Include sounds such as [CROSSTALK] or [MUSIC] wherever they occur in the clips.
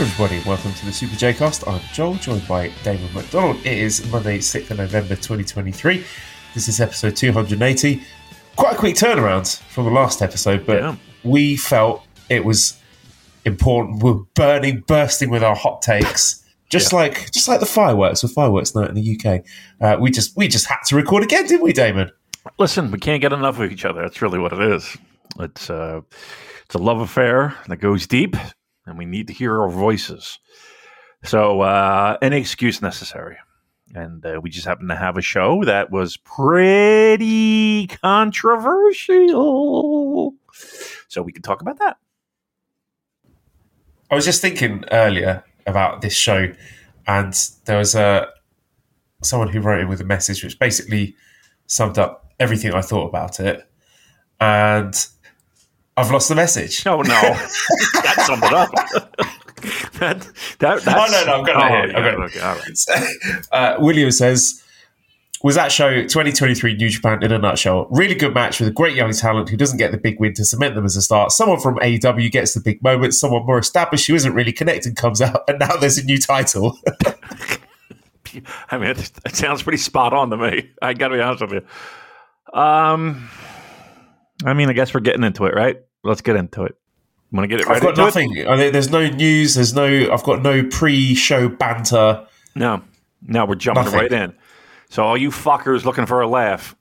Everybody. Welcome to the Super J Cast. I'm Joel, joined by Damon McDonald. It is Monday, 6th of November 2023. This is episode 280. Quite a quick turnaround from the last episode, but Yeah. we felt it was important. We're burning, bursting with our hot takes. Just Yeah. like just like the fireworks, with fireworks night in the UK. Uh, we just we just had to record again, didn't we, Damon? Listen, we can't get enough of each other. That's really what it is. It's uh, it's a love affair that goes deep, and we need to hear our voices. So, uh, any excuse necessary. And uh, we just happened to have a show that was pretty controversial. So we can talk about that. I was just thinking earlier about this show, and there was a someone who wrote in with a message which basically summed up everything I thought about it, and I've lost the message. Oh no, [LAUGHS] that summed it up. that, that, that's, Oh, no, no, I've got it oh, here. Yeah, it. okay, all right. uh, William says, was that show 2023 New Japan in a nutshell? Really good match with a great young talent who doesn't get the big win to cement them as a star. Someone from AEW gets the big moment. Someone more established who isn't really connected comes out, and now there's a new title. [LAUGHS] I mean, it, it sounds pretty spot on to me. I got to be honest with you. Um, I mean, I guess we're getting into it, right? Let's get into it. Want to get it I've got it? nothing. There's no news. There's no. I've got no pre-show banter. No, no, we're jumping Nothing. right in. So, all you fuckers looking for a laugh,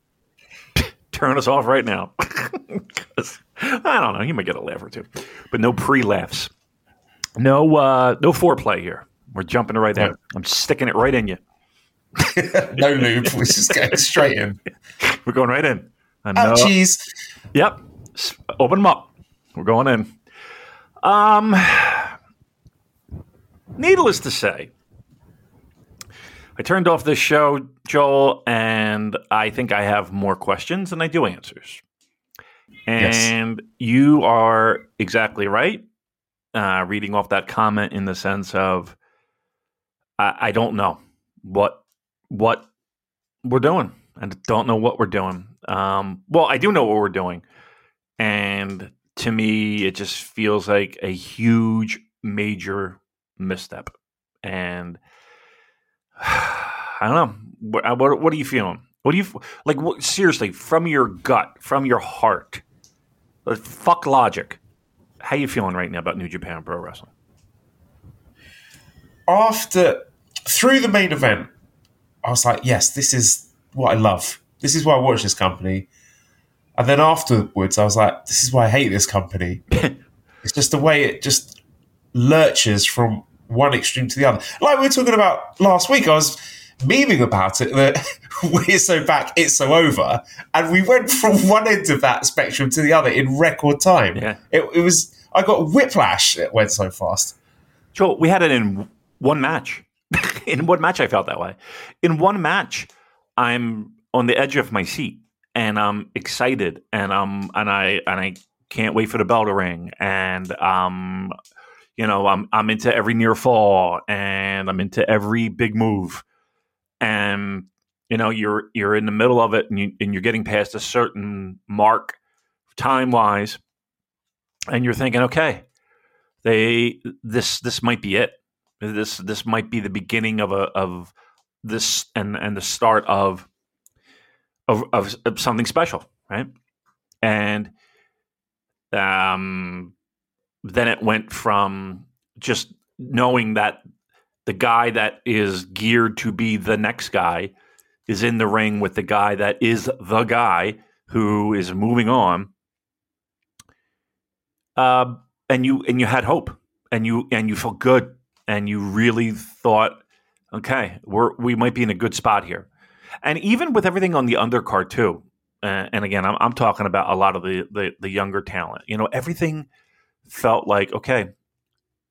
[LAUGHS] turn us off right now. [LAUGHS] I don't know. You might get a laugh or two, but no pre-laughs. No, uh, no foreplay here. We're jumping right in. I'm sticking it right in you. [LAUGHS] No lube. We're just going straight in. We're going right in. Oh, jeez. Yep. Open them up. We're going in. Um, needless to say, I turned off this show, Joel, and I think I have more questions than I do answers. Yes. And you are exactly right. Uh, reading off that comment in the sense of, I, I don't know what what we're doing. and don't know what we're doing. Um, well, I do know what we're doing, and to me, it just feels like a huge, major misstep. And [SIGHS] I don't know. What, uh, what, what are you feeling? What do you like? What, seriously, from your gut, from your heart, like, fuck logic. How are you feeling right now about New Japan Pro Wrestling? After through the main event, I was like, yes, this is what I love. This is why I watch this company. And then afterwards, I was like, this is why I hate this company. [LAUGHS] it's just the way it just lurches from one extreme to the other. Like we were talking about last week, I was memeing about it that [LAUGHS] we're so back, it's so over, and we went from one end of that spectrum to the other in record time. Yeah. It, it was. I got whiplash. It went so fast. Joel, we had it in one match. [LAUGHS] in one match, I felt that way. In one match, I'm on the edge of my seat and I'm excited and um and I and I can't wait for the bell to ring and um you know I'm I'm into every near fall and I'm into every big move. And you know you're you're in the middle of it and you and you're getting past a certain mark time wise and you're thinking okay they this this might be it. This this might be the beginning of a of this and and the start of of, of, of something special right? And um then it went from just knowing that the guy that is geared to be the next guy is in the ring with the guy that is the guy who is moving on uh, and you and you had hope and you and you felt good and you really thought okay we're we might be in a good spot here and even with everything on the undercard too uh, and again I'm, I'm talking about a lot of the, the the younger talent you know everything felt like okay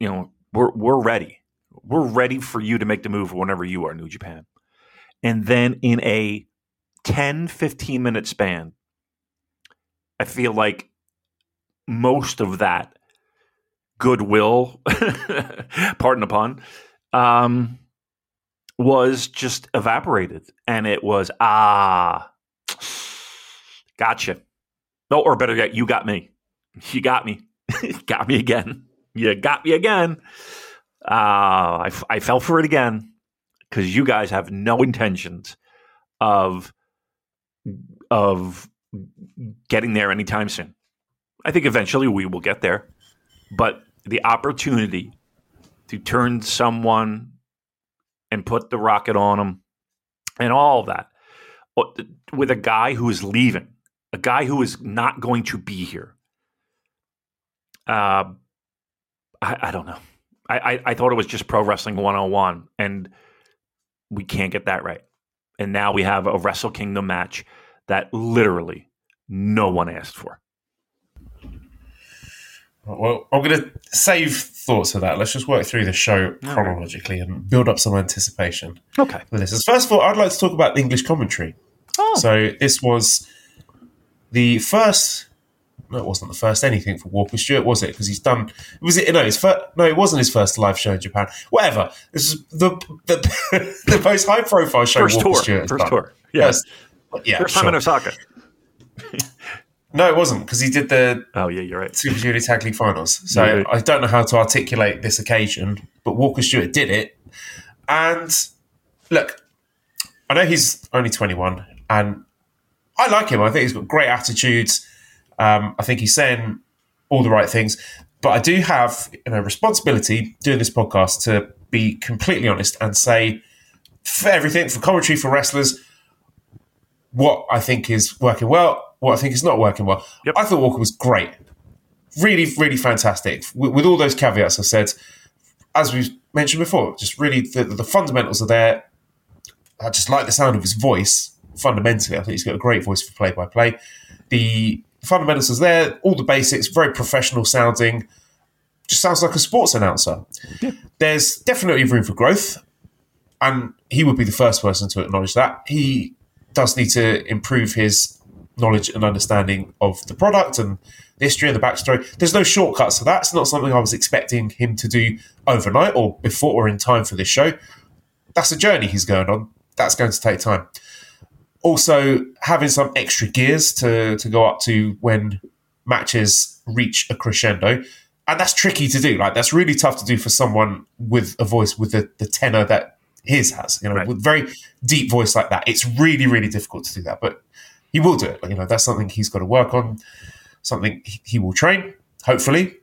you know we're we're ready. We're ready for you to make the move whenever you are new japan. And then in a 10 15 minute span i feel like most of that goodwill [LAUGHS] pardon the pun um, was just evaporated and it was ah gotcha. No or better yet you got me. You got me. [LAUGHS] Got me again. You got me again. Uh, I, I fell for it again because you guys have no intentions of of getting there anytime soon. I think eventually we will get there, but the opportunity to turn someone and put the rocket on them and all that uh, with a guy who is leaving, a guy who is not going to be here. Uh, I, I don't know. I, I, I thought it was just pro wrestling 101, and we can't get that right. And now we have a Wrestle Kingdom match that literally no one asked for. Well, I'm going to save thoughts of that. Let's just work through the show chronologically and build up some anticipation Okay. for this. First of all, I'd like to talk about the English commentary. Oh. So this was the first. No, it wasn't the first anything for Walker Stewart, was it? Because he's done. Was it? No, his first. No, it wasn't his first live show in Japan. Whatever. This is the the, [LAUGHS] the most high profile show First Walker tour. Stewart First done. tour. Yeah. First, yeah. First time in Osaka. [LAUGHS] No, it wasn't because he did the Oh, yeah, you're right. Super Junior Tag League Finals. [LAUGHS] So Yeah. I don't know how to articulate this occasion, but Walker Stewart did it. And look, I know he's only 21, and I like him. I think he's got great attitudes. Um, I think he's saying all the right things. But I do have you know, responsibility doing this podcast to be completely honest and say for everything, for commentary, for wrestlers, what I think is working well, what I think is not working well. Yep. I thought Walker was great. Really, really fantastic. With, with all those caveats I said, as we've mentioned before, just really the, the fundamentals are there. I just like the sound of his voice. Fundamentally, I think he's got a great voice for play by play. The fundamentals is there, all the basics, very professional sounding. Just sounds like a sports announcer. There's definitely room for growth, and he would be the first person to acknowledge that. He does need to improve his knowledge and understanding of the product and the history and the backstory. There's no shortcuts to that. It's not something I was expecting him to do overnight or before or in time for this show. That's a journey he's going on. That's going to take time. Also, having some extra gears to, to go up to when matches reach a crescendo. And that's tricky to do. Like that's really tough to do for someone with a voice with the, the tenor that his has. You know, Right. with very deep voice like that. It's really, really difficult to do that. But he will do it. You know, that's something he's got to work on, something he- he will train, hopefully.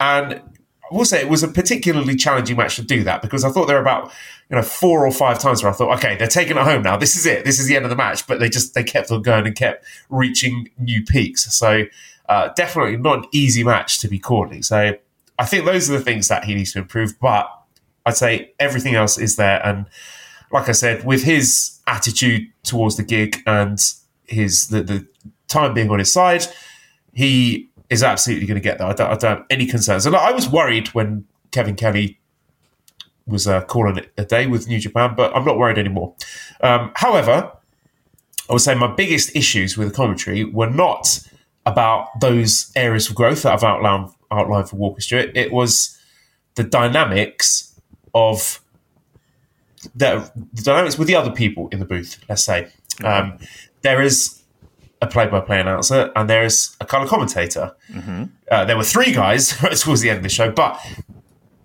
And I will say it was a particularly challenging match to do that because I thought there were about you know four or five times where I thought, okay, they're taking it home now. This is it. This is the end of the match. But they just they kept on going and kept reaching new peaks. So uh, definitely not an easy match to be calling. So I think those are the things that he needs to improve. But I'd say everything else is there. And like I said, with his attitude towards the gig and his the, the time being on his side, he is absolutely going to get there. I don't, I don't have any concerns. And I was worried when Kevin Kelly was uh, calling it a day with New Japan, but I'm not worried anymore. Um, however, I would say my biggest issues with the commentary were not about those areas of growth that I've outlined, outlined for Walker Stewart. It was the dynamics of the, the dynamics with the other people in the booth. Let's say um, there is a play-by-play announcer and there is a color commentator. Mm-hmm. Uh, there were three guys [LAUGHS] towards the end of the show, but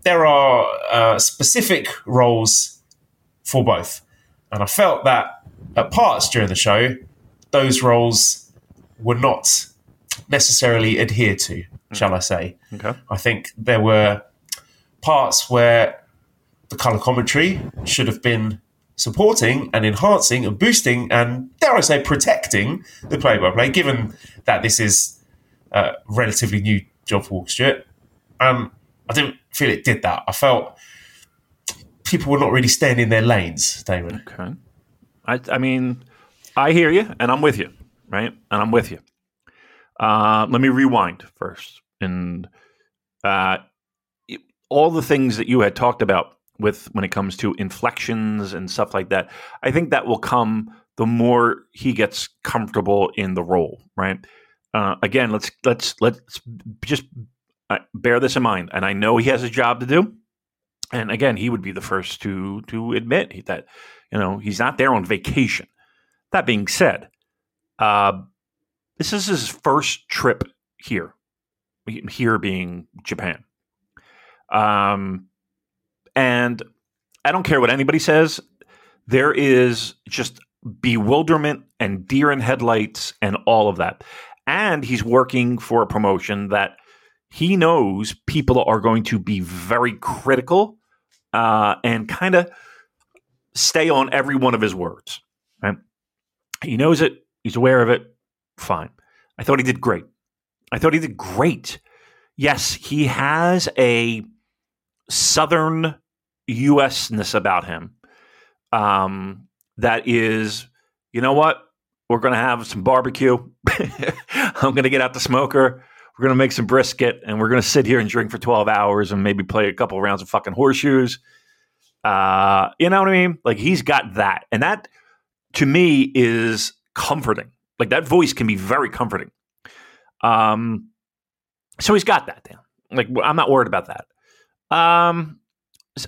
there are uh, specific roles for both, and I felt that at parts during the show, those roles were not necessarily adhered to, shall I say. Okay. I think there were parts where the color commentary should have been supporting and enhancing and boosting and, dare I say, protecting the play by play, given that this is a relatively new job for Walker Stewart. Um, I didn't feel it did that. I felt people were not really staying in their lanes, David. Okay. I, I mean, I hear you, and I'm with you, right? And I'm with you. Uh, let me rewind first, and uh, all the things that you had talked about with when it comes to inflections and stuff like that. I think that will come the more he gets comfortable in the role, right? Uh, again, let's let's let's just uh, bear this in mind, and I know he has a job to do. And again, he would be the first to to admit that you know he's not there on vacation. That being said, uh, this is his first trip here, here being Japan. Um, and I don't care what anybody says. There is just bewilderment and deer in headlights and all of that. And he's working for a promotion that he knows people are going to be very critical uh, and kind of stay on every one of his words. Right? He knows it. He's aware of it. Fine. I thought he did great. I thought he did great. Yes, he has a southern U.S.ness about him um, that is, you know what? We're going to have some barbecue. [LAUGHS] I'm going to get out the smoker. We're going to make some brisket and we're going to sit here and drink for 12 hours and maybe play a couple rounds of fucking horseshoes. Uh, you know what I mean? Like he's got that. And that to me is comforting. Like that voice can be very comforting. Um, so he's got that down. Like I'm not worried about that. Um,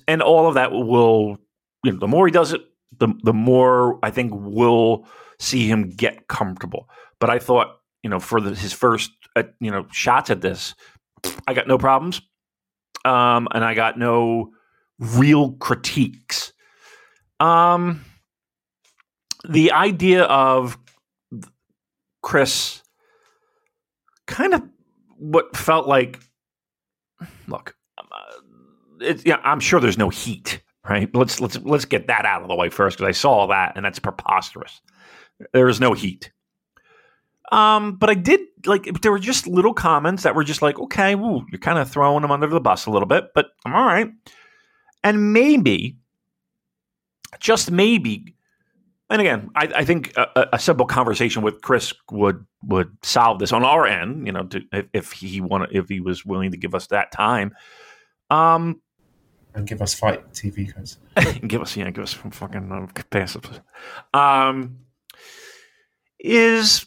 and all of that will, you know, the more he does it, the the more I think we'll see him get comfortable. But I thought, you know, for the, his first, uh, you know, shots at this, I got no problems, um, and I got no real critiques. Um, the idea of Chris kind of what felt like look yeah, I'm sure there's no heat, right? Let's let's let's get that out of the way first because I saw that and that's preposterous. There is no heat. Um, but I did like there were just little comments that were just like, okay, you're kind of throwing them under the bus a little bit, but I'm all right. And maybe, just maybe, and again, I, I think a, a, simple conversation with Chris would would solve this on our end. You know, to, if, if he wanted, if he was willing to give us that time. Um, and give us FITE TV codes. [LAUGHS] give us, yeah, give us some fucking capacity. Um, is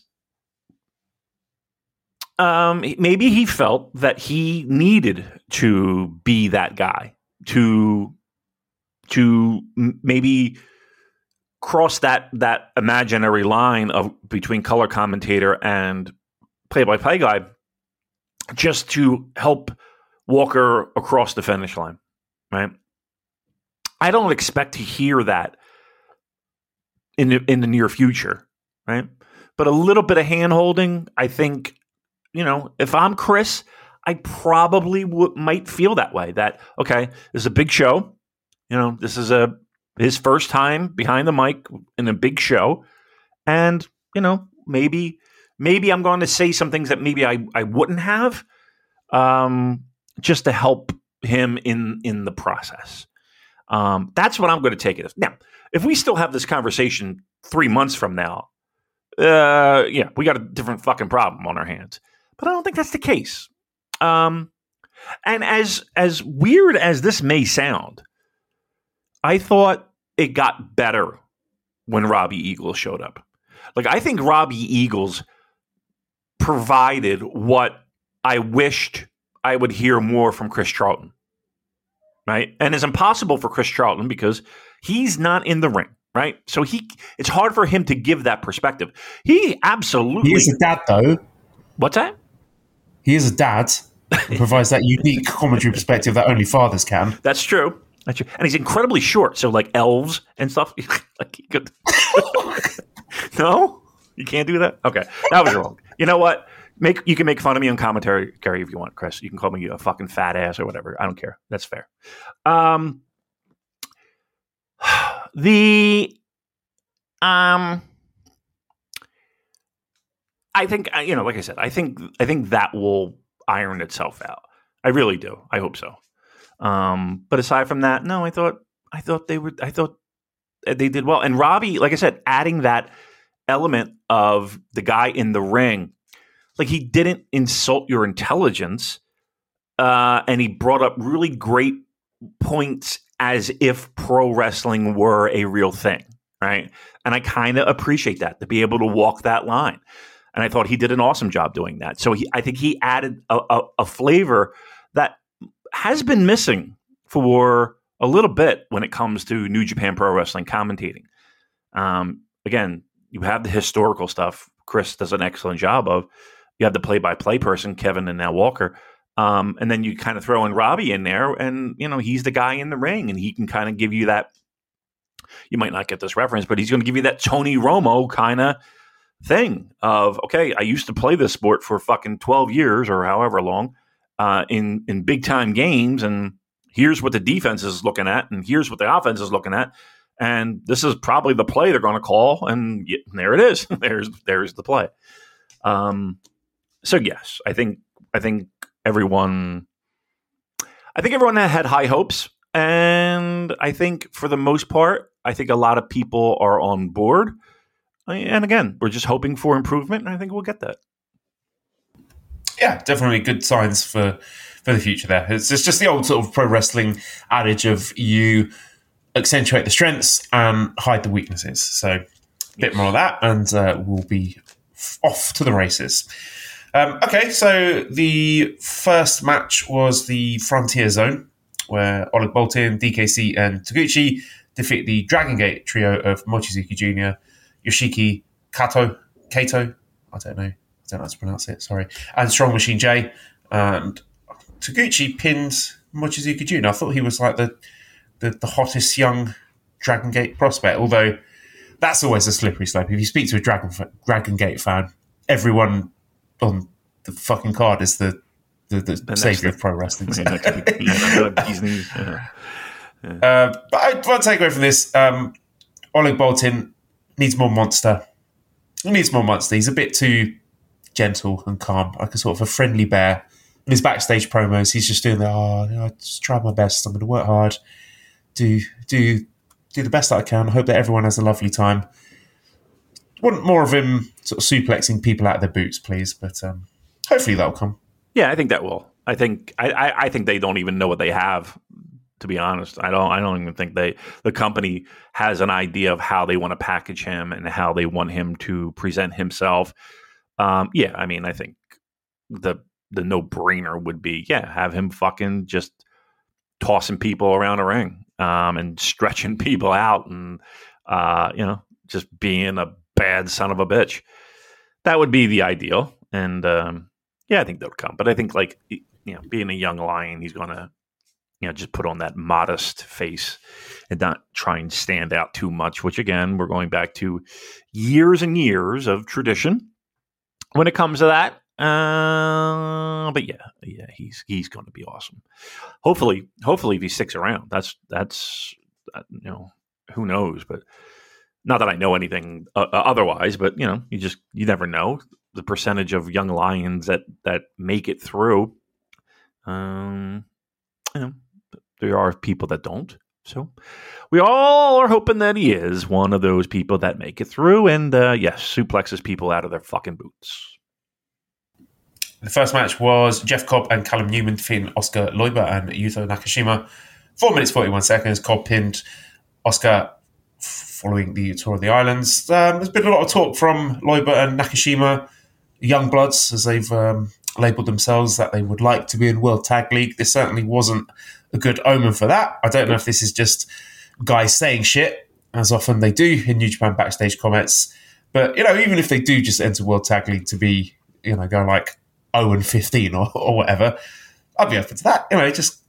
um, maybe he felt that he needed to be that guy to to maybe cross that that imaginary line of between color commentator and play by play guy just to help Walker across the finish line right? I don't expect to hear that in the, in the near future, right? But a little bit of hand holding, I think, you know, if I'm Chris, I probably w- might feel that way. That okay, this is a big show. You know, this is a his first time behind the mic in a big show, and you know, maybe maybe I'm going to say some things that maybe I I wouldn't have, um, just to help him in in the process. Um, that's what I'm going to take it as. Now, if we still have this conversation three months from now, uh, yeah, we got a different fucking problem on our hands. But I don't think that's the case. Um, and as as weird as this may sound, I thought it got better when Robbie Eagles showed up. Like I think Robbie Eagles provided what I wished I would hear more from Chris Charlton. Right? And it's impossible for Chris Charlton because he's not in the ring, right? So he it's hard for him to give that perspective. He absolutely He is a dad, though. What's that? He is a dad and provides that unique commentary perspective that only fathers can. That's true. That's true. And he's incredibly short, so like elves and stuff. [LAUGHS] like he could [LAUGHS] No? You can't do that? Okay. That was wrong. You know what? Make you can make fun of me on commentary, Gary, if you want, Chris. You can call me a fucking fat ass or whatever. I don't care. That's fair. Um [SIGHS] the um I think uh, you know, like I said, I think I think that will iron itself out. I really do. I hope so. Um, but aside from that, no, I thought I thought they were I thought they did well. And Robbie, like I said, adding that element of the guy in the ring, like he didn't insult your intelligence, uh, and he brought up really great points as if pro wrestling were a real thing, right? And I kind of appreciate that to be able to walk that line. And I thought he did an awesome job doing that. So he, I think he added a, a, a flavor that has been missing for a little bit when it comes to New Japan Pro Wrestling commentating. Um, again, you have the historical stuff. Chris does an excellent job of. You have the play-by-play person, Kevin and now Walker, um, and then you kind of throw in Robbie in there, and you know he's the guy in the ring, and he can kind of give you that. You might not get this reference, but he's going to give you that Tony Romo kind of thing of okay, I used to play this sport for fucking twelve years or however long uh, in in big time games, and here's what the defense is looking at, and here's what the offense is looking at, and this is probably the play they're going to call, and y- there it is. [LAUGHS] there's there's the play. Um, so yes, I think I think everyone, I think everyone had high hopes, and I think for the most part, I think a lot of people are on board. And again, we're just hoping for improvement, and I think we'll get that. Yeah, definitely good signs for for the future. There, it's just, just the old sort of pro wrestling adage of you accentuate the strengths and hide the weaknesses. So, a bit more of that, and uh, we'll be off to the races. Um, okay, so the first match was the Frontier Zone, where Oleg Boltin, DKC, and Taguchi defeat the Dragon Gate trio of Mochizuki Jr., Yoshiki Kato, Kato, I don't know, I don't know how to pronounce it, sorry, and Strong Machine J. And Taguchi pinned Mochizuki Jr. I thought he was like the, the, the hottest young Dragon Gate prospect, although that's always a slippery slope. If you speak to a Dragon, Dragon Gate fan, everyone on the fucking card is the the, the, The savior of pro wrestling. [LAUGHS] Yeah, that could yeah, yeah. [LAUGHS] Uh, but I want to take away from this. Um, Oleg Boltin needs more monster. He needs more monster. He's a bit too gentle and calm, like a sort of a friendly bear. In his backstage promos, he's just doing the oh, I just try my best. I'm going to work hard, do do do the best that I can. I hope that everyone has a lovely time. Want more of him sort of suplexing people out of their boots, please. But um, hopefully that'll come. Yeah, I think that will. I think I, I, I think they don't even know what they have. To be honest, I don't. I don't even think they. The company has an idea of how they want to package him and how they want him to present himself. Um, yeah, I mean, I think the the no brainer would be yeah, have him fucking just tossing people around a ring um, and [LAUGHS] stretching people out and uh, you know just being a bad son of a bitch. That would be the ideal, and um, yeah, I think that'll come. But I think like you know, being a young lion, he's gonna you know just put on that modest face and not try and stand out too much. Which again, we're going back to years and years of tradition when it comes to that. Uh, but yeah, yeah, he's he's going to be awesome. Hopefully, hopefully, if he sticks around, that's that's uh, you know who knows, but not that I know anything uh, uh, otherwise. But you know, you just you never know the percentage of young lions that that make it through. Um, you know, there are people that don't, So we all are hoping that he is one of those people that make it through and, uh, yes, suplexes people out of their fucking boots. The first match was Jeff Cobb and Callum Newman defeating Oskar Leube and Yuto Nakashima. Four minutes, 41 seconds. Cobb pinned Oskar following the tour of the islands. Um, there's been a lot of talk from Leube and Nakashima, young bloods, as they've um, labelled themselves, that they would like to be in World Tag League. This certainly wasn't a good omen for that. I don't know if this is just guys saying shit, as often they do in New Japan backstage comments. But, you know, even if they do just enter World Tag League to be, you know, go like 0 and 15 or, or whatever, I'd be open to that. You know, just,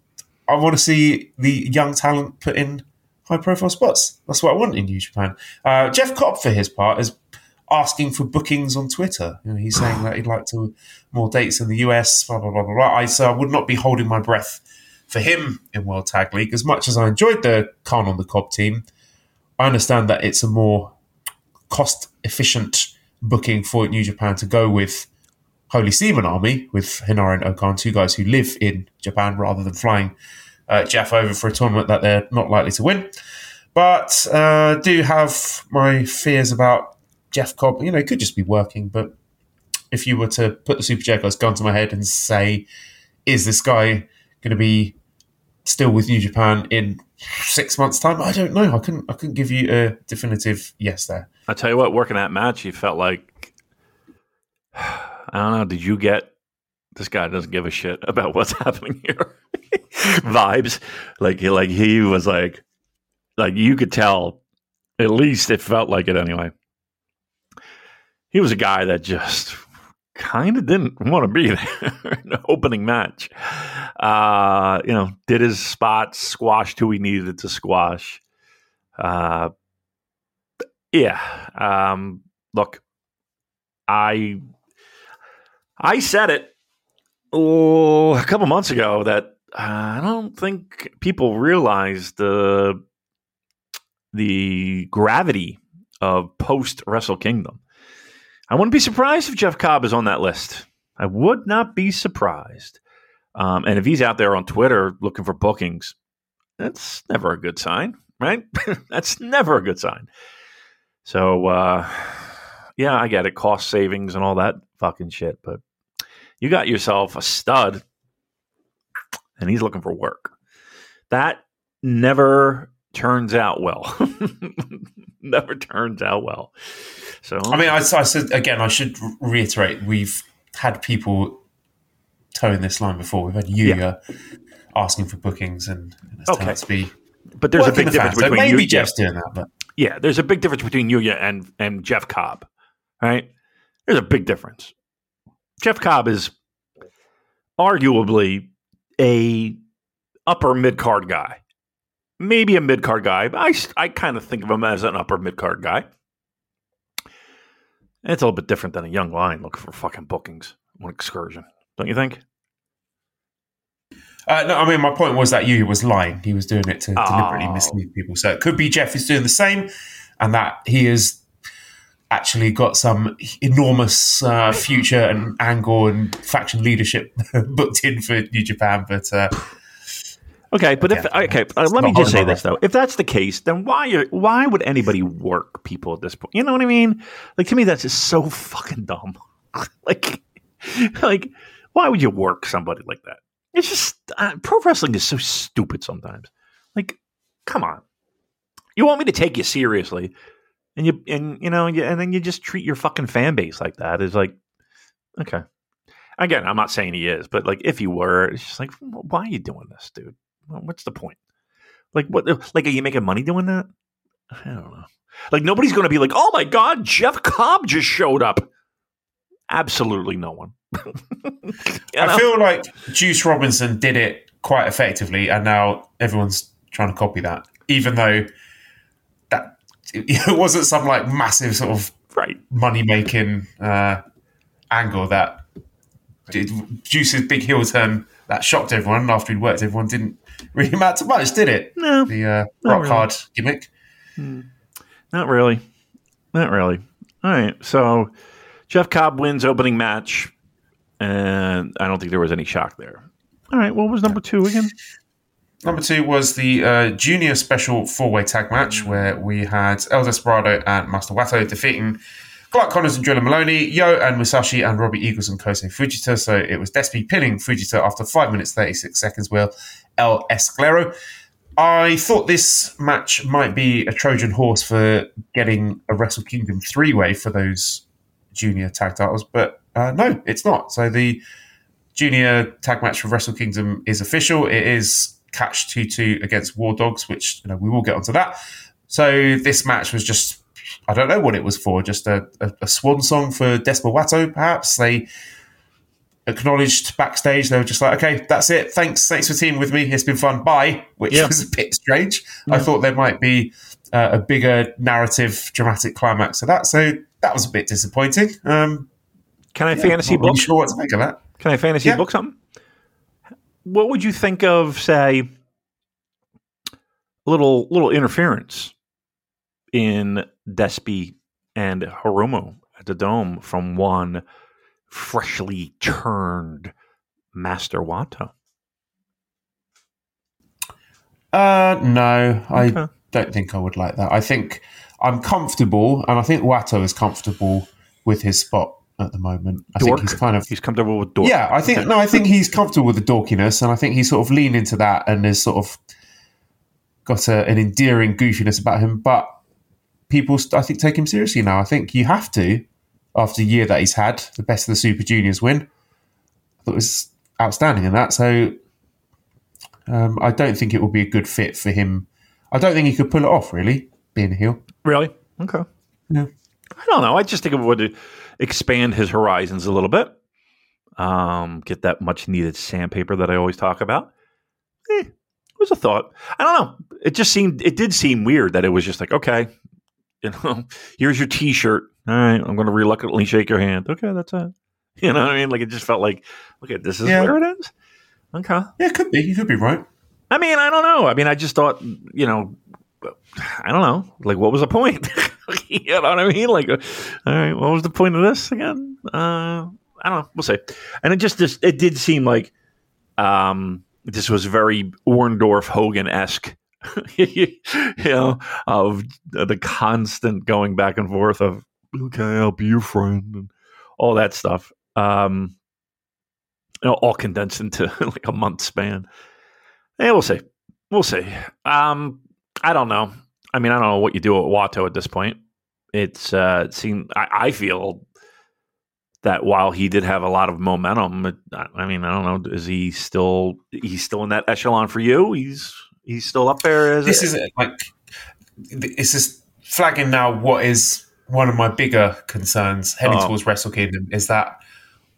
I want to see the young talent put in high profile spots. That's what I want in New Japan. Uh, Jeff Cobb, for his part, is asking for bookings on Twitter. You know, he's saying that he'd like to more dates in the US, blah, blah, blah, blah, blah. I, so I would not be holding my breath for him in World Tag League. As much as I enjoyed the Khan on the Cobb team, I understand that it's a more cost efficient booking for New Japan to go with Holy Seaman Army with Henare and O-Khan, two guys who live in Japan rather than flying uh, Jeff over for a tournament that they're not likely to win. But uh, do have my fears about Jeff Cobb. You know, it could just be working, but if you were to put the Super Jericho's gun to my head and say, is this guy going to be still with New Japan in six months' time? I don't know. I couldn't. I couldn't give you a definitive yes there. I tell you what, working that match, you felt like [SIGHS] I don't know. Did you get this guy doesn't give a shit about what's [LAUGHS] happening here? Vibes like he like he was like like you could tell. At least it felt like it anyway. He was a guy that just kind of didn't want to be there [LAUGHS] in the opening match. Uh, you know, did his spot, squashed who he needed to squash. Uh, yeah. Um, look, I I said it oh, a couple months ago that I don't think people realized the the gravity of post Wrestle Kingdom. I wouldn't be surprised if Jeff Cobb is on that list. I would not be surprised. Um, and if he's out there on Twitter looking for bookings, that's never a good sign, right? [LAUGHS] that's never a good sign. So, uh, yeah, I get it. Cost savings and all that fucking shit. But you got yourself a stud and he's looking for work. That never turns out well. [LAUGHS] never turns out well. So I mean, I, I, said again. I should reiterate: we've had people towing this line before. We've had Yuya yeah. Uh, asking for bookings, and, and it's okay. to be. But there's a big the difference fans. between so maybe Jeff's doing that, but yeah, there's a big difference between Yuya and and Jeff Cobb, right? There's a big difference. Jeff Cobb is arguably a upper mid card guy maybe a mid card guy. I, I kind of think of him as an upper mid card guy. It's a little bit different than a young lion looking for fucking bookings on excursion, don't you think? Uh, no, I mean my point was that Yuya was lying. He was doing it to oh. deliberately mislead people. So it could be Jeff is doing the same, and that he has actually got some enormous uh, future and angle and faction leadership [LAUGHS] booked in for New Japan. But uh, Okay, but if okay, uh, let me just say this though: if that's the case, then why are, why would anybody work people at this point? You know what I mean? Like to me, that's just so fucking dumb. [LAUGHS] like, like why would you work somebody like that? It's just uh, pro wrestling is so stupid sometimes. Like, come on, you want me to take you seriously, and you and you know, and then you just treat your fucking fan base like that. Is like, okay. Again, I'm not saying he is, but like if he were, it's just like, why are you doing this, dude? what's the point? Like what? Like are you making money doing that? I don't know. Like nobody's going to be like, oh my god, Jeff Cobb just showed up. Absolutely no one. [LAUGHS] I feel like Juice Robinson did it quite effectively, and now everyone's trying to copy that, even though that [LAUGHS] it wasn't some like massive sort of right money making uh, angle that Juice's big heel turn that shocked everyone after he'd worked. Everyone didn't really [LAUGHS] matter much, did it? No, the uh, rock really. hard gimmick. Hmm. Not really, not really. All right, so Jeff Cobb wins opening match, and I don't think there was any shock there. All right, what was number two again? Number two was the uh, junior special four way tag match where we had El Desperado and Master Wato defeating Clark Connors and Drilla Moloney, Yo and Musashi and Robbie Eagles and Kosei Fujita. So it was Despy pinning Fujita after 5 minutes 36 seconds with El Esclero. I thought this match might be a Trojan horse for getting a Wrestle Kingdom three way for those junior tag titles, but uh, no, it's not. So the junior tag match for Wrestle Kingdom is official. It is Catch 2 2 against War Dogs, which you know we will get onto that. So this match was just I don't know what it was for, just a, a, a swan song for Desperado, perhaps. They acknowledged backstage, they were just like, okay, that's it. Thanks, thanks for teaming with me. It's been fun. Bye, which Yeah. was a bit strange. I thought there might be uh, a bigger narrative, dramatic climax to that. So that was a bit disappointing. Um, Can I fantasy not really book? sure what to make of that. Can I fantasy Yeah. book something? What would you think of, say, little little interference in Despi and Hiromu at the Dome from one freshly turned Master Wato? Uh, no, I don't think I would like that. I think I'm comfortable, and I think Wato is comfortable with his spot at the moment. I Dork? think he's kind of He's comfortable with Dork. yeah. I think no, I think he's comfortable with the dorkiness, and I think he's sort of leaned into that and has sort of got a, an endearing goofiness about him. But people, I think, take him seriously now. I think you have to after the year that he's had, the best of the Super Juniors win. I thought it was outstanding in that. So um, I don't think it will be a good fit for him. I don't think he could pull it off, really, being a heel. Really? Okay. Yeah. I don't know. I just think it would expand his horizons a little bit. Um, get that much needed sandpaper that I always talk about. Eh, it was a thought. I don't know. It just seemed. It did seem weird that it was just like, okay, you know, [LAUGHS] here's your T-shirt. All right, I'm going to reluctantly shake your hand. Okay, that's it. [LAUGHS] You know what I mean? Like it just felt like, okay, this is Yeah. where it is. Okay. Yeah, it could be. You could be right. I mean, I don't know. I mean, I just thought, you know, I don't know. Like, what was the point? [LAUGHS] you know what I mean? Like, uh, all right, what was the point of this again? Uh, I don't know. We'll see. And it just, just it did seem like um, this was very Orndorff Hogan esque. [LAUGHS] you know, of the constant going back and forth of okay, I'll be your friend and all that stuff. Um, you know, all condensed into [LAUGHS] like a month span. Yeah, we'll see. We'll see. Um, I don't know. I mean, I don't know what you do at Wato at this point. It's uh, it seemed I, I feel that while he did have a lot of momentum, it, I mean, I don't know. Is he still he's still in that echelon for you? He's he's still up there. As this is like it's just flagging now what is one of my bigger concerns heading Oh. towards Wrestle Kingdom is that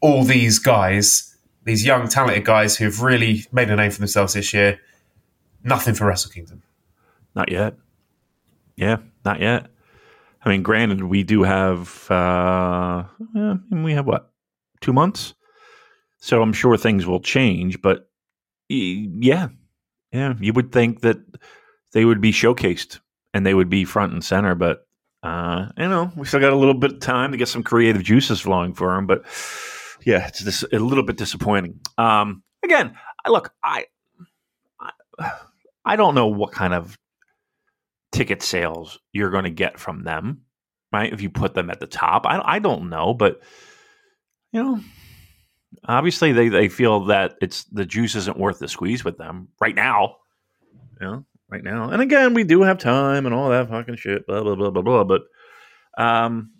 all these guys, these young talented guys who've really made a name for themselves this year, nothing for Wrestle Kingdom. Not yet. Yeah, not yet. I mean, granted, we do have uh yeah, we have what two months, so I'm sure things will change. But yeah, yeah, you would think that they would be showcased and they would be front and center. But uh, you know, we still got a little bit of time to get some creative juices flowing for them. But yeah, it's just a little bit disappointing. Um, again, I look, I, I, I don't know what kind of ticket sales you're going to get from them, right? If you put them at the top, I, I don't know, but you know, obviously they, they feel that it's the juice isn't worth the squeeze with them right now. You know, right now. And again, we do have time and all that fucking shit, blah blah blah blah blah. But um,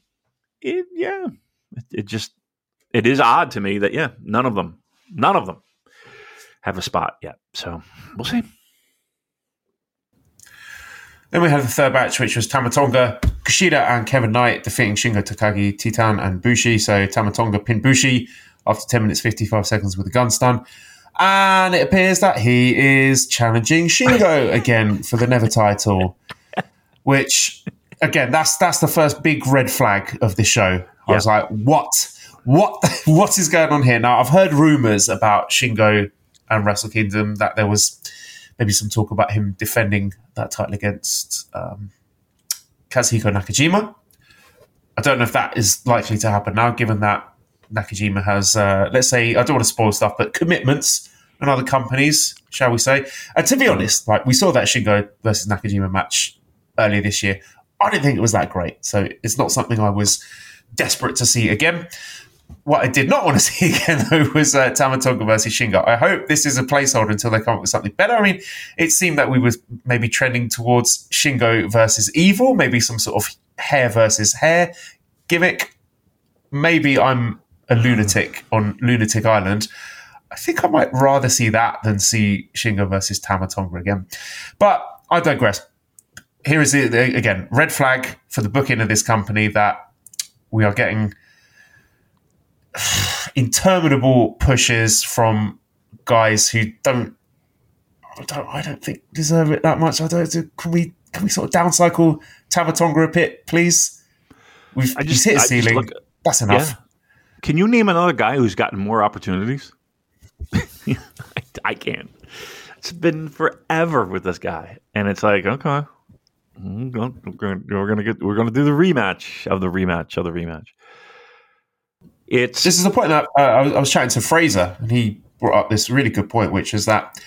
it yeah, it, it just it is odd to me that yeah, none of them, none of them have a spot yet. So we'll see. Then we had the third match, which was Tama Tonga, Kushida, and Kevin Knight defeating Shingo Takagi, Titan, and Bushi. So Tama Tonga pinned Bushi after 10 minutes 55 seconds with a gun stun. And it appears that he is challenging Shingo [LAUGHS] again for the Never title, which, again, that's that's the first big red flag of this show. I was like, what? What [LAUGHS] what is going on here? Now I've heard rumors about Shingo and Wrestle Kingdom that there was maybe some talk about him defending that title against um, Katsuhiko Nakajima. I don't know if that is likely to happen now, given that Nakajima has, uh, let's say, I don't want to spoil stuff, but commitments and other companies, shall we say. And to be honest, like we saw that Shingo versus Nakajima match earlier this year. I didn't think it was that great. So it's not something I was desperate to see again. What I did not want to [LAUGHS] see again, though, was uh, Tama Tonga versus Shingo. I hope this is a placeholder until they come up with something better. I mean, it seemed that we were maybe trending towards Shingo versus Evil, maybe some sort of hair versus hair gimmick. Maybe I'm a lunatic on Lunatic Island. I think I might rather see that than see Shingo versus Tama Tonga again. But I digress. Here is it again red flag for the booking of this company that we are getting [SIGHS] interminable pushes from guys who don't I don't, I don't think deserve it that much. I don't. Can we can we sort of downcycle Tama Tonga a bit, please? We've I just- hit a ceiling. look- That's enough. Yeah. Can you name another guy who's gotten more opportunities? I, [LAUGHS] I can't. It's been forever with this guy, and it's like, okay, mm, we're gonna, we're gonna get, we're gonna do the rematch of the rematch of the rematch. It's This is a point that uh, I, was, I was chatting to Fraser, and he brought up this really good point, which is that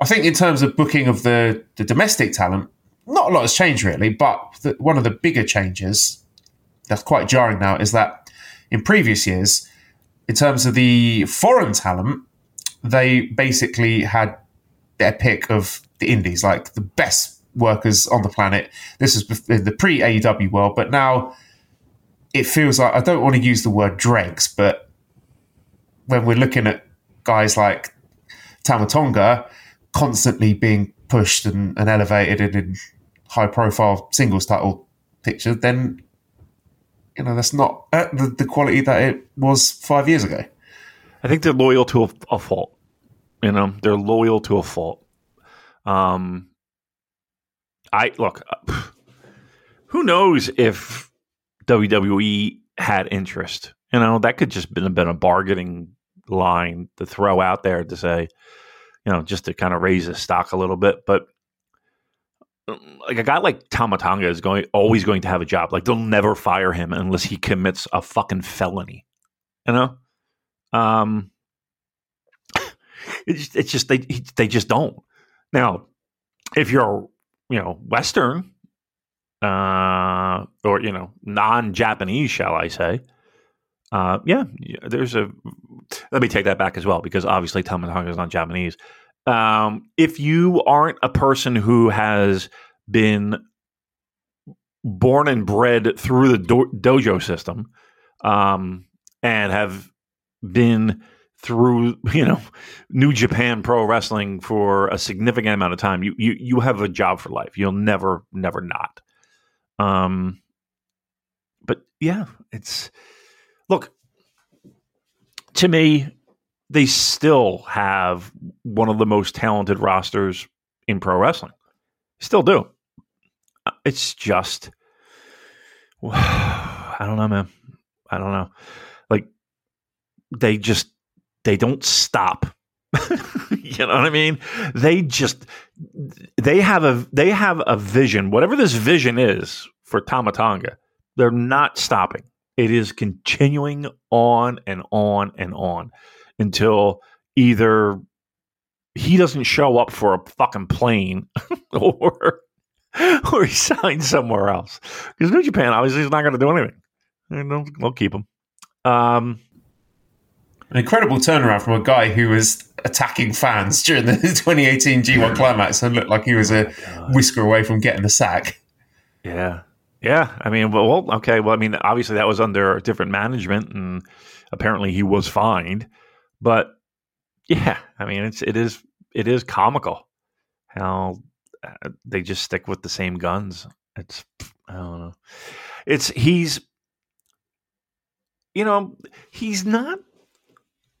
I think in terms of booking of the, the domestic talent, not a lot has changed really. But the, one of the bigger changes that's quite jarring now is that in previous years, in terms of the foreign talent, they basically had their pick of the indies, like the best workers on the planet. This is the pre AEW world, but now it feels like I don't want to use the word dregs, but when we're looking at guys like Tama Tonga constantly being pushed and, and elevated and in high profile singles title pictures, then you know that's not at the, the quality that it was five years ago. I think they're loyal to a, a fault. You know, they're loyal to a fault. Um, I look. uh, [SIGHS] Who knows if WWE had interest? You know, that could just been been a bargaining line to throw out there to say, you know, just to kind of raise the stock a little bit. But like a guy like Tama Tonga is going always going to have a job. Like they'll never fire him unless he commits a fucking felony. You know, um, [LAUGHS] it's it's just they they just don't. Now, if you're you know Western, uh, or you know non-Japanese, shall I say? Uh, yeah, there's a. Let me take that back as well because obviously Tama Tonga is not Japanese. Um, if you aren't a person who has been born and bred through the do- dojo system, um, and have been through [LAUGHS] you know New Japan Pro Wrestling for a significant amount of time, you you you have a job for life. You'll never never not. Um, but yeah, it's look to me. They still have one of the most talented rosters in pro wrestling. Still do. Uh, It's just [SIGHS] I don't know, man. I don't know. Like they just they don't stop. [LAUGHS] you know what I mean? They just they have a they have a vision, whatever this vision is for Tama Tonga. They're not stopping. It is continuing on and on and on until either he doesn't show up for a fucking plane [LAUGHS] or or he signs somewhere else. Because New Japan obviously is not going to do anything. They'll, they'll keep him. Um, An incredible turnaround from a guy who was attacking fans during the [LAUGHS] 2018 G1 climax and looked like he was a whisker away from getting the sack. Yeah. Yeah. I mean, well, well, okay. Well, I mean, obviously that was under different management and apparently he was fined. But yeah, I mean, it's, it is, it is comical how uh, they just stick with the same guns. It's, I don't know. It's, he's, you know, he's not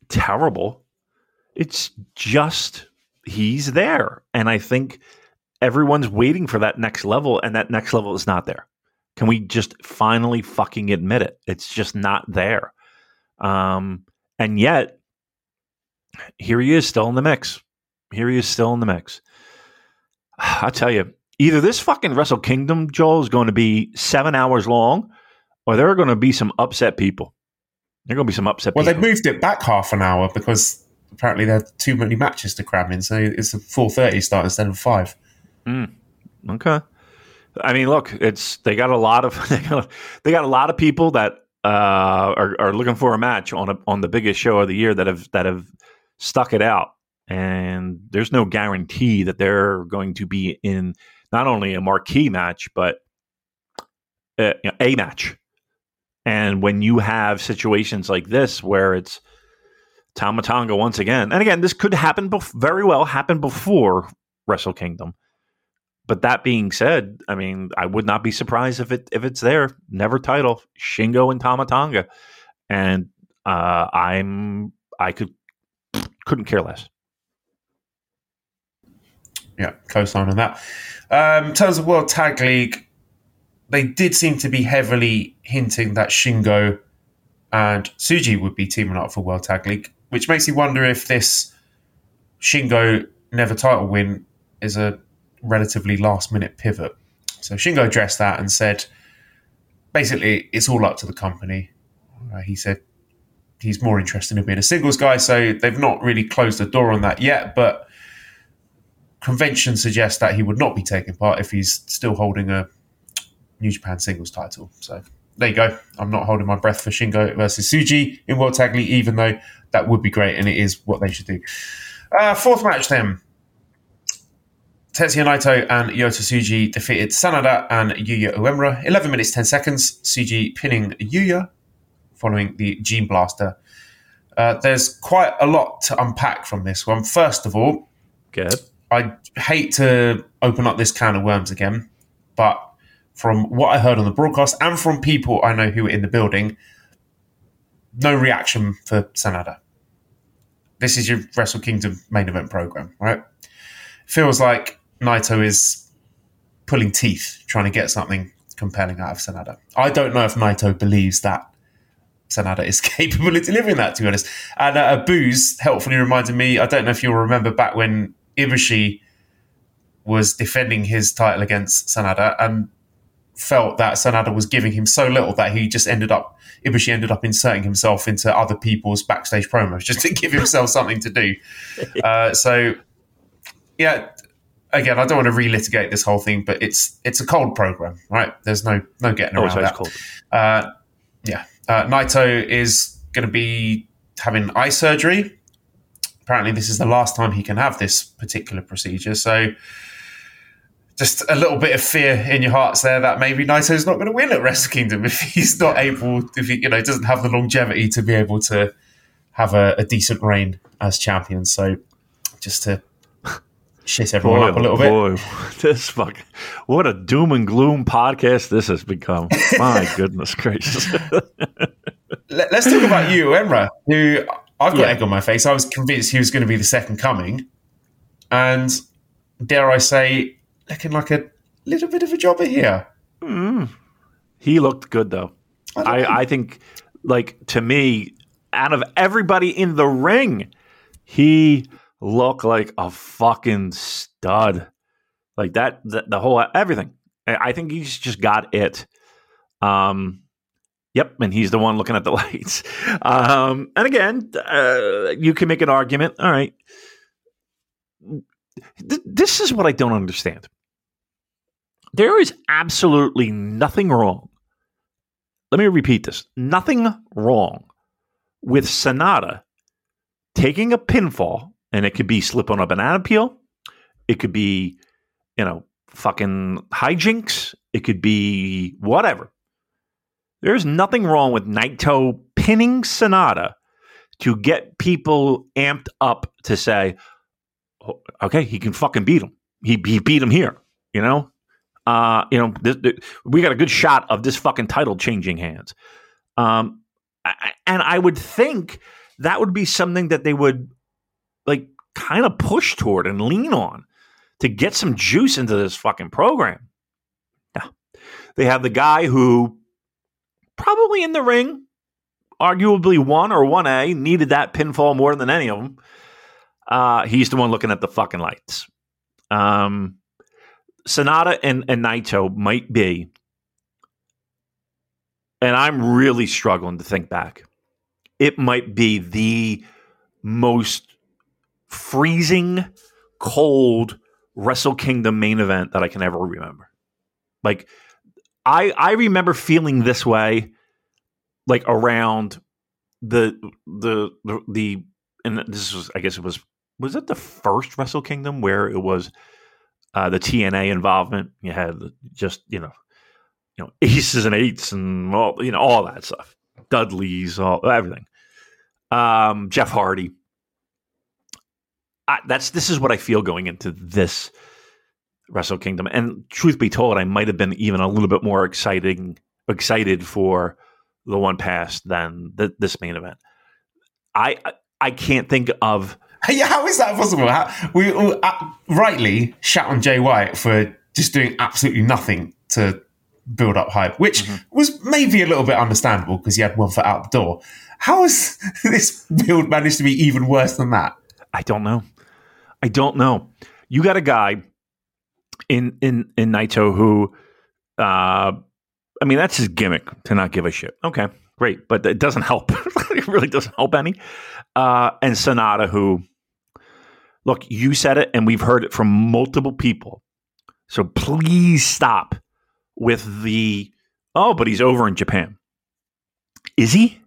terrible. It's just, he's there. And I think everyone's waiting for that next level, and that next level is not there. Can we just finally fucking admit it? It's just not there. Um, and yet, here he is still in the mix. Here he is still in the mix. I tell you, either this fucking Wrestle Kingdom, Joel, is going to be seven hours long, or there are going to be some upset people. There are going to be some upset Well, they've moved it back half an hour because apparently there are too many matches to cram in, so it's a four thirty start instead of five. Mm, okay. I mean, look, it's they got a lot of [LAUGHS] they got, they got a lot of people that uh, are, are looking for a match on a, on the biggest show of the year that have that have stuck it out, and there's no guarantee that they're going to be in not only a marquee match but a, uh, a match. And when you have situations like this where it's Tama Tonga once again, and again, this could happen bef- very well happen before Wrestle Kingdom but that being said, I mean, I would not be surprised if it if it's there. Never title Shingo and Tama Tonga, and uh, I'm I could couldn't care less. Yeah, co-sign on that. Um, in terms of World Tag League, they did seem to be heavily hinting that Shingo and Tsuji would be teaming up for World Tag League, which makes you wonder if this Shingo never title win is a relatively last minute pivot. So Shingo addressed that and said, basically, it's all up to the company. Uh, he said he's more interested in being a singles guy, so they've not really closed the door on that yet, but convention suggests that he would not be taking part if he's still holding a New Japan singles title. So there you go. I'm not holding my breath for Shingo versus Tsuji in World Tag League, even though that would be great and it is what they should do. Uh, fourth match then. Tetsuya Naito and Yota Tsuji defeated Sanada and Yuya Uemura. 11 minutes, 10 seconds. Tsuji pinning Yuya following the Gene Blaster. Uh, there's quite a lot to unpack from this one. First of all, good. I hate to open up this can of worms again, but from what I heard on the broadcast and from people I know who were in the building, no reaction for Sanada. This is your Wrestle Kingdom main event program, right? Feels like Naito is pulling teeth trying to get something compelling out of Sanada. I don't know if Naito believes that Sanada is [LAUGHS] capable of delivering that, to be honest. And uh, Booze helpfully reminded me, I don't know if you'll remember back when Ibushi was defending his title against Sanada and felt that Sanada was giving him so little that he just ended up, Ibushi ended up inserting himself into other people's backstage promos just to [LAUGHS] give himself something to do. [LAUGHS] Uh, so, yeah, again, I don't want to relitigate this whole thing, but it's it's a cold program, right? There's no no getting around oh, that. Cold. Uh, yeah, uh, Naito is going to be having eye surgery. Apparently, this is the last time he can have this particular procedure. So, just a little bit of fear in your hearts there that maybe Naito's not going to win at Wrestle Kingdom if he's not able, if he you know doesn't have the longevity to be able to have a, a decent reign as champion. So, just to shit everyone boy, up a little boy, bit. [LAUGHS] This fuck, what a doom and gloom podcast this has become. My [LAUGHS] goodness gracious. Let, us talk about Uemura, who I've got yeah. egg on my face. I was convinced he was going to be the second coming, and dare I say, looking like a little bit of a jobber here. Mm. He looked good though. I, I, I think, like to me, out of everybody in the ring, he looked like a fucking stud. Like that, the, the whole everything. I think he's just got it. Um, Yep, and he's the one looking at the [LAUGHS] lights. Um, and again, uh, you can make an argument. All right, Th- this is what I don't understand. There is absolutely nothing wrong. Let me repeat this: nothing wrong with Sanada taking a pinfall and it could be slip on a banana peel. It could be, you know, fucking hijinks. It could be whatever. There's nothing wrong with Naito pinning Sanada to get people amped up to say, oh, okay, he can fucking beat him. He, he beat him here, you know? Uh, you know, this, this, we got a good shot of this fucking title changing hands. Um, and I would think that would be something that they would like kind of push toward and lean on to get some juice into this fucking program. They have the guy who probably in the ring, arguably one or one A, needed that pinfall more than any of them. Uh, he's the one looking at the fucking lights. Um, Sanada and, and Naito might be, and I'm really struggling to think back. It might be the most freezing cold Wrestle Kingdom main event that I can ever remember. Like I I remember feeling this way like around the the the, the and this was I guess it was was it the first Wrestle Kingdom where it was uh, the TNA involvement? You had just you know you know aces and eights and all you know all that stuff, Dudleys, all everything. Um, Jeff Hardy. I, that's this is what I feel going into this Wrestle Kingdom. And truth be told, I might have been even a little bit more exciting excited for the one past than the, this main event. I I can't think of. [LAUGHS] Yeah, how is that possible? How, we uh, rightly shout on Jay White for just doing absolutely nothing to build up hype, which mm-hmm. was maybe a little bit understandable because he had one foot out the door. How has [LAUGHS] this build managed to be even worse than that? I don't know. I don't know. You got a guy in in in Naito who, uh, I mean, that's his gimmick to not give a shit. Okay, great, but it doesn't help. [LAUGHS] it really doesn't help any. Uh, and Sanada, who, look, you said it, and we've heard it from multiple people. So please stop with the oh, but he's over in Japan. Is he?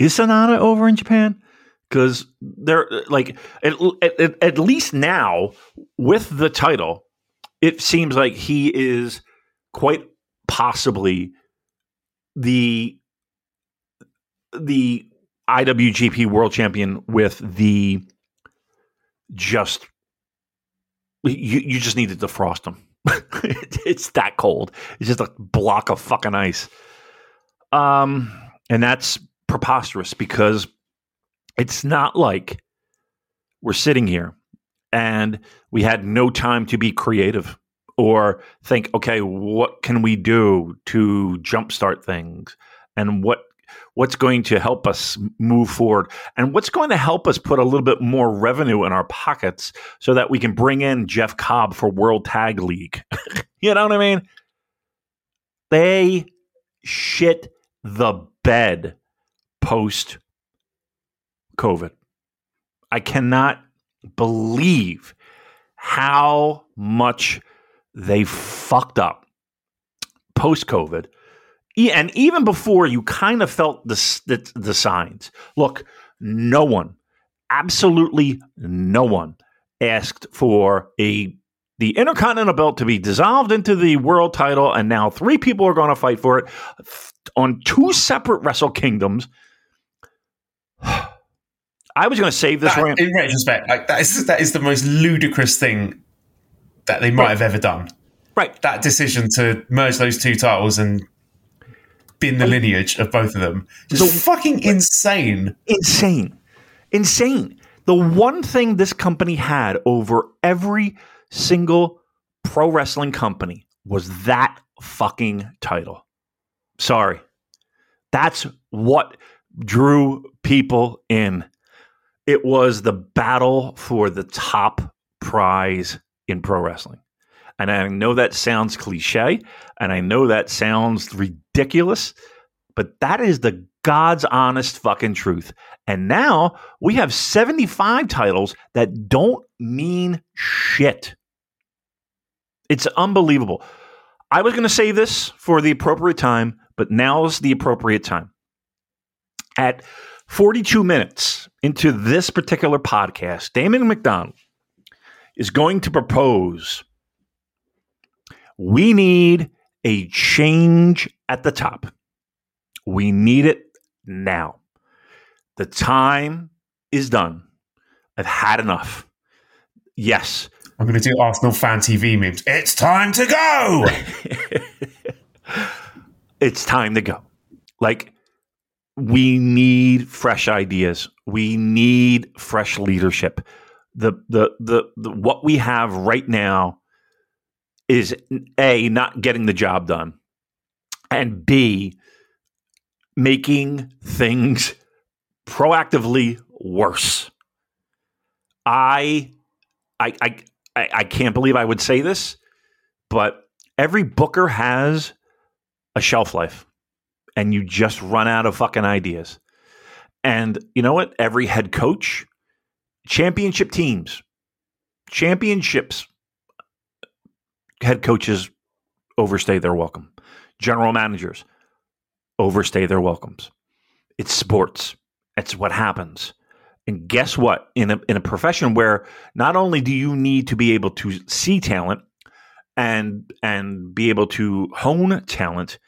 Is Sanada over in Japan? Because they're like at, at, at least now with the title, it seems like he is quite possibly the the IWGP World Champion with the just you you just need to defrost them. [LAUGHS] it's that cold. It's just a block of fucking ice. Um, and that's preposterous because it's not like we're sitting here and we had no time to be creative or think, okay, what can we do to jumpstart things, and what what's going to help us move forward, and what's going to help us put a little bit more revenue in our pockets so that we can bring in Jeff Cobb for World Tag League. [LAUGHS] you know what I mean? They shit the bed post COVID. I cannot believe how much they fucked up post COVID. And even before you kind of felt the, the, the signs. Look, no one, absolutely no one asked for a the Intercontinental belt to be dissolved into the world title, and now three people are going to fight for it on two separate Wrestle Kingdoms. [SIGHS] I was going to save this that, rant. In retrospect, like that is that is the most ludicrous thing that they might right. have ever done. Right. That decision to merge those two titles and bin the lineage of both of them. Just so, fucking insane. Insane. Insane. The one thing this company had over every single pro wrestling company was that fucking title. Sorry. That's what drew people in. It was the battle for the top prize in pro wrestling. And I know that sounds cliche and I know that sounds ridiculous, but that is the God's honest fucking truth. And now we have 75 titles that don't mean shit. It's unbelievable. I was going to save this for the appropriate time, but now's the appropriate time. At 42 minutes into this particular podcast, Damon McDonald is going to propose we need a change at the top. We need it now. The time is done. I've had enough. Yes. I'm going to do Arsenal fan TV memes. It's time to go. [LAUGHS] it's time to go. Like, we need fresh ideas. We need fresh leadership the, the the the what we have right now is a not getting the job done and b making things proactively worse. I i i i can't believe i would say this but every booker has a shelf life and you just run out of fucking ideas. And you know what? Every head coach championship teams, championships, head coaches overstay their welcome. General managers overstay their welcomes. It's sports. It's what happens. And guess what? In a, in a profession where not only do you need to be able to see talent and and be able to hone talent,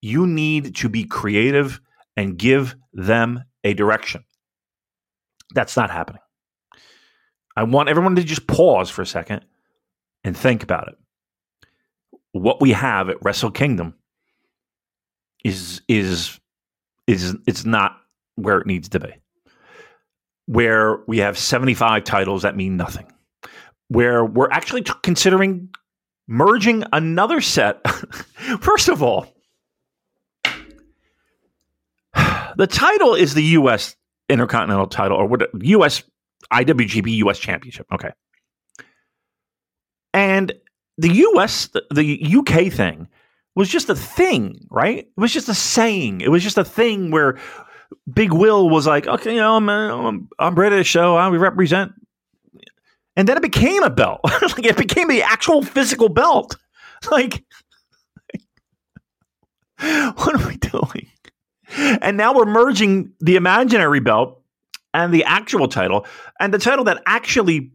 you need to be creative and give them a direction. That's not happening. I want everyone to just pause for a second and think about it. What we have at Wrestle Kingdom is is is it's not where it needs to be. Where we have 75 titles that mean nothing. Where we're actually t- considering merging another set. [LAUGHS] First of all, [SIGHS] the title is the U.S. Intercontinental title or what U.S. IWGP U.S. Championship. Okay. And the U.S. The, UK thing was just a thing, right? It was just a saying. It was just a thing where Big Will was like, okay, you know, I'm, I'm, I'm British, so I represent. And then it became a belt. [LAUGHS] like it became the actual physical belt. [LAUGHS] Like, [LAUGHS] what are we doing? And now we're merging the imaginary belt and the actual title, and the title that actually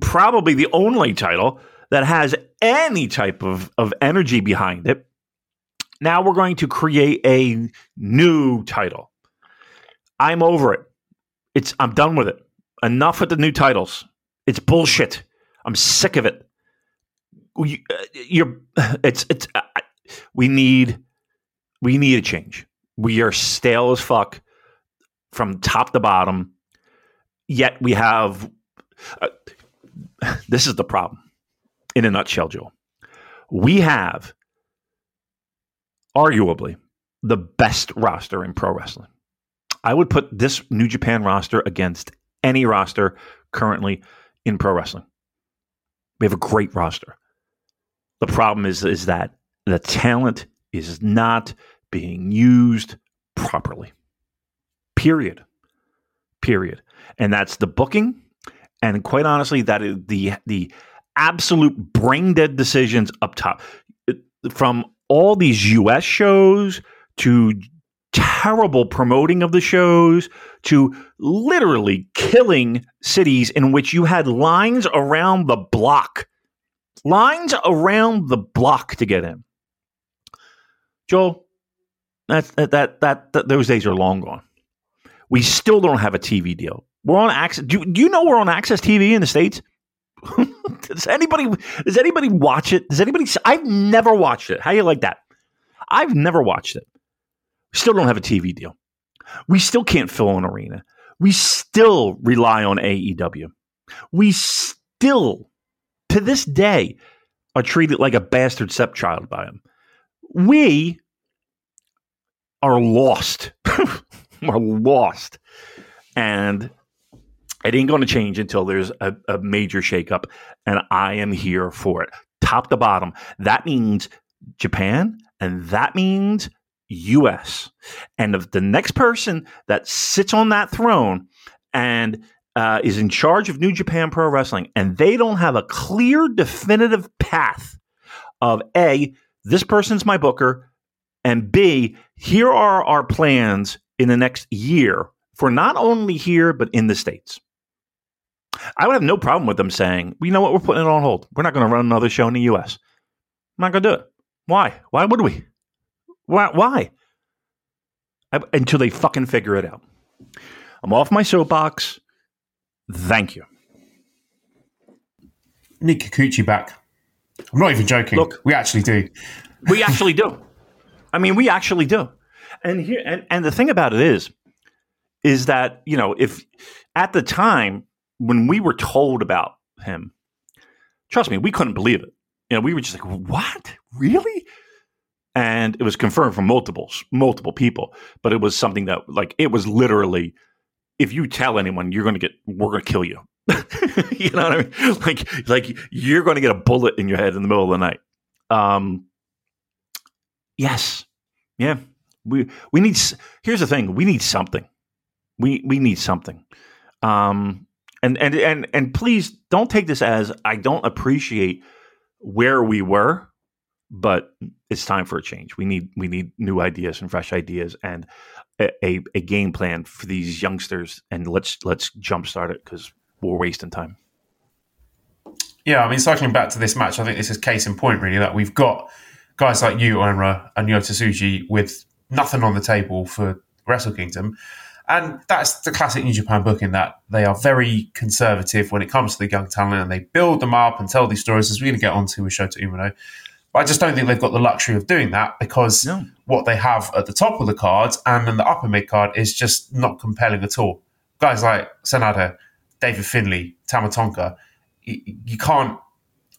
probably the only title that has any type of, of energy behind it. Now we're going to create a new title. I'm over it. It's I'm done with it. Enough with the new titles. It's bullshit. I'm sick of it. We, uh, you're, [SIGHS] it's it's. We need we need a change. We are stale as fuck from top to bottom. Yet we have. Uh, [SIGHS] this is the problem in a nutshell, Joel. We have arguably the best roster in pro wrestling. I would put this New Japan roster against any roster currently in pro wrestling. We have a great roster. The problem is, is that the talent is not being used properly. Period. Period. And that's the booking. And quite honestly, that is the the absolute brain dead decisions up top. From all these US shows to terrible promoting of the shows to literally killing cities in which you had lines around the block. Lines around the block to get in. Joel, that, that, that, that, those days are long gone. We still don't have a TV deal. We're on AXS. Do, do you know we're on AXS TV in the States? [LAUGHS] does anybody does anybody watch it? Does anybody? I've never watched it. How you like that? I've never watched it. Still don't have a TV deal. We still can't fill an arena. We still rely on AEW. We still, to this day, are treated like a bastard stepchild by them. We are lost. [LAUGHS] We're lost. And it ain't going to change until there's a, a major shakeup, and I am here for it, top to bottom. That means Japan, and that means U.S. And if the next person that sits on that throne and uh, is in charge of New Japan Pro Wrestling, and they don't have a clear, definitive path of a this person's my booker, and b here are our plans in the next year for not only here but in the states. I would have no problem with them saying, well, you know what, we're putting it on hold. We're not going to run another show in the U.S. I'm not going to do it. Why? Why would we? Why? Why? I, until they fucking figure it out. I'm off my soapbox. Thank you. Need Kikuchi back. I'm not even joking. Look, we actually do. we actually do. I mean, we actually do. And here, and, and the thing about it is, is that you know, if at the time when we were told about him, trust me, we couldn't believe it. You know, we were just like, "What? Really?" And it was confirmed from multiples, multiple people. But it was something that, like, it was literally, if you tell anyone, you're going to get, we're going to kill you. [LAUGHS] you know what I mean? Like, like you're going to get a bullet in your head in the middle of the night. Um, yes, yeah. We we need. Here's the thing: we need something. We we need something. Um, and and and and please don't take this as I don't appreciate where we were, but it's time for a change. We need we need new ideas and fresh ideas and a, a, a game plan for these youngsters. And let's let's jumpstart it because we're wasting time. Yeah, I mean, cycling back to this match, I think this is case in point, really, that we've got guys like Uemura, and Yota Tsuji with nothing on the table for Wrestle Kingdom. And that's the classic New Japan booking that they are very conservative when it comes to the young talent and they build them up and tell these stories, as we're going to get onto with Shota Umino. But I just don't think they've got the luxury of doing that because no. what they have at the top of the cards and in the upper mid card is just not compelling at all. Guys like Sanada, David Finlay, Tama Tonga, you, you can't.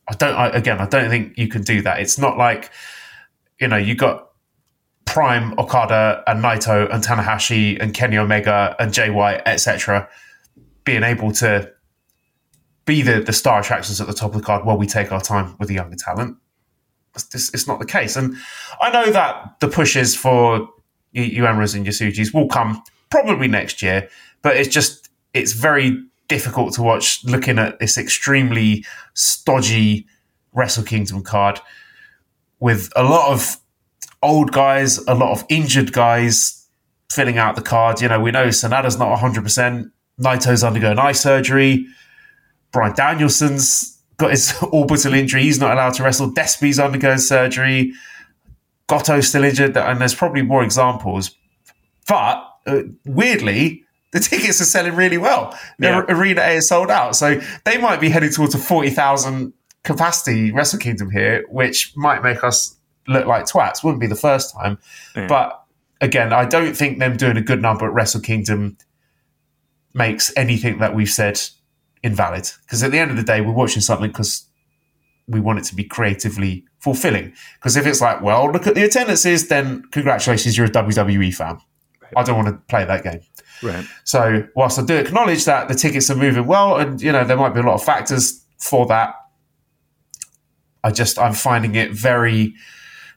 I don't. I, again, I don't think you can do that. It's not like you know you got Prime Okada and Naito and Tanahashi and Kenny Omega and Jay White, etc., being able to be the, the star attractions at the top of the card while we take our time with the younger talent. It's, it's not the case. And I know that the pushes for Uemura's and Yasujis will come probably next year, but it's just, it's very difficult to watch looking at this extremely stodgy Wrestle Kingdom card with a lot of old guys, a lot of injured guys filling out the card. You know, we know Sanada's not 100%. Naito's undergoing eye surgery. Bryan Danielson's got his [LAUGHS] orbital injury. He's not allowed to wrestle. Despi's undergoing surgery. Goto's still injured. And there's probably more examples. But uh, weirdly, the [LAUGHS] tickets are selling really well. The yeah. arena A is sold out. So they might be heading towards a 40,000 capacity Wrestle Kingdom here, which might make us look like twats. Wouldn't be the first time. Yeah. But again, I don't think them doing a good number at Wrestle Kingdom makes anything that we've said invalid. Because at the end of the day, we're watching something because we want it to be creatively fulfilling. Because if it's like, well, look at the attendances, then congratulations, you're a WWE fan. I don't want to play that game. Right. So whilst I do acknowledge that the tickets are moving well, and you know there might be a lot of factors for that, I just I'm finding it very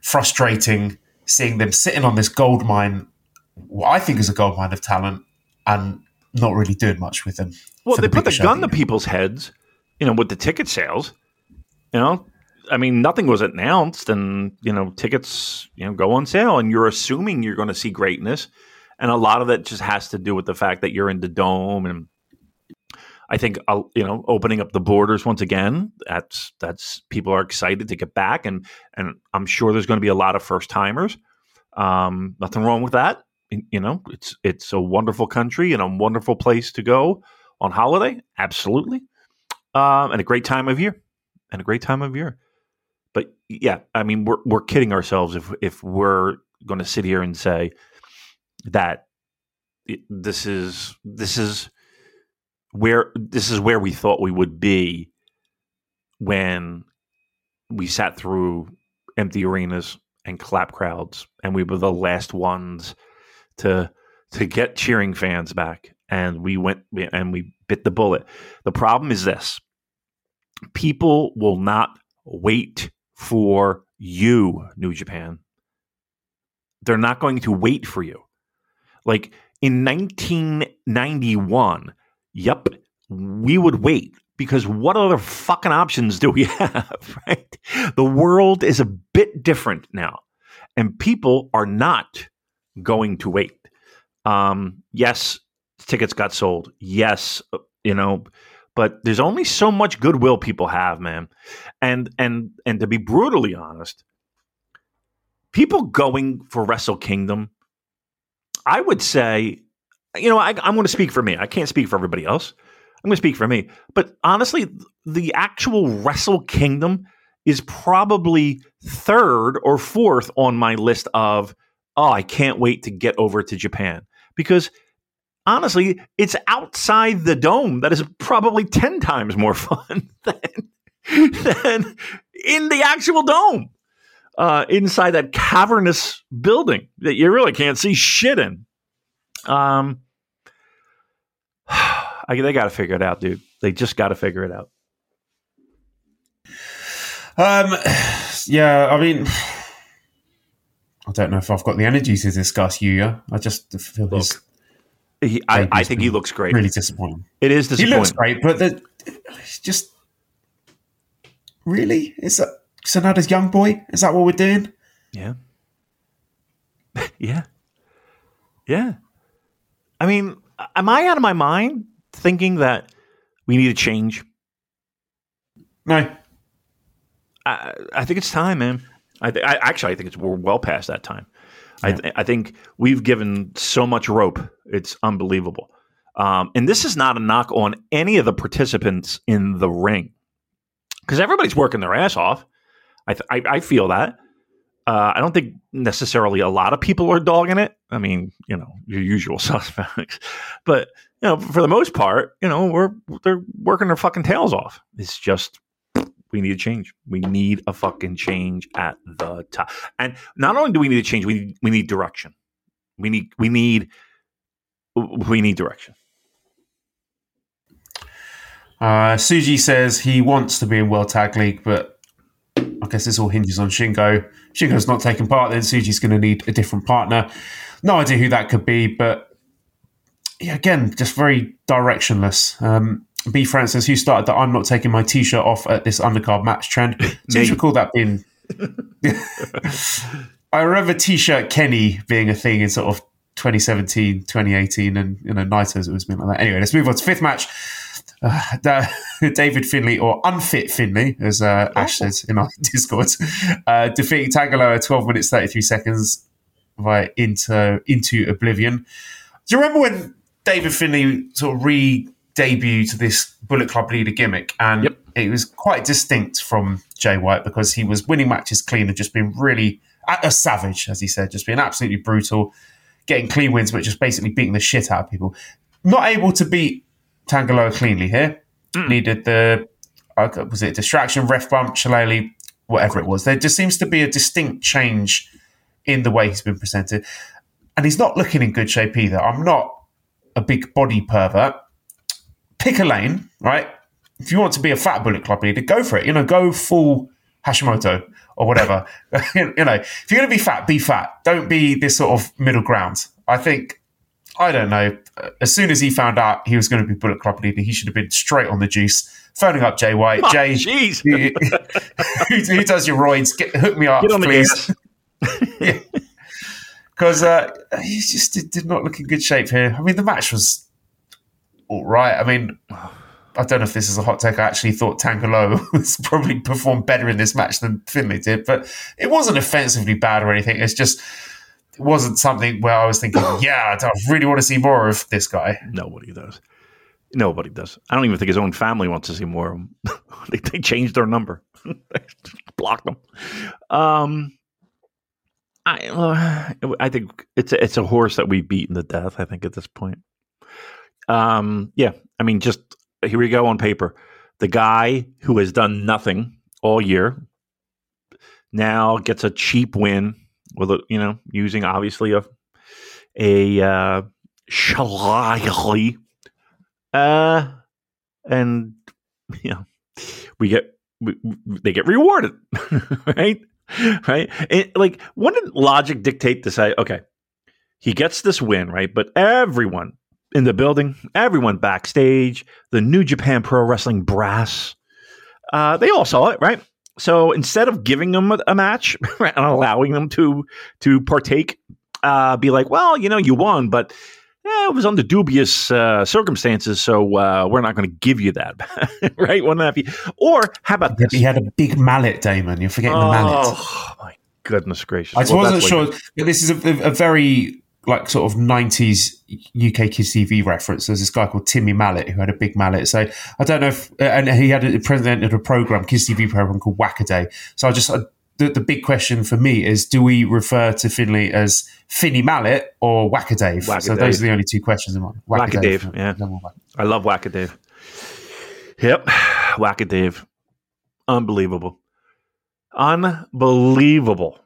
frustrating seeing them sitting on this gold mine, what I think is a gold mine of talent, and not really doing much with them. Well, they the put the gun to people's heads, you know, with the ticket sales. You know, I mean, nothing was announced, and you know, tickets you know go on sale, and you're assuming you're going to see greatness, and a lot of that just has to do with the fact that you're in the dome and I think uh, you know opening up the borders once again. That's that's people are excited to get back, and and I'm sure there's going to be a lot of first timers. Um, nothing wrong with that. You know, it's it's a wonderful country and a wonderful place to go on holiday. Absolutely, um, and a great time of year, and a great time of year. But yeah, I mean, we're we're kidding ourselves if if we're going to sit here and say that this is this is where this is where we thought we would be when we sat through empty arenas and clap crowds and we were the last ones to to get cheering fans back and we went and we bit the bullet. The problem is this. People will not wait for you new japan. They're not going to wait for you. Like in 1991 Yep, we would wait because what other fucking options do we [LAUGHS] have, right? The world is a bit different now, and people are not going to wait. Um, yes, tickets got sold. Yes, you know, but there's only so much goodwill people have, man. And and and to be brutally honest, people going for Wrestle Kingdom, I would say you know, I, am going to speak for me. I can't speak for everybody else. I'm going to speak for me. But honestly, the actual Wrestle Kingdom is probably third or fourth on my list of, oh, I can't wait to get over to Japan. Because honestly, it's outside the dome that is probably 10 times more [LAUGHS] fun than, than in the actual dome. Uh, inside that cavernous building that you really can't see shit in. Um, [SIGHS] I, they got to figure it out, dude. They just got to figure it out. Um, [SIGHS] yeah, I mean, [SIGHS] I don't know if I've got the energy to discuss Yuya. I just feel Look, his He, I, I think he looks great. Really disappointing. It is disappointing. He looks great, but the, it's just really is that Sanada's young boy? Is that what we're doing? Yeah. [LAUGHS] yeah. Yeah. I mean, am I out of my mind thinking that we need a change? No. I, I think it's time, man. I, th- I actually I think it's we're well past that time. Yeah. I, th- I think we've given so much rope; it's unbelievable. Um, and this is not a knock on any of the participants in the ring because everybody's working their ass off. I, th- I, I feel that. Uh, I don't think necessarily a lot of people are dogging it. I mean, you know, your usual [LAUGHS] suspects, but you know, for the most part, you know, we're they're working their fucking tails off. It's just we need a change. We need a fucking change at the top. And not only do we need a change, we need, we need direction. We need we need we need direction. Uh, Tsuji says he wants to be in World Tag League, but I guess this all hinges on Shingo. Shingo's not taking part, then Tsuji's going to need a different partner. No idea who that could be, but yeah, again, just very directionless. Um, B. France says, who started that I'm not taking my t shirt off at this undercard match trend? [LAUGHS] Seems recall that being. [LAUGHS] I remember t shirt Kenny being a thing in sort of 2017, 2018, and you know, Naito's it was been like that. Anyway, let's move on to fifth match. Uh, [LAUGHS] David Finlay or Unfit Finlay, as uh, Ash says in our [LAUGHS] Discord, uh, defeating Tanga Loa 12 minutes 33 seconds via into into Oblivion. Do you remember when David Finlay sort of re debuted this Bullet Club leader gimmick? And yep. it was quite distinct from Jay White because he was winning matches clean and just being really a savage, as he said, just being absolutely brutal, getting clean wins, but just basically beating the shit out of people. Not able to beat Tanga Loa cleanly here. Mm. Needed the uh, was it distraction, ref bump, shillelagh, whatever it was. There just seems to be a distinct change in the way he's been presented, and he's not looking in good shape either. I'm not a big body pervert. Pick a lane, right? If you want to be a fat Bullet Club leader, go for it. You know, go full Hashimoto or whatever. [LAUGHS] you know, if you're going to be fat, be fat. Don't be this sort of middle ground. I think I don't know. As soon as he found out he was going to be Bullet Club leader, he should have been straight on the juice, phoning up Jay White. Oh, Jay, [LAUGHS] who, who, does your roids? Get, hook me up, please. Because [LAUGHS] uh, he just did, did, not look in good shape here. I mean, the match was all right. I mean, I don't know if this is a hot take. I actually thought Tanga Loa [LAUGHS] was probably performed better in this match than Finlay did, but it wasn't offensively bad or anything. It's just it wasn't something where I was thinking, [COUGHS] yeah, I really want to see more of this guy. Nobody does. Nobody does. I don't even think his own family wants to see more of him. [LAUGHS] they, they changed their number, [LAUGHS] blocked them. Um, I uh, I think it's a, it's a horse that we've beaten to death. I think at this point. Um, yeah, I mean, just here we go on paper. The guy who has done nothing all year now gets a cheap win with a, you know using obviously a a uh, uh, and you know we get we, they get rewarded, [LAUGHS] right? Right? It, like, wouldn't logic dictate to say, okay, he gets this win, right? But everyone in the building, everyone backstage, the New Japan Pro Wrestling brass, uh, they all saw it, right? So instead of giving them a, a match [LAUGHS] and allowing them to to partake, uh, be like, well, you know, you won, but eh, it was under dubious uh, circumstances, so uh, we're not going to give you that, [LAUGHS] right? Wouldn't that be? Or how about this? He had a big mallet, Damon. You're forgetting oh, the mallet. Oh my goodness gracious! I well, wasn't sure. This is a, a, very like sort of 90s UK Kids TV reference. There's this guy called Timmy Mallett who had a big mallet. So I don't know if, uh, and he had a, presented a program, Kids TV program called Wacaday. So I just, I, the, the big question for me is do we refer to Finlay as Finny Mallet or Wackadave? Wackadave. So those are the only two questions in mind. Wackadave, Wackadave yeah. I love Wackadave. Yep, Wackadave. Unbelievable. Unbelievable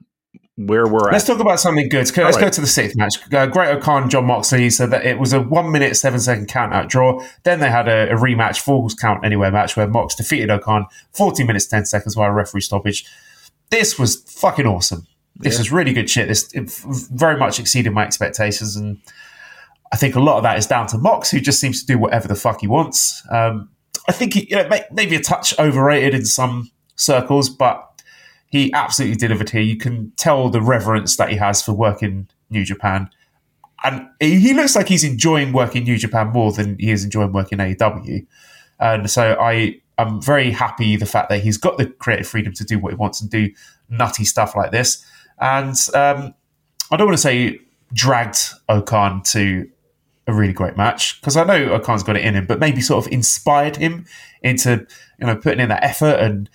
where we're Let's at. talk about something good. Let's right. go to the sixth match. Uh, Great-O-Khan, Moxley said that it was a one minute, seven second count out draw. Then they had a, a rematch, Falls Count Anywhere match where Mox defeated O-Khan 14 minutes, 10 seconds via referee stoppage. This was fucking awesome. This yeah. was really good shit. This very much exceeded my expectations. And I think a lot of that is down to Mox, who just seems to do whatever the fuck he wants. Um, I think he, you know, maybe a touch overrated in some circles, but he absolutely delivered here. You can tell the reverence that he has for working New Japan. And he looks like he's enjoying working New Japan more than he is enjoying working AEW. And so I am very happy the fact that he's got the creative freedom to do what he wants and do nutty stuff like this. And um, I don't want to say dragged O-Khan to a really great match because I know O-Khan's got it in him, but maybe sort of inspired him into you know putting in that effort and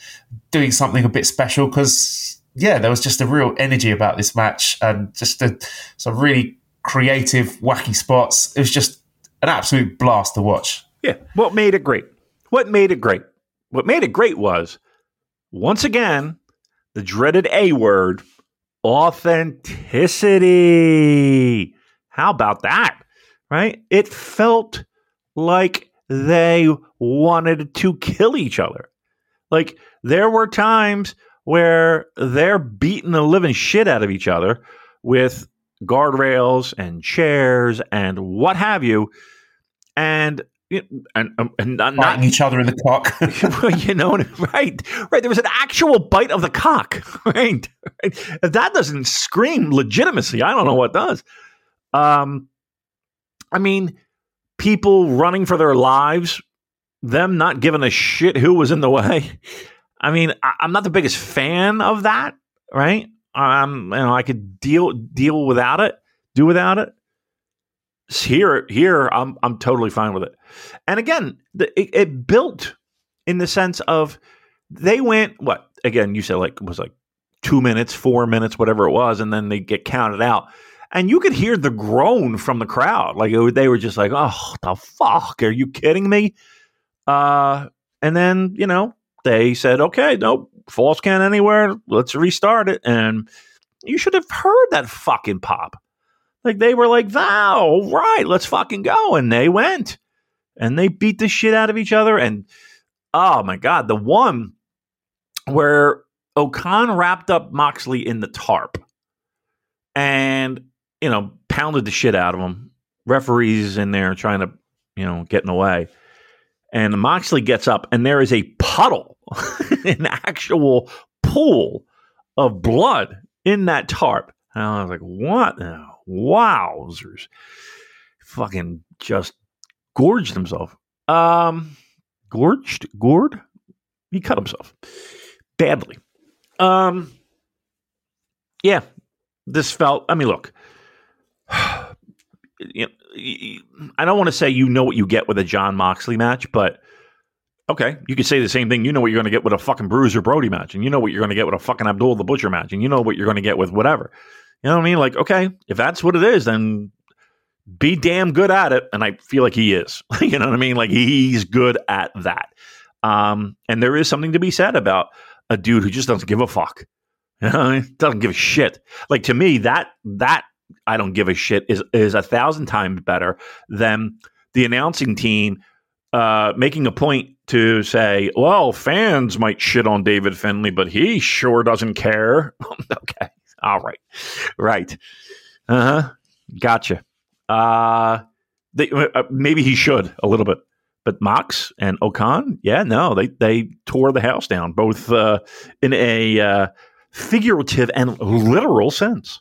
doing something a bit special because yeah, there was just a real energy about this match and just a, some really creative, wacky spots. It was just an absolute blast to watch. Yeah, what made it great? What made it great? What made it great was once again the dreaded A word authenticity. How about that? Right? It felt like they wanted to kill each other. Like there were times where they're beating the living shit out of each other with guardrails and chairs and what have you. And and, um, and not, biting each other in the cock. [LAUGHS] you know, right, right. There was an actual bite of the cock, [LAUGHS] right? If that doesn't scream legitimacy, I don't know what does. Um, I mean, people running for their lives, them not giving a shit who was in the way. I mean, I, am not the biggest fan of that, right? Um, you know, I could deal deal without it, do without it. Here, here, I'm I'm totally fine with it. And again, the, it, it built in the sense of they went what again? You said like was like two minutes, four minutes, whatever it was, and then they get counted out and you could hear the groan from the crowd. Like it, they were just like, "Oh, the fuck? Are you kidding me?" Uh, and then you know they said, "Okay, no falls count anywhere. Let's restart it." And you should have heard that fucking pop. Like they were like, "Wow, right, let's fucking go," and they went and they beat the shit out of each other. And oh my god, the one where O-Khan wrapped up Moxley in the tarp and you know, pounded the shit out of him. Referees in there trying to, you know, get in the way. And Moxley gets up, and there is a puddle, [LAUGHS] an actual pool of blood in that tarp. And I was like, what? Oh, wowzers. Fucking just gorged himself. Um, gorged? Gored? He cut himself badly. Um, yeah, this felt, I mean, look, [SIGHS] you know, I don't want to say you know what you get with a Jon Moxley match, but okay, you could say the same thing. You know what you're going to get with a fucking Bruiser Brody match, and you know what you're going to get with a fucking Abdul the Butcher match, and you know what you're going to get with whatever. You know what I mean? Like, okay, if that's what it is, then be damn good at it. And I feel like he is. [LAUGHS] you know what I mean? Like he's good at that. Um, and there is something to be said about a dude who just doesn't give a fuck. [LAUGHS] Doesn't give a shit. Like to me, that that I don't give a shit is is a thousand times better than the announcing team uh, making a point to say, well, fans might shit on David Finlay, but he sure doesn't care. [LAUGHS] okay. All right. Right. Uh huh. Gotcha. Uh, they, uh, maybe he should a little bit. But Mox and O-Khan, yeah, no, they, they tore the house down, both uh, in a uh, figurative and literal sense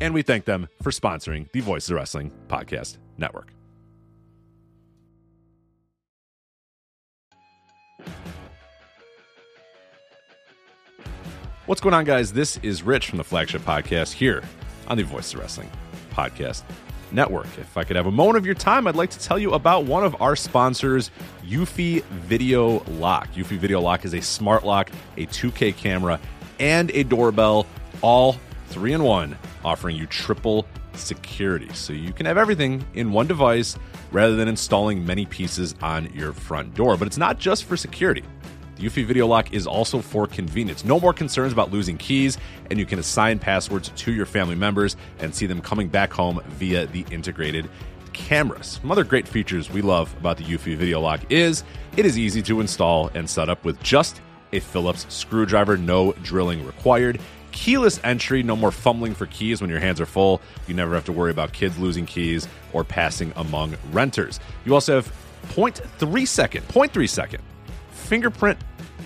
And we thank them for sponsoring the Voices of Wrestling Podcast Network. What's going on, guys? This is Rich from the flagship podcast here on the Voices of Wrestling Podcast Network. If I could have a moment of your time, I'd like to tell you about one of our sponsors, Eufy Video Lock. Eufy Video Lock is a smart lock, a 2K camera, and a doorbell, all three in one, offering you triple security. So you can have everything in one device rather than installing many pieces on your front door. But it's not just for security. The Eufy Video Lock is also for convenience. No more concerns about losing keys, and you can assign passwords to your family members and see them coming back home via the integrated cameras. Some other great features we love about the Eufy Video Lock is it is easy to install and set up with just a Phillips screwdriver, no drilling required. Keyless entry, no more fumbling for keys when your hands are full. You never have to worry about kids losing keys or passing among renters. You also have 0.3 second, 0.3 second fingerprint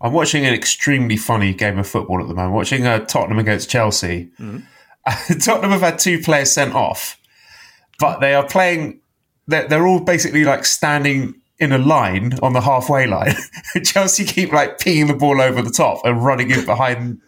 I'm watching an extremely funny game of football at the moment. Watching uh, Tottenham against Chelsea. Mm-hmm. [LAUGHS] Tottenham have had two players sent off, but they are playing. They're, they're all basically like standing in a line on the halfway line. [LAUGHS] Chelsea keep like peeing the ball over the top and running in behind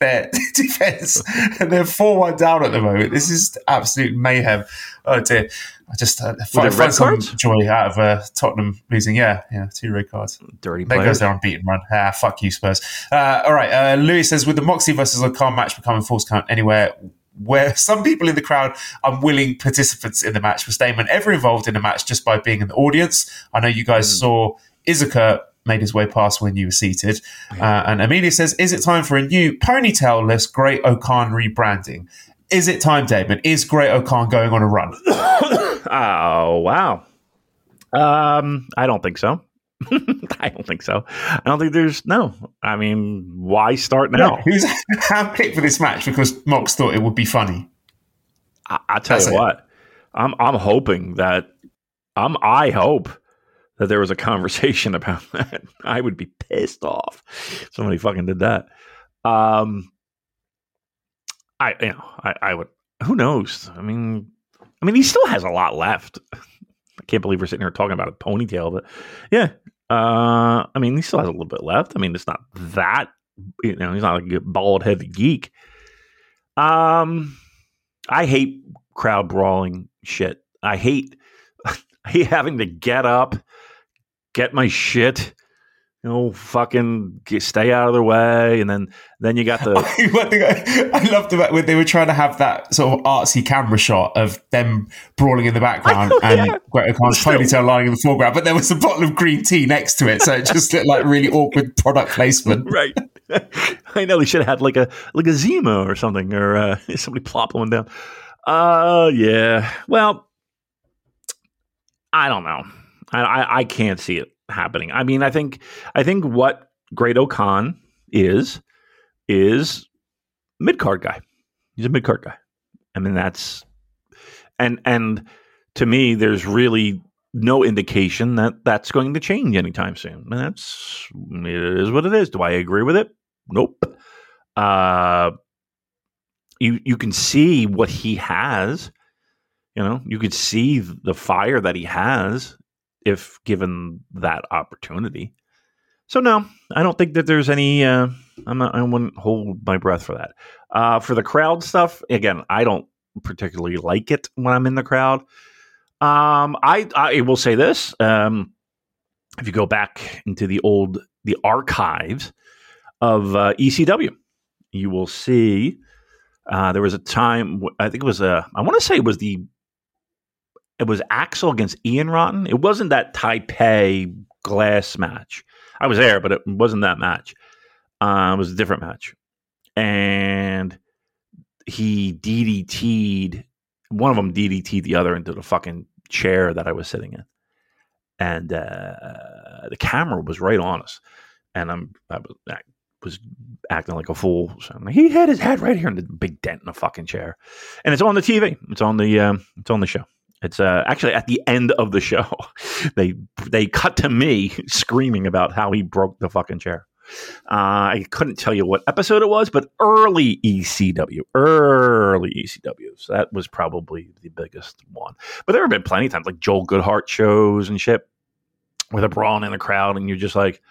their [LAUGHS] defense, and they're four one down at the moment. This is absolute mayhem. Oh dear. I just uh, find, find some joy out of uh, Tottenham losing. Yeah, yeah, two red cards. Dirty. There goes their unbeaten run. Ah, fuck you, Spurs. Uh, all right. Uh, Louis says with the Moxie versus O-Khan match becoming falls count anywhere where [LAUGHS] some people in the crowd are willing participants in the match, was Damon ever involved in a match just by being in the audience? I know you guys mm. saw Iizuka made his way past when you were seated. Uh, and Amelia says, Is it time for a new ponytail-less Great-O-Khan rebranding? Is it time, Damon? Is Great-O-Khan going on a run? [COUGHS] oh, wow. Um, I don't think so. [LAUGHS] I don't think so. I don't think there's no. I mean, why start now? Was [LAUGHS] handpicked for this match because Mox thought it would be funny. I, I tell That's you it. what, I'm I'm hoping that I'm I hope that there was a conversation [LAUGHS] about that. I would be pissed off. Somebody fucking did that. Um, I you know I, I would. Who knows? I mean, I mean, he still has a lot left. [LAUGHS] I can't believe we're sitting here talking about a ponytail, but yeah. Uh, I mean, he still has a little bit left. I mean, it's not that you know, he's not like a bald headed geek. Um, I hate crowd brawling shit. I hate [LAUGHS] I hate having to get up, get my shit, you know, fucking get, stay out of their way, and then then you got the. [LAUGHS] I loved about when they were trying to have that sort of artsy camera shot of them brawling in the background know, [LAUGHS] and yeah. Great-O-Khan's ponytail lying in the foreground, but there was a bottle of green tea next to it, so it [LAUGHS] just looked like really awkward product placement. right. I know they should have had like a like a Zima or something, or uh, somebody plop one down. Uh, yeah. Well, I don't know. I, I, I can't see it happening. I mean, I think I think what Great-O-Khan is is mid card guy. He's a mid card guy. I mean, that's and and to me, there's really no indication that that's going to change anytime soon. And that's it is what it is. Do I agree with it? Nope. Uh, you you can see what he has. You know, you could see the fire that he has if given that opportunity. So no, I don't think that there's any. Uh, I'm not, I wouldn't hold my breath for that. Uh, for the crowd stuff, again, I don't particularly like it when I'm in the crowd. Um, I I will say this: um, if you go back into the old the archives of uh, ECW, you will see uh, there was a time. I think it was a. I want to say it was the it was Axl against Ian Rotten. It wasn't that Taipei glass match. I was there, but it wasn't that match. Uh, it was a different match. And he DDT'd one of them DDT'd the other into the fucking chair that I was sitting in. And uh, the camera was right on us. And I'm I was, I was acting like a fool. So he had his head right here in the big dent in the fucking chair. And it's on the TV. It's on the um, it's on the show. It's uh, actually at the end of the show. [LAUGHS] they they cut to me [LAUGHS] screaming about how he broke the fucking chair. Uh, I couldn't tell you what episode it was, but early ECW, early ECW. So that was probably the biggest one. But there have been plenty of times, like Joel Goodhart shows and shit, with a brawl in the crowd, and you're just like,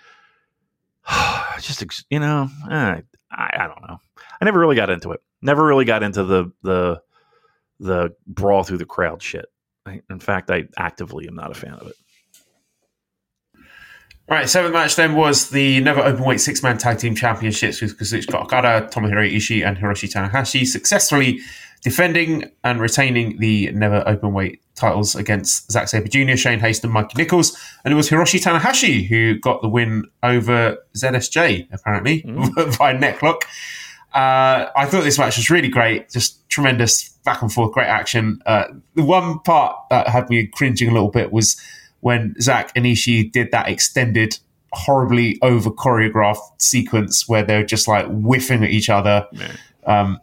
[SIGHS] just you know, I, I, I don't know. I never really got into it. Never really got into the the the brawl through the crowd shit. I, in fact, I actively am not a fan of it. All right, seventh match then was the Never Openweight Six Man Tag Team Championships with Kazuchika Okada, Tomohiro Ishii, and Hiroshi Tanahashi successfully defending and retaining the Never Openweight titles against Zack Sabre Jr., Shane Haste, and Mikey Nichols. And it was Hiroshi Tanahashi who got the win over ZSJ, apparently, mm. [LAUGHS] by necklock. Uh, I thought this match was really great, just tremendous back and forth, great action. Uh, the one part that had me cringing a little bit was when Zack and Ishii did that extended, horribly over choreographed sequence where they're just like whiffing at each other. Um,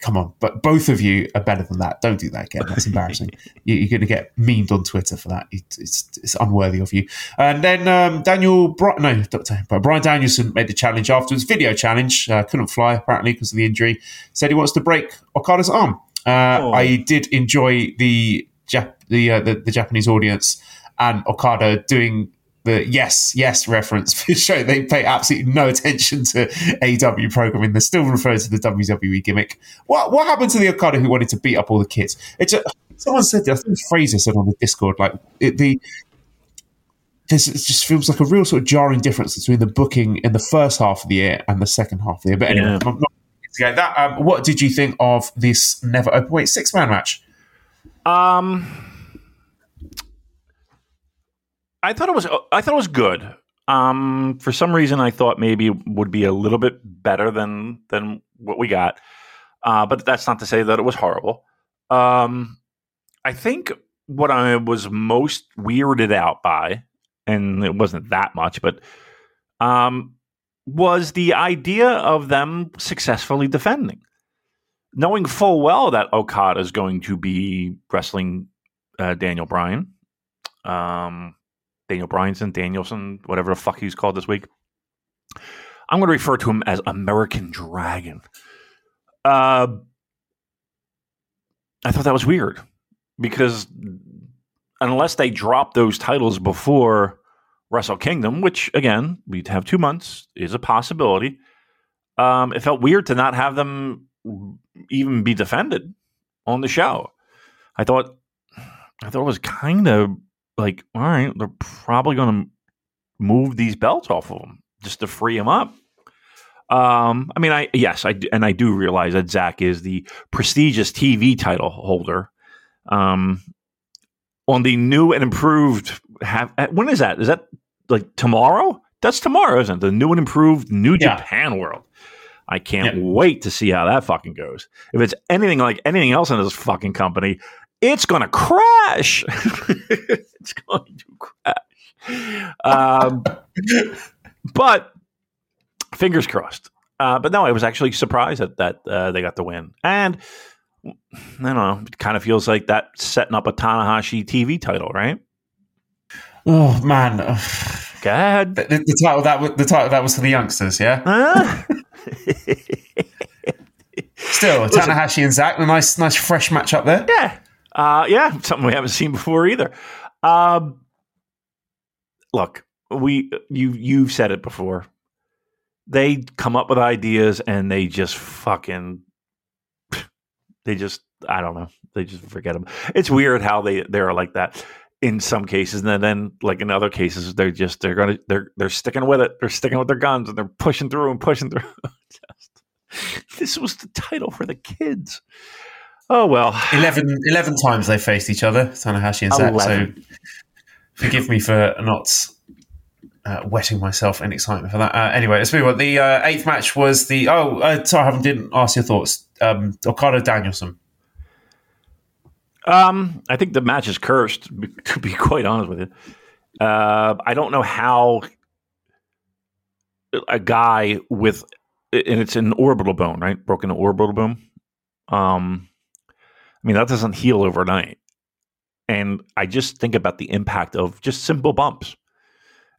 come on, but both of you are better than that. Don't do that again. That's embarrassing. [LAUGHS] you, are going to get memed on Twitter for that. It, it's, it's unworthy of you. And then um, Daniel, Bri- no, but Bryan Danielson made the challenge afterwards. Video challenge. Uh, couldn't fly apparently because of the injury. Said he wants to break Okada's arm. Uh, oh. I did enjoy the Jap- the, uh, the the Japanese audience and Okada doing the yes, yes reference for show. They pay absolutely no attention to AW programming. They're still referring to the WWE gimmick. What what happened to the Okada who wanted to beat up all the kids? It's someone said I think Fraser said on the Discord like it, the this it just feels like a real sort of jarring difference between the booking in the first half of the year and the second half of the year. But anyway, yeah. I'm not to that. Um, what did you think of this never open weight six man match? Um I thought it was I thought it was good. Um, for some reason, I thought maybe it would be a little bit better than than what we got. Uh, but that's not to say that it was horrible. Um, I think what I was most weirded out by, and it wasn't that much, but um, was the idea of them successfully defending, knowing full well that Okada is going to be wrestling uh, Daniel Bryan. Um, Daniel Bryanson, Danielson, whatever the fuck he's called this week. I'm going to refer to him as American Dragon. Uh, I thought that was weird because unless they drop those titles before Wrestle Kingdom, which again we'd have two months, is a possibility. Um, it felt weird to not have them even be defended on the show. I thought, I thought it was kind of like, all right, they're probably going to move these belts off of them just to free them up. Um, I mean, I yes, I and I do realize that Zack is the prestigious TV title holder. Um, on the new and improved, have uh, when is that? Is that like tomorrow? That's tomorrow, isn't it? The new and improved New yeah. Japan World. I can't yeah. wait to see how that fucking goes. If it's anything like anything else in this fucking company, it's going to crash. [LAUGHS] it's going to crash. Um, [LAUGHS] but fingers crossed. Uh, but no, I was actually surprised that that uh, they got the win, and I don't know. It kind of feels like that setting up a Tanahashi TV title, right? Oh man, [SIGHS] go ahead. The, the, title that was, the title that was for the youngsters, yeah. [LAUGHS] Still, Tanahashi and Zack, a nice, nice, fresh match up there. Yeah, uh, yeah, [LAUGHS] something we haven't seen before either. Um, look, we you you've said it before. They come up with ideas and they just fucking [SIGHS] they just I don't know. They just forget them. It's weird how they they're like that in some cases, and then, then like in other cases, they're just they're gonna they're they're sticking with it. They're sticking with their guns and they're pushing through and pushing through. [LAUGHS] just, this was the title for the kids. Oh well, 11, 11 times they faced each other, Tanahashi and Zack. So forgive me for not uh, wetting myself in excitement for that. Uh, anyway, let's move on. The uh, eighth match was the oh, uh, sorry, I haven't didn't ask your thoughts. Um, Okada Danielson. Um, I think the match is cursed. [LAUGHS] To be quite honest with you, uh, I don't know how a guy with and it's an orbital bone, right? Broken orbital bone. Um, I mean, that doesn't heal overnight. And I just think about the impact of just simple bumps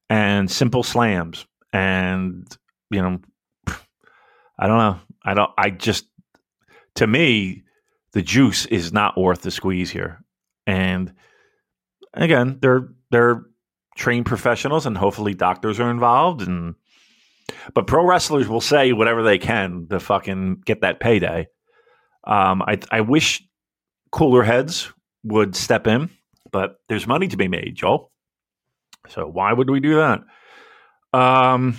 and simple slams. And, you know, I don't know. I don't, I just, to me, the juice is not worth the squeeze here. And again, they're, they're trained professionals and hopefully doctors are involved. And But pro wrestlers will say whatever they can to fucking get that payday. Um, I I wish cooler heads would step in, but there's money to be made, Joel. So why would we do that? Um,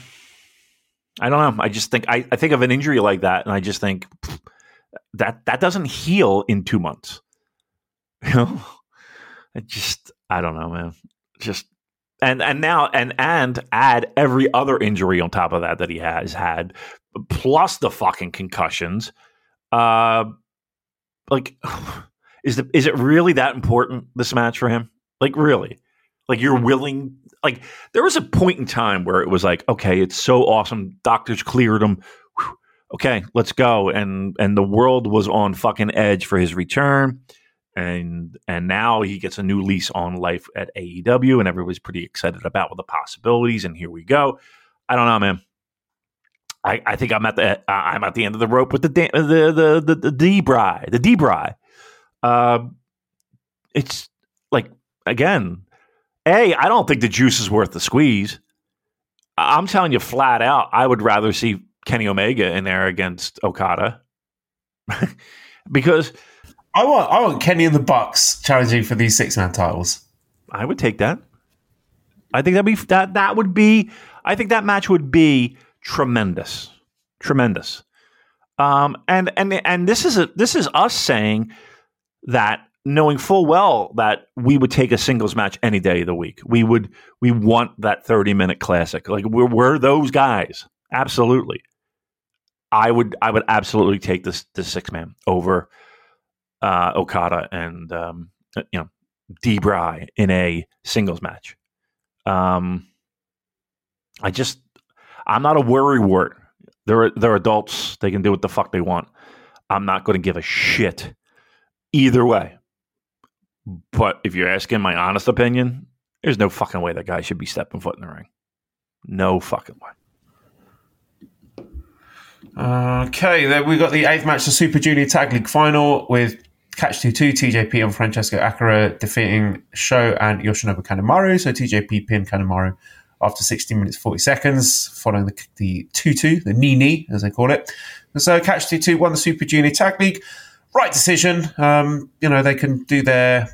I don't know. I just think I, I think of an injury like that, and I just think that that doesn't heal in two months. [LAUGHS] You know, I just I don't know, man. Just and and now and and add every other injury on top of that that he has had, plus the fucking concussions. Uh, like, [SIGHS] is the is it really that important this match for him? Like, really? Like, you're willing? Like, there was a point in time where it was like, okay, it's so awesome. Doctors cleared him. Whew. Okay, let's go. And and the world was on fucking edge for his return and and now he gets a new lease on life at AEW, and everybody's pretty excited about the possibilities. And here we go. I don't know, man. I, I think I'm at the uh, I'm at the end of the rope with the the the the, the D-Bry, the D-Bry. Uh, it's like again, a I don't think the juice is worth the squeeze. I'm telling you flat out, I would rather see Kenny Omega in there against Okada [LAUGHS] because I want I want Kenny and the Bucks challenging for these six man titles. I would take that. I think that'd be that that would be. I think that match would be tremendous, tremendous. Um, and and and this is a this is us saying that knowing full well that we would take a singles match any day of the week. We would we want that thirty minute classic. Like we're we're those guys. Absolutely. I would I would absolutely take this this six man over uh, Okada and um, you know D-Bry in a singles match. Um, I just I'm not a worry wart. They're they're adults. They can do what the fuck they want. I'm not going to give a shit either way. But if you're asking my honest opinion, there's no fucking way that guy should be stepping foot in the ring. No fucking way. Okay, then we got the eighth match, the Super Junior Tag League final with Catch 2 2, TJP and Francesco Akira defeating Sho and Yoshinobu Kanemaru. So TJP pinned Kanemaru after 16 minutes 40 seconds, following the, the 2 2, the knee knee, as they call it. And so Catch 2 2 won the Super Junior Tag League. Right decision. Um, you know, they can do their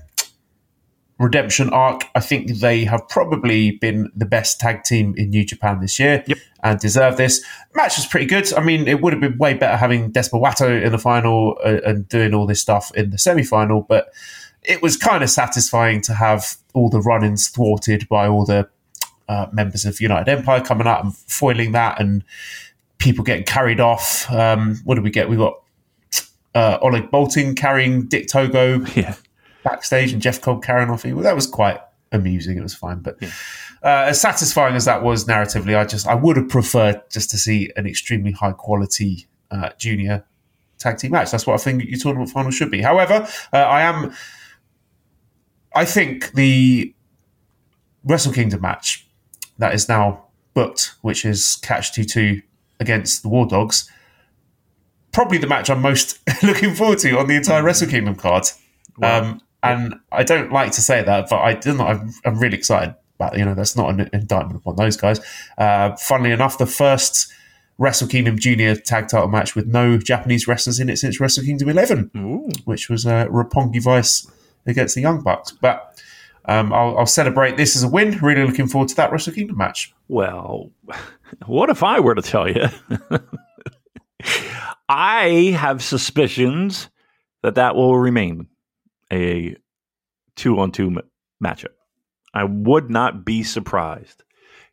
redemption arc. I think they have probably been the best tag team in New Japan this year Yep. and deserve this. Match was pretty good. I mean, it would have been way better having Desperado in the final uh, and doing all this stuff in the semi final, but it was kind of satisfying to have all the run ins thwarted by all the uh, members of United Empire coming out and foiling that and people getting carried off. Um, what did we get? We got uh, Oleg Boltin carrying Dick Togo [LAUGHS] Yeah. backstage and Jeff Cobb carrying off. Well, that was quite amusing. It was fine, but uh, as satisfying as that was narratively, I just I would have preferred just to see an extremely high quality uh, junior tag team match. That's what I think your tournament final should be. However, uh, I am. I think the Wrestle Kingdom match that is now booked, which is Catch Two Two against the War Dogs, probably the match I'm most [LAUGHS] looking forward to on the entire Wrestle Kingdom card. Um, and I don't like to say that, but I. I'm, I'm really excited about. You know, that's not an indictment upon those guys. Uh, funnily enough, the first Wrestle Kingdom Junior Tag Title match with no Japanese wrestlers in it since Wrestle Kingdom 11, Ooh. which was uh, Roppongi Vice against the Young Bucks. But um, I'll, I'll celebrate this as a win. Really looking forward to that Wrestle Kingdom match. Well, [LAUGHS] what if I were to tell you? [LAUGHS] I have suspicions that that will remain a two on two matchup. I would not be surprised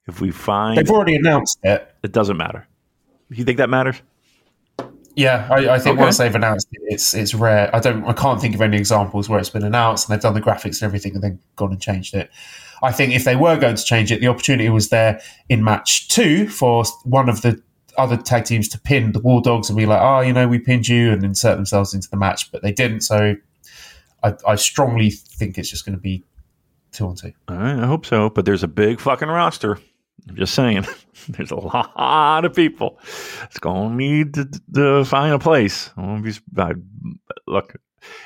if we find They've already announced it. it doesn't matter. You think that matters? Yeah, I, I think Okay. once they've announced it, it's it's rare. I don't, I can't think of any examples where it's been announced and they've done the graphics and everything and then gone and changed it. I think if they were going to change it, the opportunity was there in match two for one of the other tag teams to pin the War Dogs and be like, oh, you know, we pinned you and insert themselves into the match, but they didn't. So I, I strongly think it's just going to be two on two. I hope so. But there's a big fucking roster. I'm just saying, [LAUGHS] there's a lot of people. It's going to need to, to find a place. Be, look,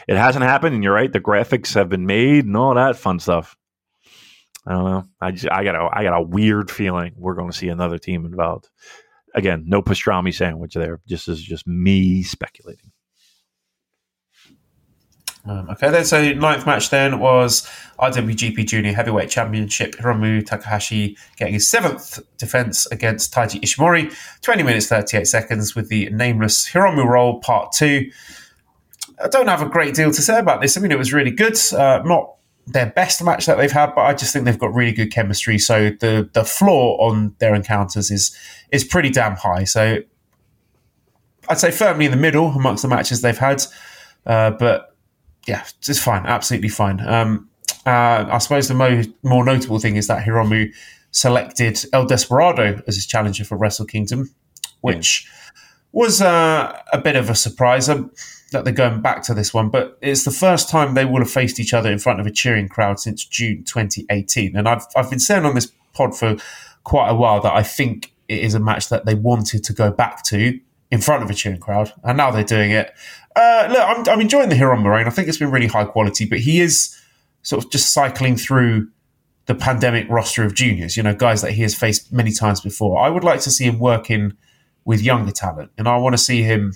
it hasn't happened, and you're right. The graphics have been made and all that fun stuff. I don't know. I just, I got a I got a weird feeling we're going to see another team involved. Again, no pastrami sandwich there. Just is just me speculating. Um, okay, then so ninth match then was IWGP Junior Heavyweight Championship. Hiromu Takahashi getting his seventh defense against Taiji Ishimori. 20 minutes 38 seconds with the nameless Hiromu roll part two. I don't have a great deal to say about this. I mean, it was really good. Uh, not their best match that they've had, but I just think they've got really good chemistry. So the the floor on their encounters is is pretty damn high. So I'd say firmly in the middle amongst the matches they've had. Uh, but yeah, it's fine, absolutely fine. Um, uh, I suppose the mo- more notable thing is that Hiromu selected El Desperado as his challenger for Wrestle Kingdom, which was uh, a bit of a surprise. Um, that they're going back to this one, but it's the first time they will have faced each other in front of a cheering crowd since June 2018. And I've I've been saying on this pod for quite a while that I think it is a match that they wanted to go back to in front of a cheering crowd, and now they're doing it. Uh, look, I'm, I'm enjoying the Hiromu reign. I think it's been really high quality, but he is sort of just cycling through the pandemic roster of juniors. You know, guys that he has faced many times before. I would like to see him working with younger talent, and I want to see him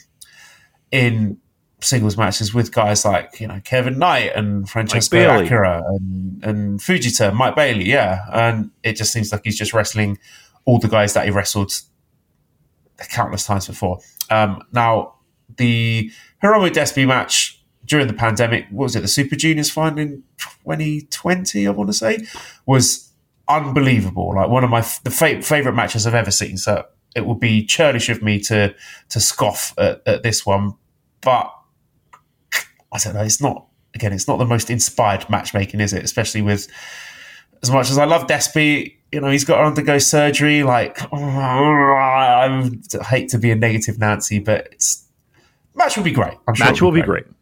in singles matches with guys like you know Kevin Knight and Francesco Akira and, and Fujita, Mike Bailey, yeah. And it just seems like he's just wrestling all the guys that he wrestled countless times before. Um, now, the Hiromu Despy match during the pandemic, what was it, the Super Juniors final in 2020, I want to say, was unbelievable. Like one of my the fa- favorite matches I've ever seen. So it would be churlish of me to to scoff at, at this one, but I don't know. It's not again. It's not the most inspired matchmaking, is it? Especially with as much as I love Despy, you know, he's got to undergo surgery. Like, [SIGHS] I hate to be a negative Nancy, but it's match will be great. I'm sure match will be great. great.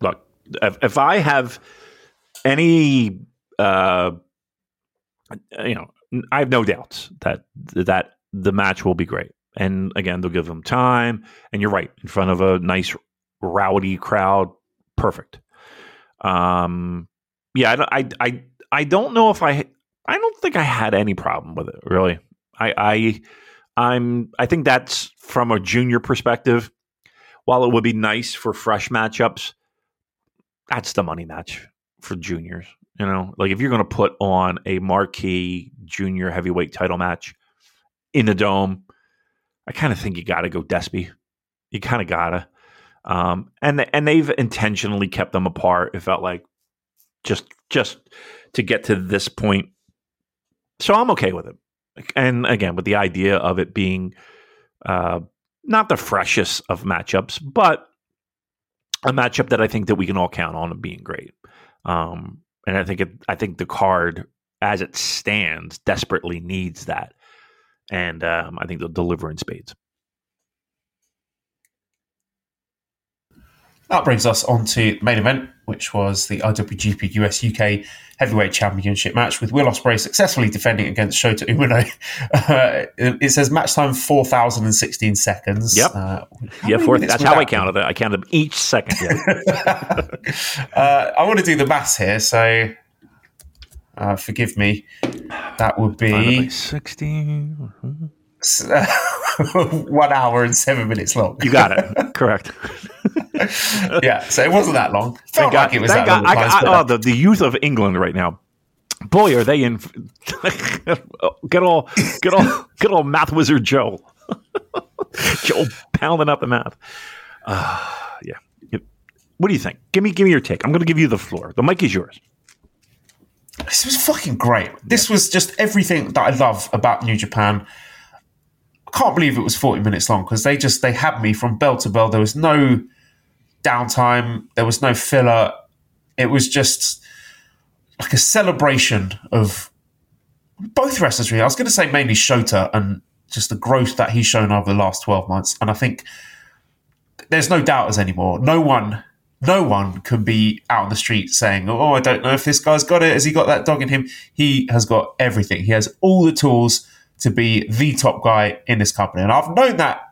Look, if, if, I have any, uh, you know, I have no doubts that that the match will be great. And again, they'll give them time. And you're right, in front of a nice rowdy crowd, perfect. Um, yeah, I, I, I, don't know if I, I don't think I had any problem with it really. I, I, I'm, I think that's from a junior perspective. While it would be nice for fresh matchups, that's the money match for juniors. You know, like if you're going to put on a marquee junior heavyweight title match in the dome, I kind of think you got to go Despy. You kind of gotta. Um, and and they've intentionally kept them apart. It felt like just just to get to this point. So I'm okay with it. And again, with the idea of it being uh, not the freshest of matchups, but a matchup that I think that we can all count on being great. Um, and I think it, I think the card as it stands desperately needs that, and um, I think they'll deliver in spades. That brings us on to the main event, which was the IWGP US UK Heavyweight Championship match with Will Ospreay successfully defending against Shota Umino. Uh, it says match time 4,016 seconds. Yep. Uh, yeah, four, that's how that? I counted it. I counted each second. [LAUGHS] Yeah. uh, I want to do the maths here, so uh, forgive me. That would be 16. [LAUGHS] one hour and seven minutes long. You got it. [LAUGHS] Correct. [LAUGHS] yeah, so it wasn't that long. Felt like it was that God, long. I, I, oh, the, the youth of England right now. Boy, are they in? get all, get all, get all math wizard Joe. Joe pounding up the math. Uh, yeah. What do you think? Give me, give me your take. I'm going to give you the floor. The mic is yours. This was fucking great. This was just everything that I love about New Japan can't believe it was 40 minutes long because they just they had me from bell to bell. There was no downtime. There was no filler. It was just like a celebration of both wrestlers. Really, I was going to say mainly Shota and just the growth that he's shown over the last 12 months. And I think there's no doubters anymore. No one, no one can be out on the street saying, "Oh, I don't know if this guy's got it. Has he got that dog in him?" He has got everything. He has all the tools to be the top guy in this company. And I've known that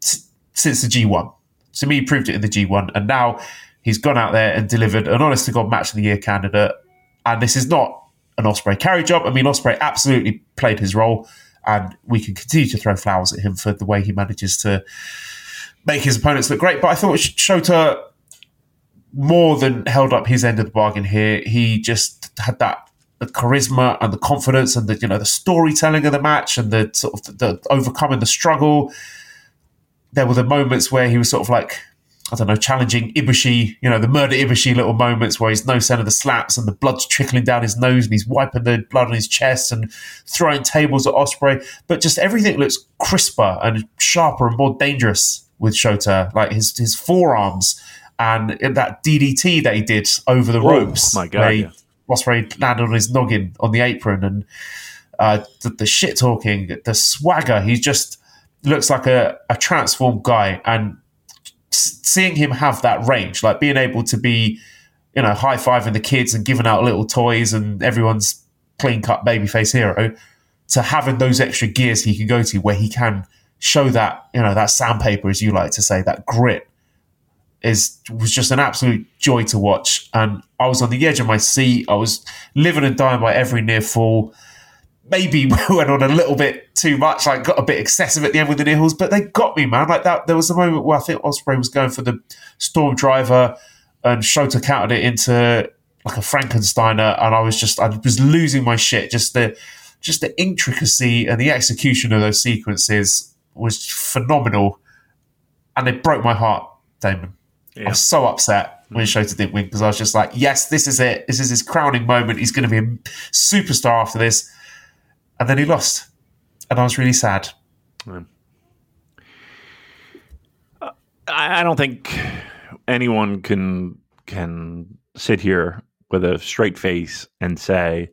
t- since the G1. To me, he proved it in the G1. And now he's gone out there and delivered an honest to God match of the year candidate. And this is not an Ospreay carry job. I mean, Ospreay absolutely played his role and we can continue to throw flowers at him for the way he manages to make his opponents look great. But I thought Shota more than held up his end of the bargain here. He just had that the charisma and the confidence and the you know the storytelling of the match and the sort of the, the overcoming the struggle. There were the moments where he was sort of like I don't know, challenging Ibushi, you know, the murder Ibushi little moments where he's no of the slaps and the blood's trickling down his nose and he's wiping the blood on his chest and throwing tables at Ospreay. But just everything looks crisper and sharper and more dangerous with Shota. Like his his forearms and that DDT that he did over the ropes. my God, yeah. Ospreay landed on his noggin on the apron and uh, the, the shit talking, the swagger. He just looks like a, a transformed guy. And seeing him have that range, like being able to be, you know, high fiving the kids and giving out little toys and everyone's clean cut babyface hero, to having those extra gears he can go to where he can show that, you know, that sandpaper, as you like to say, that grit is was just an absolute joy to watch. And I was on the edge of my seat. I was living and dying by every near fall. Maybe [LAUGHS] went on a little bit too much, like got a bit excessive at the end with the near falls, but they got me, man. Like that, there was a moment where I think Ospreay was going for the storm driver, and Shota countered it into like a Frankensteiner, and I was just, I was losing my shit. Just the, just the intricacy and the execution of those sequences was phenomenal, and it broke my heart, Damon. I was so upset when mm. Shota didn't win because I was just like, yes, this is it. This is his crowning moment. He's going to be a superstar after this. And then he lost. And I was really sad. I, I don't think anyone can can sit here with a straight face and say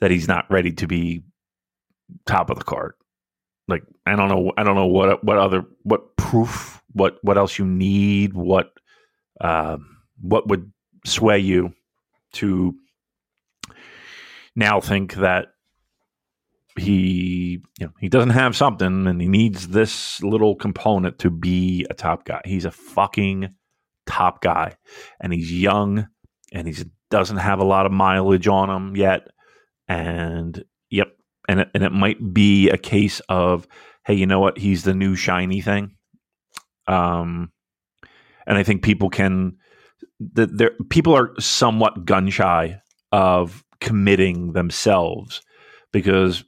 that he's not ready to be top of the card. Like I don't know, I don't know what what other what proof, what what else you need, what um, what would sway you to now think that he you know he doesn't have something and he needs this little component to be a top guy. He's a fucking top guy and he's young and he doesn't have a lot of mileage on him yet. And yep and it, and it might be a case of hey you know what? He's the new shiny thing um and I think people can that there people are somewhat gun shy of committing themselves because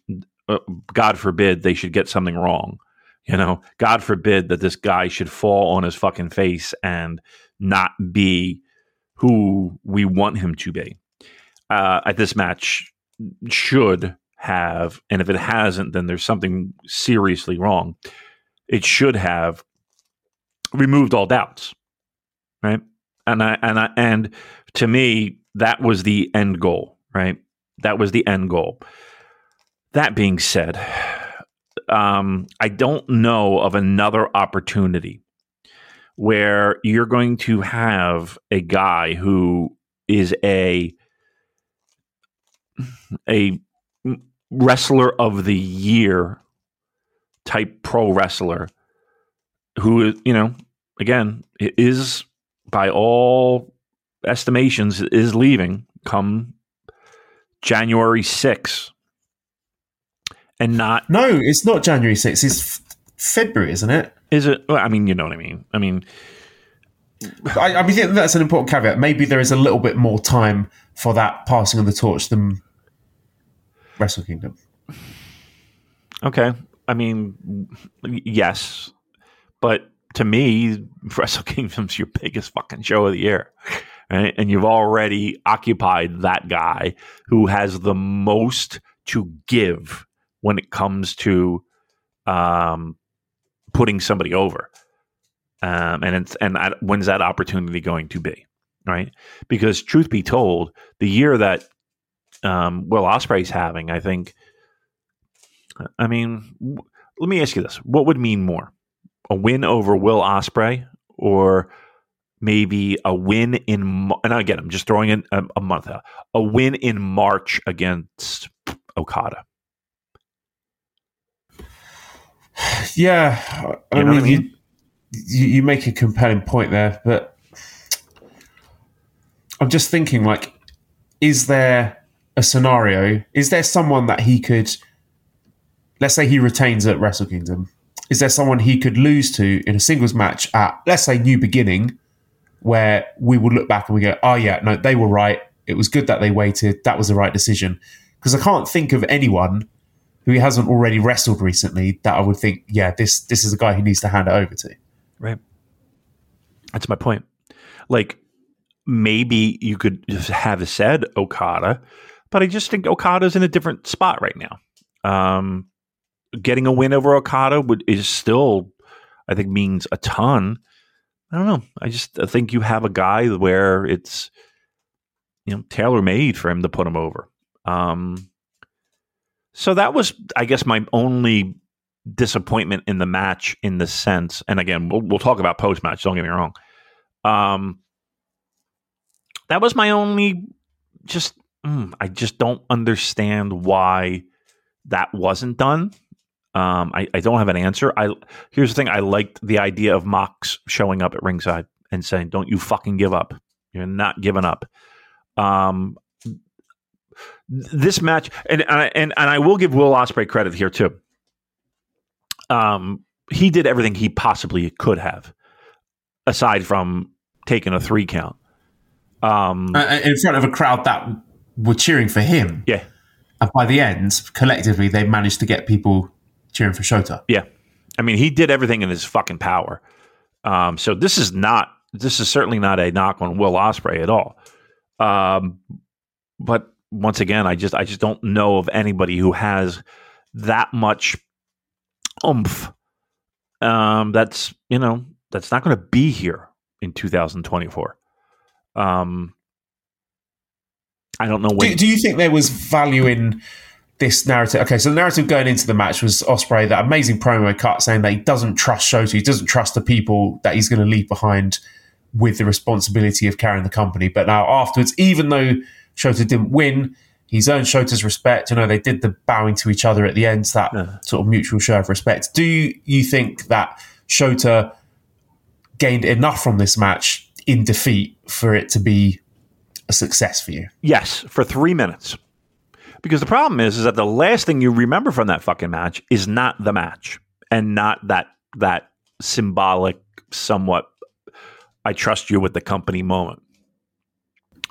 uh, God forbid they should get something wrong. You know, God forbid that this guy should fall on his fucking face and not be who we want him to be. Uh, at this match should have, and if it hasn't, then there's something seriously wrong. It should have removed all doubts, right? And I and I and to me, that was the end goal, right? That was the end goal. That being said, um, I don't know of another opportunity where you're going to have a guy who is a a wrestler of the year type pro wrestler who you know again is by all estimations is leaving come January 6th and not No, it's not January 6th. It's f- February, isn't it? is it well, I mean you know what I mean I mean I, I mean, think that's an important caveat. Maybe there is a little bit more time for that passing of the torch than Wrestle Kingdom. Okay. I mean, yes, but to me, Wrestle Kingdom's your biggest fucking show of the year? And you've already occupied that guy who has the most to give when it comes to um, putting somebody over. Um, and it's, and I, when's that opportunity going to be, right? Because truth be told, the year that um, Will Ospreay's having, I think. I mean, w- let me ask you this: What would mean more, a win over Will Ospreay, or maybe a win in? And again, I'm just throwing in a, a month out. A win in March against Okada. Yeah, I You know mean, I mean? You, you you make a compelling point there, but I'm just thinking, like, is there a scenario? Is there someone that he could let's say he retains at Wrestle Kingdom, is there someone he could lose to in a singles match at, let's say, New Beginning, where we would look back and we go, oh, yeah, no, they were right. It was good that they waited. That was the right decision. Because I can't think of anyone who he hasn't already wrestled recently that I would think, yeah, this this is a guy who needs to hand it over to. Right. That's my point. Like maybe you could just have said Okada, but I just think Okada's in a different spot right now. Um, getting a win over Okada would is still, I think, means a ton. I don't know. I just I think you have a guy where it's you know tailor made for him to put him over. Um, so that was, I guess, my only disappointment in the match in the sense. And again, we'll, we'll talk about post match. Don't get me wrong. Um, that was my only. Just mm, I just don't understand why that wasn't done. Um, I, I don't have an answer. I here's the thing. I liked the idea of Mox showing up at ringside and saying, "Don't you fucking give up. You're not giving up." Um, this match, and and I, and, and I will give Will Ospreay credit here too. Um, he did everything he possibly could have, aside from taking a three count. Um, uh, in front of a crowd that were cheering for him. Yeah. And by the end, collectively, they managed to get people cheering for Shota. Yeah. I mean, he did everything in his fucking power. Um, so this is not, this is certainly not a knock on Will Ospreay at all. Um, but once again, I just, I just don't know of anybody who has that much oomph. Um, that's, you know, that's not going to be here in 2024. Um, I don't know when. Do, do, you think there was value in this narrative? Okay, so the narrative going into the match was Ospreay that amazing promo cut saying that he doesn't trust Shota, he doesn't trust the people that he's going to leave behind with the responsibility of carrying the company. But now afterwards, even though Shota didn't win, he's earned Shota's respect. You know, they did the bowing to each other at the end, so that yeah. sort of mutual show of respect. Do you think that Shota gained enough from this match in defeat for it to be a success for you? Yes, for three minutes. Because the problem is, is that the last thing you remember from that fucking match is not the match and not that that symbolic, somewhat I trust you with the company moment.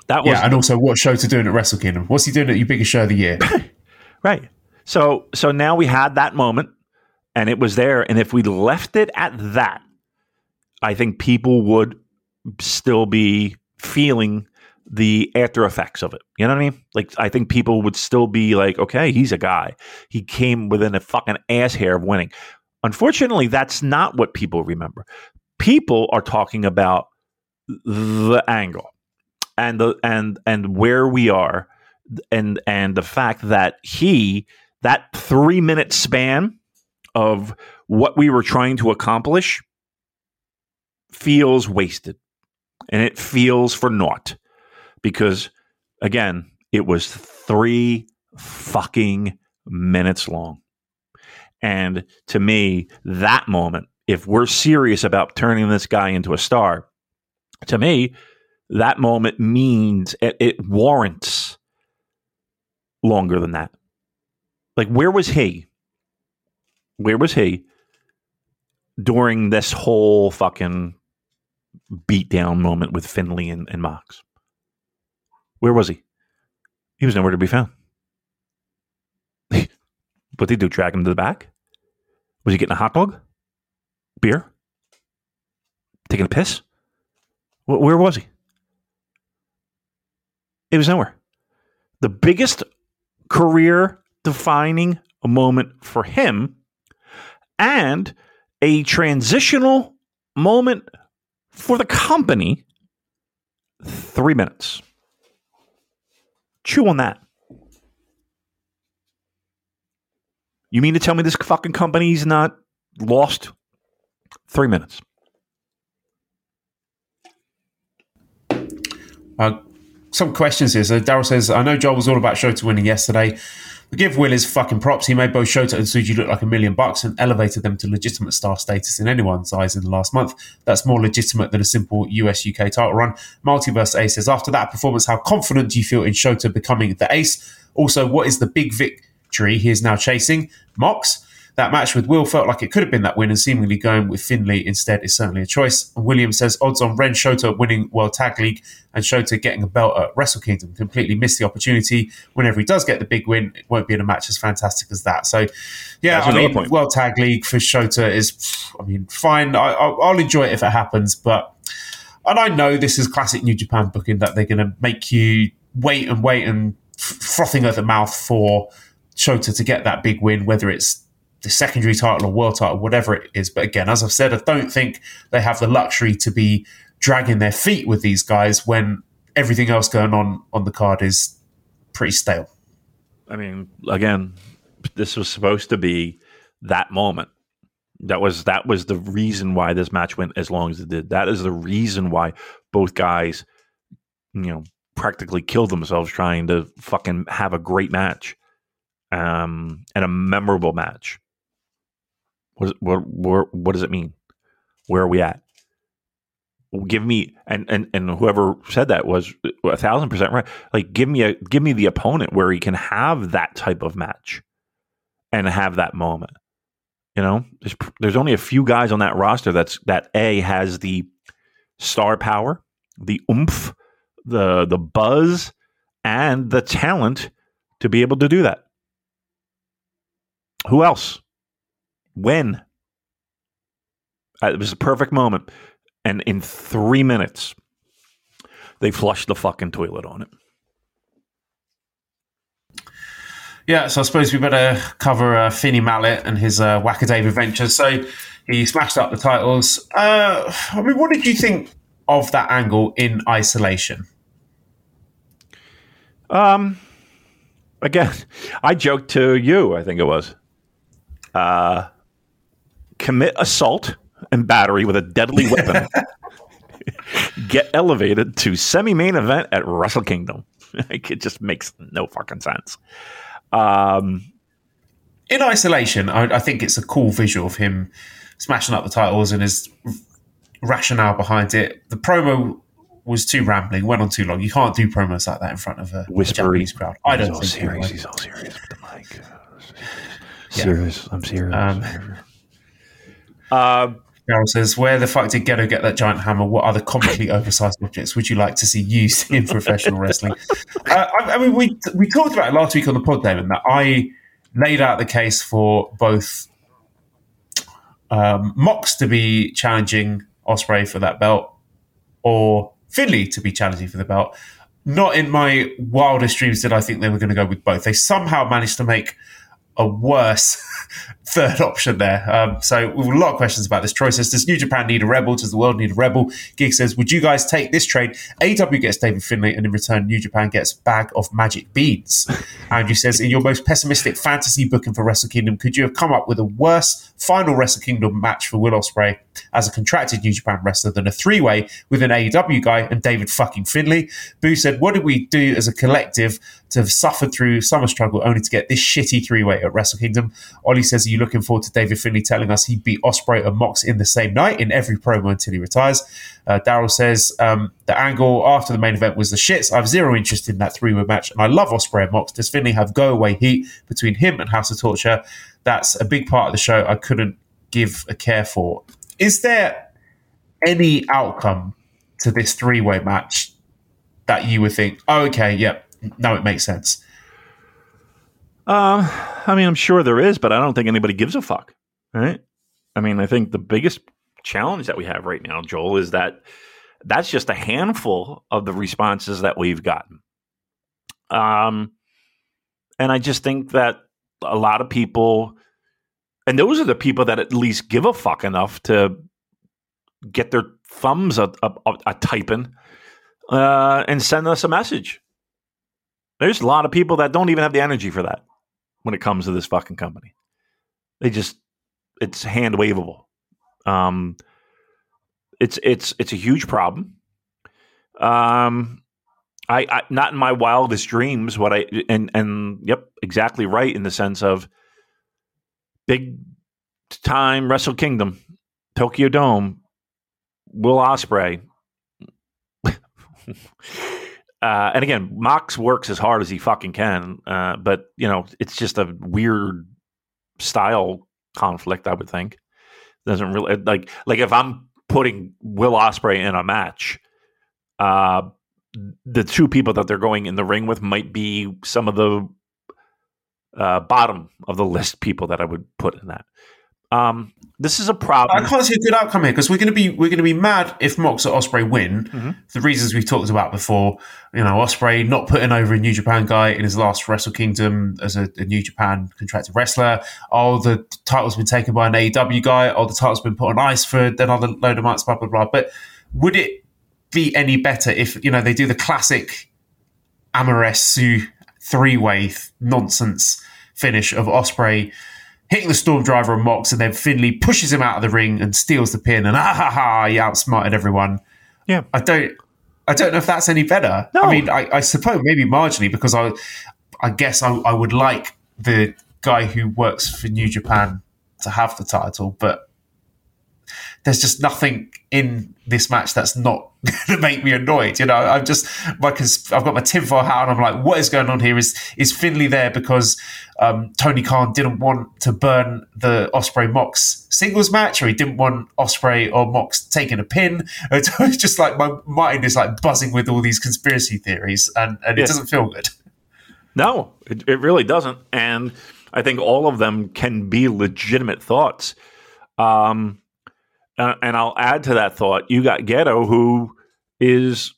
That was yeah, and also what Shota doing at Wrestle Kingdom? What's he doing at your biggest show of the year? [COUGHS] [COUGHS] right. So so now we had that moment, and it was there. And if we left it at that, I think people would still be feeling the after effects of it. You know what I mean? Like, I think people would still be like, okay, he's a guy. He came within a fucking ass hair of winning. Unfortunately, that's not what people remember. People are talking about the angle and the and and where we are and and the fact that he that 3 minute span of what we were trying to accomplish feels wasted and it feels for naught because again, it was three fucking minutes long. And to me, that moment, if we're serious about turning this guy into a star, to me, that moment means it, it warrants longer than that. Like, where was he? Where was he during this whole fucking beatdown moment with Finlay and, and Mox? Where was he? He was nowhere to be found. [LAUGHS] what did he do? Drag him to the back? Was he getting a hot dog? Beer? Taking a piss? Where was he? He was nowhere. The biggest career defining moment for him and a transitional moment for the company three minutes. Chew on that. You mean to tell me this fucking company's not lost three minutes? Uh, some questions here. So Daryl says, I know Joel was all about Shota winning yesterday. But give Will his fucking props. He made both Shota and Tsuji look like a million bucks and elevated them to legitimate star status in anyone's eyes in the last month. That's more legitimate than a simple US UK title run. Multiverse Ace says, after that performance, how confident do you feel in Shota becoming the ace? Also, what is the big victory he is now chasing. Mox. That match with Will felt like it could have been that win, and seemingly going with Finlay instead is certainly a choice. And William says odds on Ren Shota winning World Tag League and Shota getting a belt at Wrestle Kingdom completely missed the opportunity. Whenever he does get the big win, it won't be in a match as fantastic as that. So, yeah, That's I mean, point. World Tag League for Shota is, I mean, fine. I, I'll, enjoy it if it happens, but and I know this is classic New Japan booking that they're going to make you wait and wait and f- frothing at the mouth for Shota to get that big win, whether it's the secondary title or world title, whatever it is. But again, as I've said, I don't think they have the luxury to be dragging their feet with these guys when everything else going on on the card is pretty stale. I mean, again, this was supposed to be that moment. That was that was the reason why this match went as long as it did. That is the reason why both guys, you know, practically killed themselves trying to fucking have a great match, um, and a memorable match. What what what, what does it mean? Where are we at? Give me and and and whoever said that was a thousand percent right. Like, give me a give me the opponent where he can have that type of match and have that moment. You know, there's there's only a few guys on that roster that's that a has the star power, the oomph, the the buzz, and the talent to be able to do that. Who else? When? Uh, it was a perfect moment, and in three minutes, they flushed the fucking toilet on it. Yeah, so I suppose we better cover uh, Finney Mallet and his uh, Wacaday adventures. So he smashed up the titles. Uh, I mean, what did you think of that angle in isolation? Um, again, [LAUGHS] I joked to you. I think it was, uh, commit assault and battery with a deadly weapon. [LAUGHS] Get elevated to semi-main event at Wrestle Kingdom. [LAUGHS] like, it just makes no fucking sense. Um, In isolation, I, I think it's a cool visual of him smashing up the titles and his rationale behind it. The promo was too rambling, went on too long. You can't do promos like that in front of a, a whispery Japanese crowd. I don't he's all think. serious. He's all serious with the mic. Yeah. Serious. I'm serious. Um, uh, Daryl says, "Where the fuck did Gedo get that giant hammer? What other comically [LAUGHS] oversized objects would you like to see used in professional wrestling?" [LAUGHS] Uh, I, I mean, we we talked about it last week on the pod, Damon, that I laid out the case for both um, Mox to be challenging Ospreay for that belt, or Finlay to be challenging for the belt. Not in my wildest dreams did I think they were going to go with both. They somehow managed to make a worse [LAUGHS] third option there. Um, so we have a lot of questions about this. Troy says, does New Japan need a rebel? Does the world need a rebel? Gig says, would you guys take this trade? AW gets David Finlay and in return New Japan gets bag of magic beads. [LAUGHS] Andrew says, in your most pessimistic fantasy booking for Wrestle Kingdom, could you have come up with a worse final Wrestle Kingdom match for Will Ospreay as a contracted New Japan wrestler than a three-way with an AEW guy and David fucking Finlay? Boo said, what did we do as a collective to have suffered through summer struggle only to get this shitty three-way at Wrestle Kingdom? Ollie says, are you looking forward to David Finlay telling us he beat Ospreay and Mox in the same night in every promo until he retires? Uh, Daryl says, um, the angle after the main event was the shits. I have zero interest in that three-way match and I love Ospreay and Mox. Does Finlay have go-away heat between him and House of Torture? That's a big part of the show I couldn't give a care for. Is there any outcome to this three-way match that you would think, oh, okay, yep, now it makes sense? Um, I mean, I'm sure there is, but I don't think anybody gives a fuck, right? I mean, I think the biggest challenge that we have right now, Joel, is that that's just a handful of the responses that we've gotten. Um, and I just think that a lot of people, and those are the people that at least give a fuck enough to get their thumbs a, a, a, typing uh, and send us a message. There's a lot of people that don't even have the energy for that when it comes to this fucking company. They just it's hand waveable. Um, it's it's it's a huge problem. Um, I, I not in my wildest dreams. What I and and yep, exactly right in the sense of big time Wrestle Kingdom, Tokyo Dome, Will Ospreay. [LAUGHS] uh, and again, Mox works as hard as he fucking can, uh, but you know, it's just a weird style conflict. I would think doesn't really like like if I'm putting Will Ospreay in a match, uh, the two people that they're going in the ring with might be some of the uh, bottom of the list people that I would put in that. Um, this is a problem. I can't see a good outcome here because we're going to be we're going to be mad if Mox or Ospreay win. Mm-hmm. The reasons we've talked about before, you know, Ospreay not putting over a New Japan guy in his last Wrestle Kingdom as a, a New Japan contracted wrestler. Oh, the title's been taken by an AEW guy. Oh, the title's been put on ice for another load of months. Blah blah blah. But would it be any better if you know they do the classic Amoresu three way nonsense finish of Ospreay? Hitting the storm driver and Mox, and then Finlay pushes him out of the ring and steals the pin, and ah ha ha, he outsmarted everyone. Yeah, I don't, I don't know if that's any better. No. I mean, I, I suppose maybe marginally because I, I guess I, I would like the guy who works for New Japan to have the title, but there's just nothing in this match that's not [LAUGHS] going to make me annoyed. You know, I'm just like, I've got my tinfoil hat and I'm like, what is going on here? Is is Finlay there because um, Tony Khan didn't want to burn the Ospreay Mox singles match, or he didn't want Ospreay or Mox taking a pin? [LAUGHS] It's just like my mind is like buzzing with all these conspiracy theories, and, and it doesn't feel good. No, it, it really doesn't. And I think all of them can be legitimate thoughts. Um, uh, and I'll add to that thought. You got Gedo, who is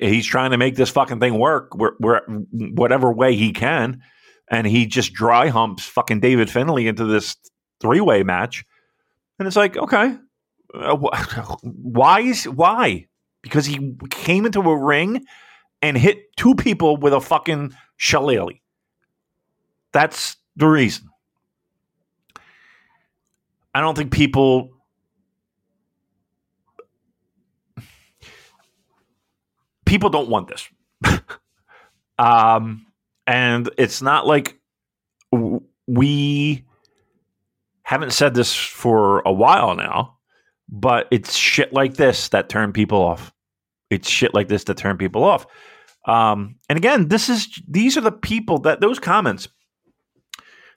he's trying to make this fucking thing work, where, where, whatever way he can, and he just dry humps fucking David Finlay into this three way match. And it's like, okay, uh, wh- [LAUGHS] why is why? Because he came into a ring and hit two people with a fucking shillelagh. That's the reason. I don't think people. People don't want this. [LAUGHS] um, and it's not like we haven't said this for a while now, but it's shit like this that turn people off. It's shit like this that turn people off. Um, and again, this is these are the people that those comments.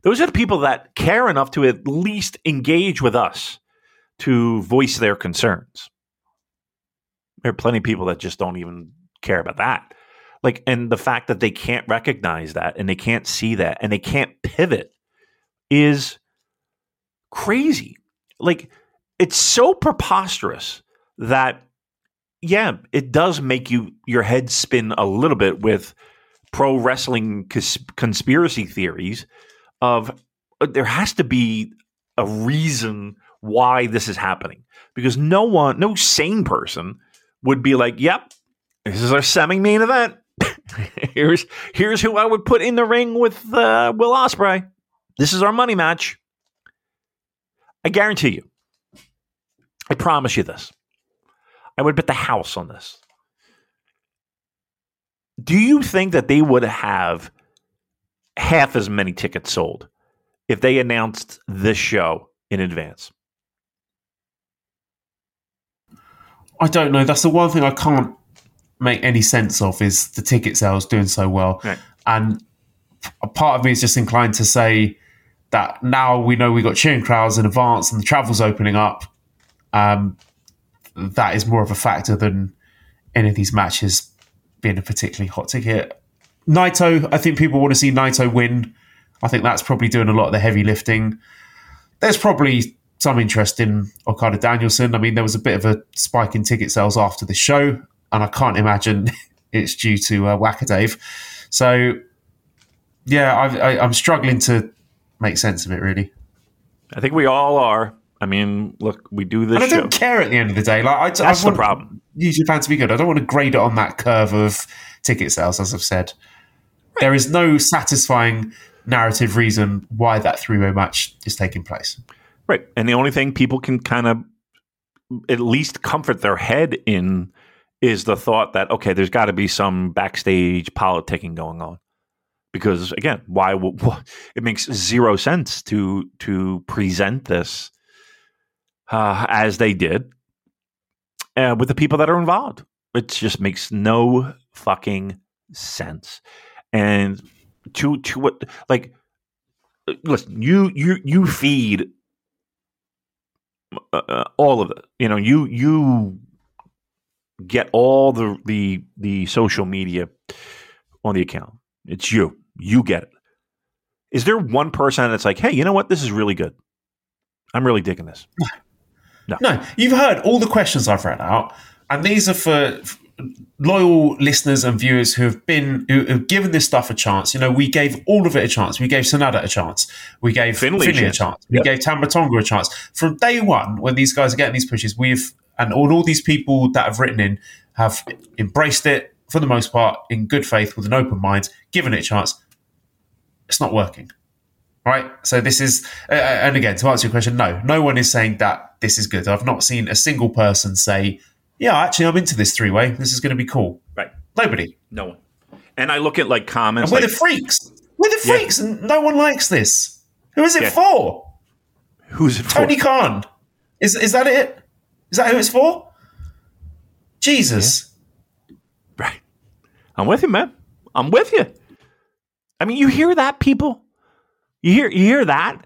Those are the people that care enough to at least engage with us to voice their concerns. There are plenty of people that just don't even care about that. Like, and the fact that they can't recognize that and they can't see that and they can't pivot is crazy. Like, it's so preposterous that yeah, it does make you your head spin a little bit with pro wrestling cons- conspiracy theories of uh, there has to be a reason why this is happening because no one, no sane person would be like, "Yep, this is our semi main event. [LAUGHS] here's here's who I would put in the ring with uh, Will Ospreay. This is our money match." I guarantee you. I promise you this. I would bet the house on this. Do you think that they would have half as many tickets sold if they announced this show in advance? I don't know. That's the one thing I can't make any sense of is the ticket sales doing so well. Right. And a part of me is just inclined to say that now we know we got cheering crowds in advance and the travel's opening up. Um, that is more of a factor than any of these matches being a particularly hot ticket. Naito, I think people want to see Naito win. I think that's probably doing a lot of the heavy lifting. There's probably some interest in Okada Danielson. I mean, there was a bit of a spike in ticket sales after the show, and I can't imagine [LAUGHS] it's due to uh, Wackadave. So, yeah, I, I, I'm struggling to make sense of it, really. I think we all are. I mean, look, we do this And I show. don't care at the end of the day. Like, I, That's I the problem. New Japan to be good. I don't want to grade it on that curve of ticket sales, as I've said. There is no satisfying narrative reason why that three-way match is taking place. Right. And the only thing people can kind of at least comfort their head in is the thought that, okay, there's got to be some backstage politicking going on. Because again, why? w- wh- [LAUGHS] It makes zero sense to to present this uh, as they did uh, with the people that are involved. It just makes no fucking sense. And to to what like listen, you you you feed uh, uh, all of it. You know, you you get all the the the social media on the account. It's you. You get it. Is there one person that's like, hey, you know what? This is really good. I'm really digging this. No. No. You've heard all the questions I've read out, and these are for loyal listeners and viewers who have been who have given this stuff a chance. You know, we gave all of it a chance. We gave Sanada a chance. We gave Finlay, Finlay a chance. We yep. gave Tama Tonga a chance. From day one, when these guys are getting these pushes, we've and all, all these people that have written in have embraced it for the most part in good faith with an open mind, given it a chance. It's not working. Right. So this is, uh, and again, to answer your question, no, no one is saying that this is good. I've not seen a single person say, yeah, actually, I'm into this three way. This is going to be cool. Right. Nobody. No one. And I look at like comments. And we're like, the freaks. We're the freaks, yeah. and no one likes this. Who is it yeah. for? Who's it Tony for? Khan. Is is that it? Is that who it's for? Jesus. Yeah. Right. I'm with you, man. I'm with you. I mean, you hear that, people? You hear you hear that?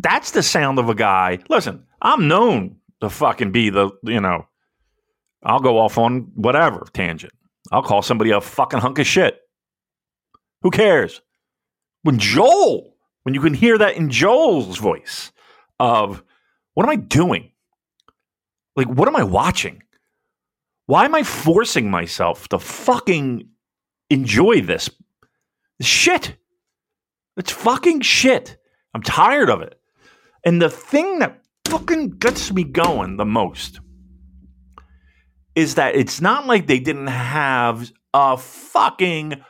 That's the sound of a guy. Listen, I'm known to fucking be the, you know, I'll go off on whatever tangent. I'll call somebody a fucking hunk of shit. Who cares? When Joel, when you can hear that in Joel's voice of, what am I doing? Like, what am I watching? Why am I forcing myself to fucking enjoy this shit? It's fucking shit. I'm tired of it. And the thing that fucking gets me going the most is that it's not like they didn't have a fucking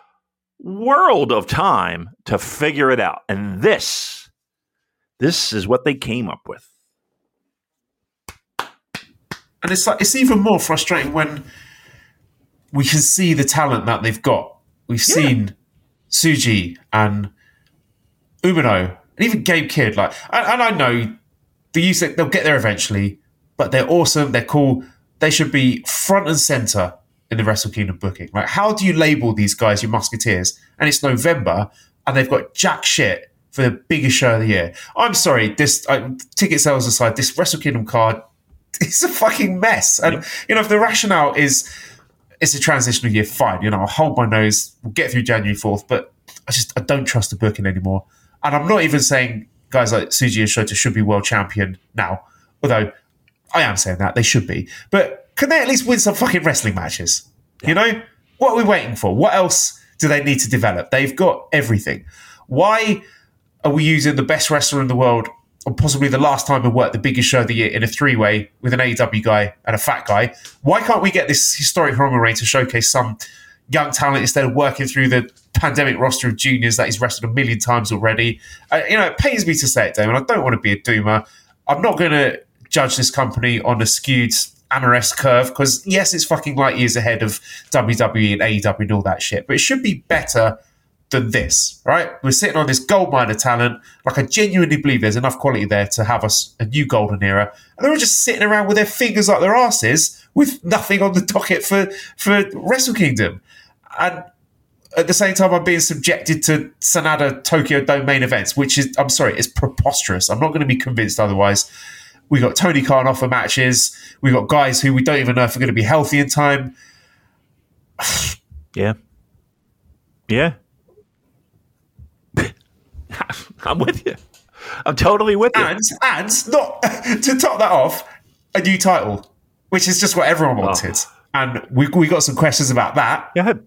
world of time to figure it out. And this, this is what they came up with. And it's like it's even more frustrating when we can see the talent that they've got. We've yeah. seen Tsuji and Umino and even Gabe Kidd. Like, and, and I know the use they'll get there eventually, but they're awesome. They're cool they should be front and center in the Wrestle Kingdom booking. Like, how do you label these guys your musketeers? And it's November, and they've got jack shit for the biggest show of the year. I'm sorry, this uh, ticket sales aside, this Wrestle Kingdom card is a fucking mess. And you know, if the rationale is it's a transitional year, fine. You know, I'll hold my nose. We'll get through January fourth, but I just I don't trust the booking anymore. And I'm not even saying guys like Tsuji Yoshida should be world champion now, although I am saying that they should be, but can they at least win some fucking wrestling matches? Yeah. You know, what are we waiting for? What else do they need to develop? They've got everything. Why are we using the best wrestler in the world, possibly the last time we worked the biggest show of the year in a three way with an AEW guy and a fat guy? Why can't we get this historic reign to showcase some young talent instead of working through the pandemic roster of juniors that he's wrestled a million times already? Uh, you know, it pains me to say it, Damon. I don't want to be a doomer. I'm not going to judge this company on a skewed Amares curve because yes, it's fucking light years ahead of WWE and AEW and all that shit, but it should be better than this, right? We're sitting on this gold mine of talent. Like I genuinely believe there's enough quality there to have us a new golden era, and they're all just sitting around with their fingers up their asses with nothing on the docket for for Wrestle Kingdom, and at the same time, I'm being subjected to Sanada Tokyo Dome main events, which is, I'm sorry, it's preposterous. I'm not going to be convinced otherwise. We got Tony Khan offer matches. We got guys who we don't even know if are going to be healthy in time. [SIGHS] yeah, yeah. [LAUGHS] I'm with you. I'm totally with you. And and not [LAUGHS] to top that off, a new title, which is just what everyone wanted. Oh. And we, we got some questions about that. Yeah. Um,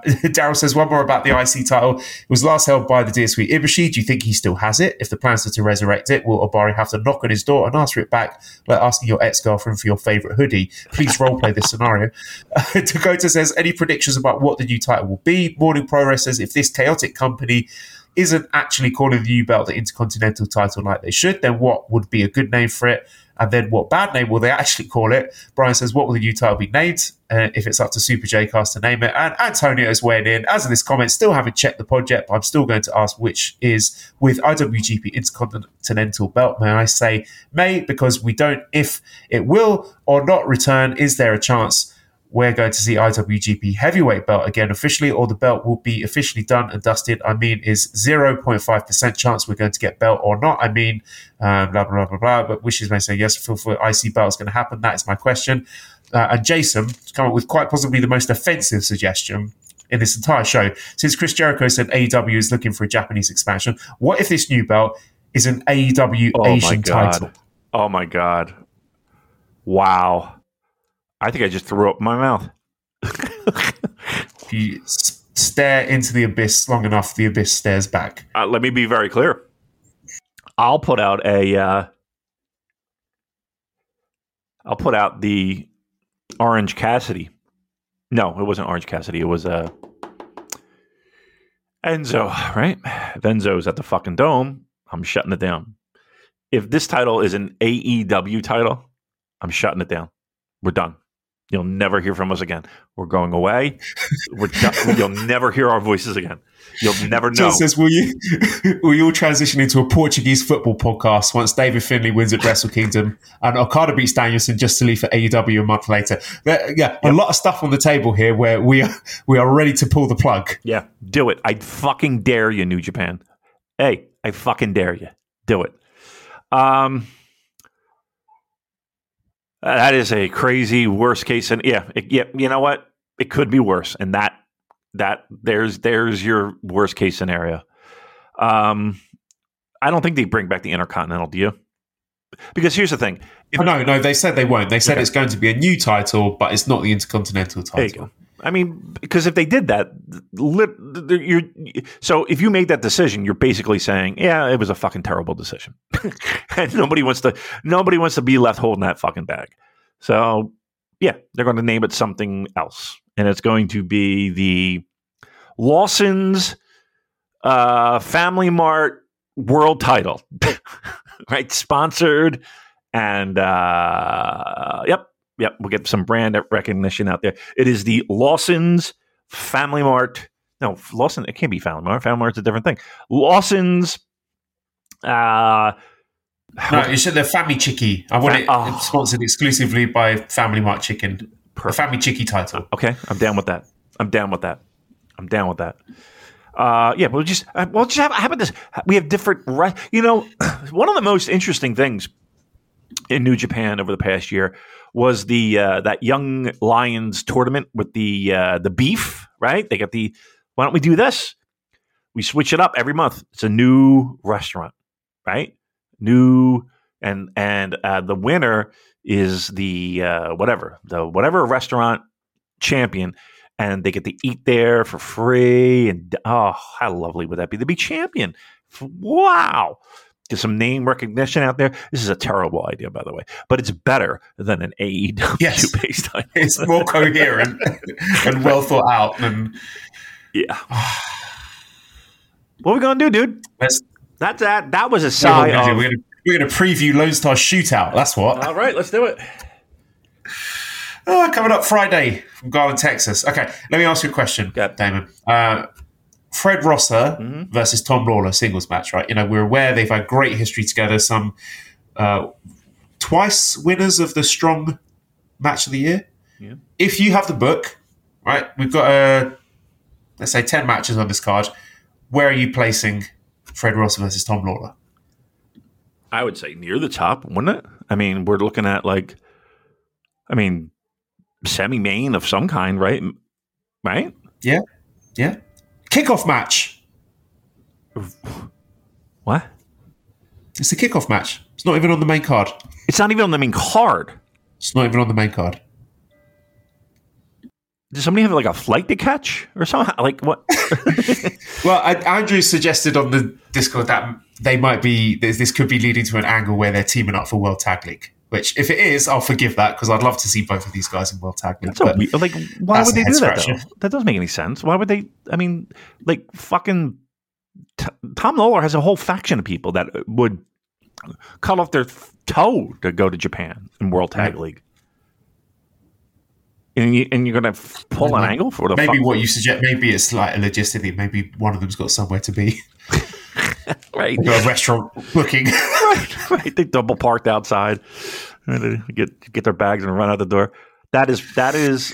[LAUGHS] Daryl says one more about the IC title. It was last held by the DSW Ibushi. Do you think he still has it? If the plans are to resurrect it, will Obari have to knock on his door and ask for it back, like asking your ex girlfriend for your favorite hoodie? Please roleplay this scenario. Uh, Dakota says, any predictions about what the new title will be? Morning Progress says, if this chaotic company isn't actually calling the new belt the Intercontinental title like they should, then what would be a good name for it? And then what bad name will they actually call it? Brian says, what will the new title be named? Uh, if it's up to Super J Cast to name it. And Antonio is weighing in. As of this comment, still haven't checked the pod yet, but I'm still going to ask which is with IWGP Intercontinental Belt. May I say may, because we don't, if it will or not return, is there a chance we're going to see IWGP heavyweight belt again officially, or the belt will be officially done and dusted. I mean, is 0.5% chance we're going to get belt or not. I mean, um, blah, blah, blah, blah, But wishes may say yes, for, for IC belt is going to happen. That is my question. Uh, and Jason come up with quite possibly the most offensive suggestion in this entire show. Since Chris Jericho said AEW is looking for a Japanese expansion, what if this new belt is an AEW Oh my Asian god. title? Oh my god. Wow. I think I just threw up my mouth. You s- stare into the abyss long enough, the abyss stares back. Uh, let me be very clear. I'll put out a. Uh, I'll put out the Orange Cassidy. No, it wasn't Orange Cassidy. It was uh, Enzo, right? If Enzo's at the fucking dome, I'm shutting it down. If this title is an AEW title, I'm shutting it down. We're done. You'll never hear from us again. We're going away. We're done. You'll never hear our voices again. You'll never know. Says, "Will you [LAUGHS] will you all transition into a Portuguese football podcast once David Finlay wins at Wrestle Kingdom and Okada beats Danielson just to leave for AEW a month later?" There- yeah, a lot of stuff on the table here where we are [LAUGHS] we are ready to pull the plug. Yeah, do it. I fucking dare you, New Japan. Hey, I fucking dare you. Do it. Um, that is a crazy worst case, and yeah, it, yeah. You know what? It could be worse, and that that there's there's your worst case scenario. Um, I don't think they bring back the Intercontinental. Do you? Because here's the thing. If, Oh, no, no, they said they won't. They said it's going to be a new title, but it's not the Intercontinental title. I mean, because if they did that, you're so if you made that decision, you're basically saying, "Yeah, it was a fucking terrible decision," [LAUGHS] and nobody wants to nobody wants to be left holding that fucking bag. So, yeah, they're going to name it something else, and it's going to be the Lawson's uh, Family Mart World Title, [LAUGHS] right? Sponsored, and uh, yep, Yep, we'll get some brand recognition out there. It is the Lawson's Family Mart. No, Lawson. It can't be Family Mart. Family Mart's a different thing. Lawson's. Uh, No, you said the Family Chicky. I want it Oh. sponsored exclusively by Family Mart Chicken. The Family Chicky title. okay, I'm down with that. I'm down with that. I'm down with that. Uh, yeah, we'll just uh, we'll just have how about this? We have different. Re- you know, [CLEARS THROAT] one of the most interesting things in New Japan over the past year was the uh, that Young Lions tournament with the uh, the beef. Right? They got the. Why don't we do this? We switch it up every month. It's a new restaurant, right? New and and uh, the winner is the uh, whatever the whatever restaurant champion, and they get to eat there for free. And oh, how lovely would that be to be champion? Wow. Get some name recognition out there. This is a terrible idea, by the way, but it's better than an AEW Yes. [LAUGHS] based title. [LAUGHS] It's more coherent [LAUGHS] and well thought out than Yeah. [SIGHS] what are we gonna do, dude? let's That's that. That was a we're gonna, of. we're gonna, we're gonna preview Lone Star Shootout. That's what. All right, let's do it. Oh, coming up Friday from Garland, Texas. Okay, let me ask you a question, Yep. Damon. Uh, Fred Rosser Mm-hmm. versus Tom Lawlor singles match, right? You know, we're aware they've had great history together. Some uh, twice winners of the Strong Match of the Year. Yeah. If you have the book, right, we've got uh, let's say ten matches on this card. Where are you placing Fred Rosser versus Tom Lawlor? I would say near the top, wouldn't it? I mean, we're looking at like, I mean, semi main of some kind, right? Right? Yeah, yeah. Kickoff match. What? It's a kickoff match. It's not even on the main card. It's not even on the main card. It's not even on the main card. Does somebody have like a flight to catch or something? [LAUGHS] Like what? [LAUGHS] Well, I, Andrew suggested on the Discord that they might be this, this could be leading to an angle where they're teaming up for World Tag League. Which, if it is, I'll forgive that because I'd love to see both of these guys in World Tag League. That's we- like, why would they do that? Though? That doesn't make any sense. Why would they? I mean, like fucking T- Tom Lawlor has a whole faction of people that uh, would cut off their toe to go to Japan in World Tag. League. And, you, and you're going to pull an angle for the maybe fuck? what you suggest, maybe it's like a logistically, maybe one of them's got somewhere to be, [LAUGHS] right, a restaurant booking. Right, [LAUGHS] right. They double parked outside, get get their bags and run out the door. That is that is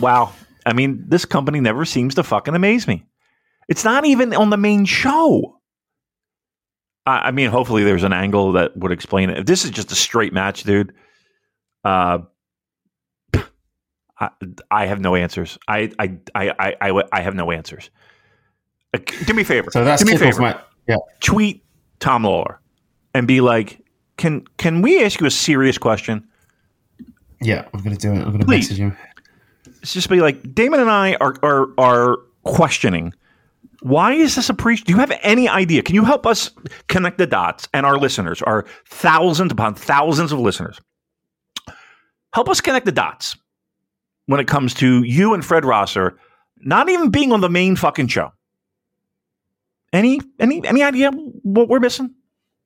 wow. I mean, this company never seems to fucking amaze me. It's not even on the main show. I, I mean, hopefully there's an angle that would explain it. If this is just a straight match, dude, uh, I, I have no answers. I I I I, I, have no answers. Uh, do me a favor. So that's do me a favor. match. Yeah. Tweet Tom Lawlor and be like, "Can can we ask you a serious question?" Yeah, I'm going to do it. I'm going to Please. message him. It's just be like, Damon and I are are are questioning. Why is this a pre? Do you have any idea? Can you help us connect the dots and our listeners, our thousands upon thousands of listeners, help us connect the dots when it comes to you and Fred Rosser not even being on the main fucking show. Any any any idea what we're missing,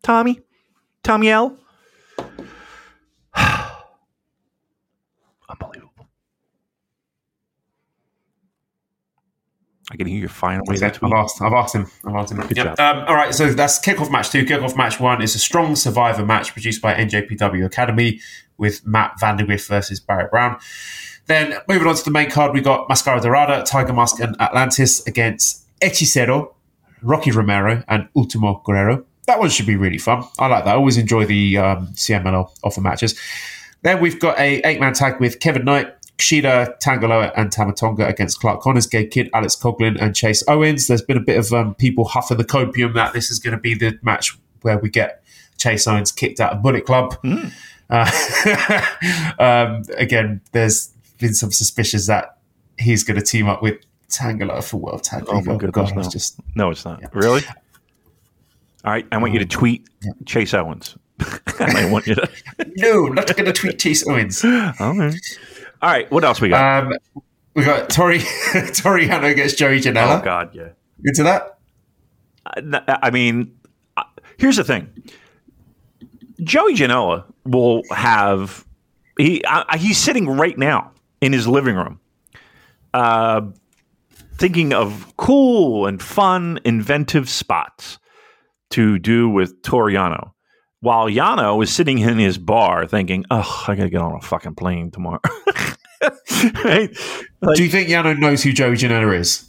Tommy, Tommy L? [SIGHS] Unbelievable. I can hear you firing away that I've asked. I've asked him. I've asked him. Good Yep. job. Um, all right. So that's kickoff match two. Kickoff match one is a strong survivor match produced by NJPW Academy with Matt Vandergrift versus Barrett Brown. Then moving on to the main card, we got Mascara Dorada, Tiger Mask, and Atlantis against Hechicero, Rocky Romero, and Ultimo Guerrero. That one should be really fun. I like that. I always enjoy the um, CMLL offer matches. Then we've got a eight man tag with Kevin Knight, Kushida, Tanga Loa, and Tama Tonga against Clark Connors, Gabe Kidd, Alex Coughlin, and Chase Owens. There's been a bit of um, people huffing the copium that this is going to be the match where we get Chase Owens kicked out of Bullet Club. Uh, [LAUGHS] um, again, there's been some suspicions that he's going to team up with Tanga Loa for World Tag Oh my goodness, God, no. it's just No, it's not. Really? All right. I want you to tweet. Chase Owens. I want you to. no, not going to tweet Chase Owens. All right. All right. What else we got? Um, we got Tori [LAUGHS] Toru Yano against Joey Janela. oh God, yeah. Into that? I I mean, uh, here's the thing. Joey Janela will have he I, he's sitting right now in his living room, uh, thinking of cool and fun, inventive spots to do with Toru Yano, while Yano is sitting in his bar thinking, "Oh, I gotta get on a fucking plane tomorrow." [LAUGHS] right? Like- Do you think Yano knows who Joey Janela is?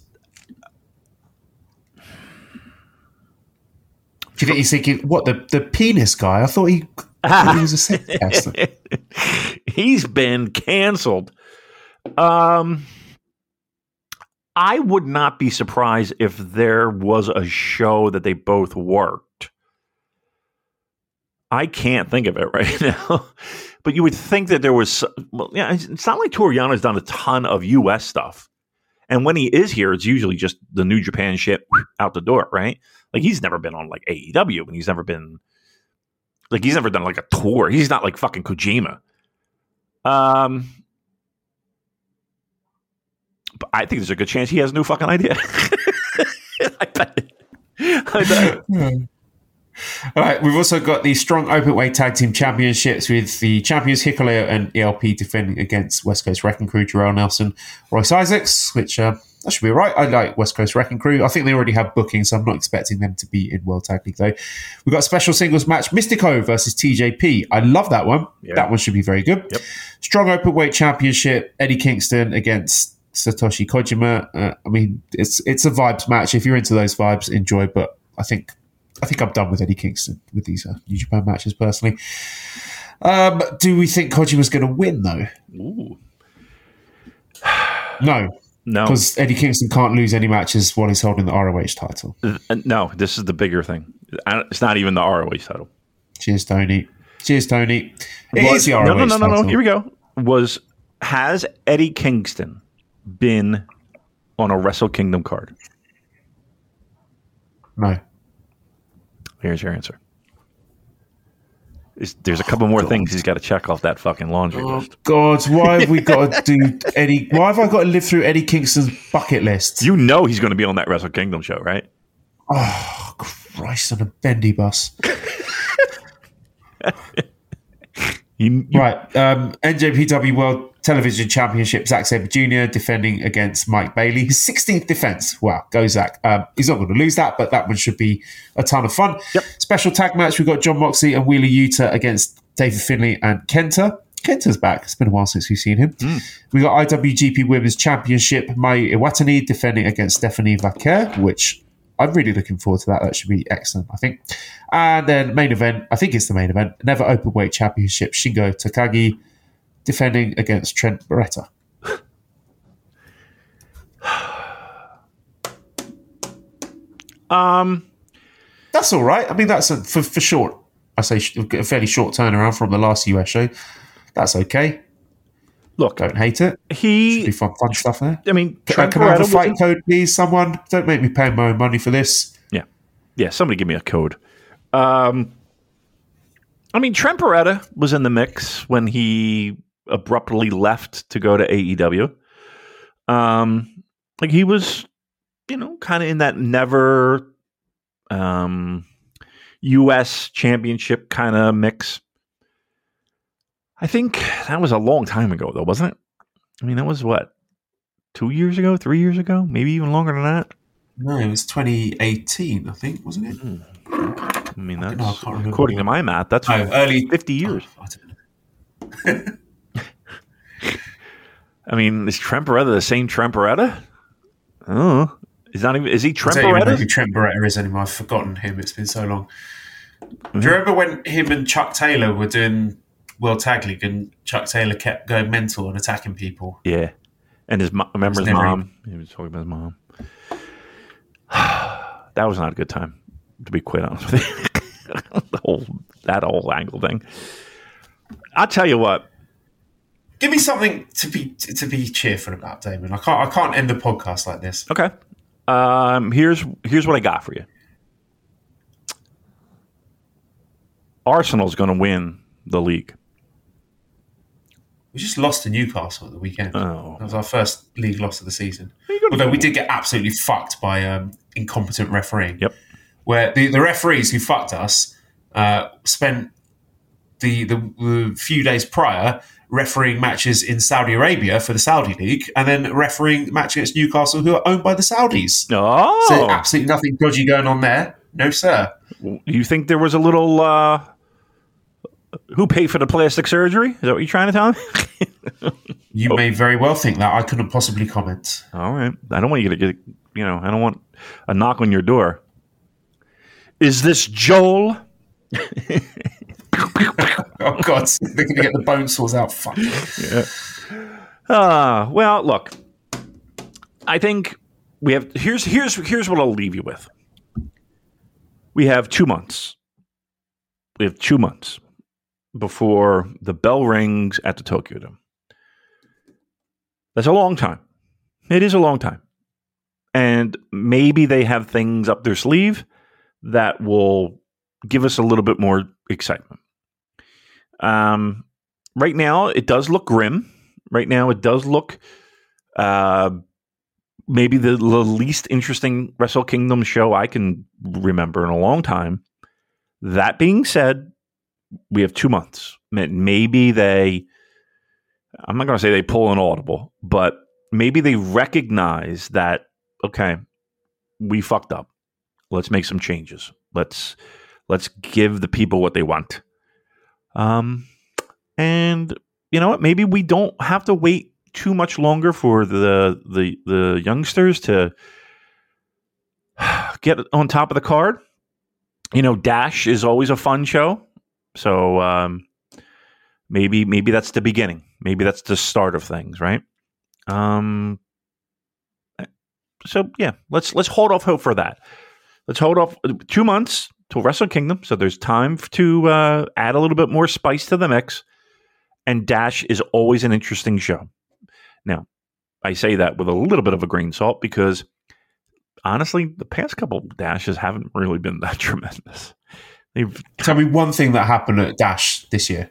Do you think he's thinking, what, the, the penis guy? I thought he, [LAUGHS] he was a sex. He's been canceled. Um, I would not be surprised if there was a show that they both worked. I can't think of it right [LAUGHS] now, but you would think that there was. Well, yeah, it's not like Toru Yano's done a ton of U.S. stuff, and when he is here, it's usually just the New Japan shit out the door, right? Like he's never been on like AEW, and he's never been like he's never done like a tour. He's not like fucking Kojima. Um, I think there's a good chance he has no fucking idea. [LAUGHS] I bet. I bet. All right, we've also got the strong open weight tag team championships with the champions Hikuleo and ELP defending against West Coast Wrecking Crew, Jorel Nelson, Royce Isaacs, which uh, that should be all right. I like West Coast Wrecking Crew. I think they already have bookings, so I'm not expecting them to be in World Tag League though. We've got a special singles match, Mystico versus TJP. I love that one. Yeah. That one should be very good. Yep. Strong open weight championship, Eddie Kingston against Satoshi Kojima. Uh, I mean, it's it's a vibes match. If you're into those vibes, enjoy. But I think I think I'm done with Eddie Kingston with these uh, New Japan matches personally. Um, do we think Kojima's going to win though? Ooh. No, No, because Eddie Kingston can't lose any matches while he's holding the ROH title. Uh, no. This is the bigger thing. It's not even the ROH title. Cheers, Tony. Cheers, Tony. It is the ROH no, no, no, no, no. Here we go. Was has Eddie Kingston been on a Wrestle Kingdom card? No. Here's your answer. Is- There's a couple more things he's got to check off that fucking laundry Oh list. God, why have we got to [LAUGHS] do Eddie? Why have I got to live through Eddie Kingston's bucket list? You know he's going to be on that Wrestle Kingdom show, right? Oh, Christ on a bendy bus. [LAUGHS] You, you- Right. Um, NJPW World Television Championship, Zack Sabre Jr. defending against Mike Bailey. His 16th defense. Wow, go Zack. Um, he's not going to lose that, but that one should be a ton of fun. Yep. Special tag match. We've got Jon Moxley and Wheeler Yuta against David Finlay and Kenta. Kenta's back. It's been a while since we've seen him. We've got IWGP Women's Championship. Mai Iwatani defending against Stephanie Vaquer, which I'm really looking forward to that. That should be excellent, I think. And then main event, I think it's the main event, Never Openweight Championship. Shingo Takagi defending against Trent Beretta. Um, That's all right. I mean, that's a, for for short. I say sh- a fairly short turnaround from the last US show. That's okay. look, Don't hate it. Should he. be fun, fun stuff there. I mean, Uh, Trent can I have a FITE code, please? Someone don't make me pay my own money for this. Yeah. Yeah, somebody give me a code. Um I mean Trent Beretta was in the mix when he abruptly left to go to AEW. Um like he was, you know, kind of in that never um US championship kind of mix. I think that was a long time ago though, wasn't it? I mean, that was what? 2 years ago, 3 years ago, maybe even longer than that. No, it was 2018, I think, wasn't it? I mean, that's know, I according to my math, that's Oh, early 50 years. Oh, [LAUGHS] I don't know. I mean, is Trent Beretta the same Trent Beretta? Oh, is not even is he I don't even know who Beretta is anymore. I've forgotten him. It's been so long. Mm-hmm. Do you remember when him and Chuck Taylor were doing World Tag League and Chuck Taylor kept going mental and attacking people? Yeah, and his mo- remember his never- mom. He was talking about his mom. [SIGHS] that was not a good time, to be quite honest with you. [LAUGHS] the whole that whole angle thing. I'll tell you what. Give me something to be to be cheerful about, Damon. I can't I can't end the podcast like this. Okay, um, here's here's what I got for you. Arsenal's going to win the league. We just lost to Newcastle at the weekend. Oh. That was our first league loss of the season. Although we did get absolutely fucked by um, incompetent refereeing. Yep. Where the, the referees who fucked us uh, spent the, the the few days prior refereeing matches in Saudi Arabia for the Saudi league, and then refereeing match against Newcastle, who are owned by the Saudis. Oh, So absolutely nothing dodgy going on there. No, sir. you think there was a little uh who paid for the plastic surgery? Is that what you're trying to tell me? [LAUGHS] You may very well think that. I couldn't possibly comment. All right. I don't want you to get you know, I don't want a knock on your door. Is this Joel? [LAUGHS] Oh God, [LAUGHS] they're going to get the bone saws out. Fuck. Uh well, look. I think we have here's here's here's what I'll leave you with. We have 2 months. We have 2 months before the bell rings at the Tokyo Dome. That's a long time. It is a long time. And maybe they have things up their sleeve that will give us a little bit more excitement. Um, right now, it does look grim. Right now, it does look uh, maybe the, the least interesting Wrestle Kingdom show I can remember in a long time. That being said, we have two months. Maybe they, I'm not going to say they pull an audible, but maybe they recognize that, okay, we fucked up. Let's make some changes. Let's let's give the people what they want. Um, and you know what? Maybe we don't have to wait too much longer for the the the youngsters to [SIGHS] get on top of the card. You know, Dash is always a fun show, so um, maybe maybe that's the beginning. Maybe that's the start of things, right? Um, so yeah, let's let's hold off hope for that. Let's hold off two months till Wrestle Kingdom, so there's time to uh, add a little bit more spice to the mix. And Dash is always an interesting show. Now, I say that with a little bit of a grain of salt because honestly, the past couple dashes haven't really been [LAUGHS] that tremendous. They've Tell me one thing that happened at Dash this year.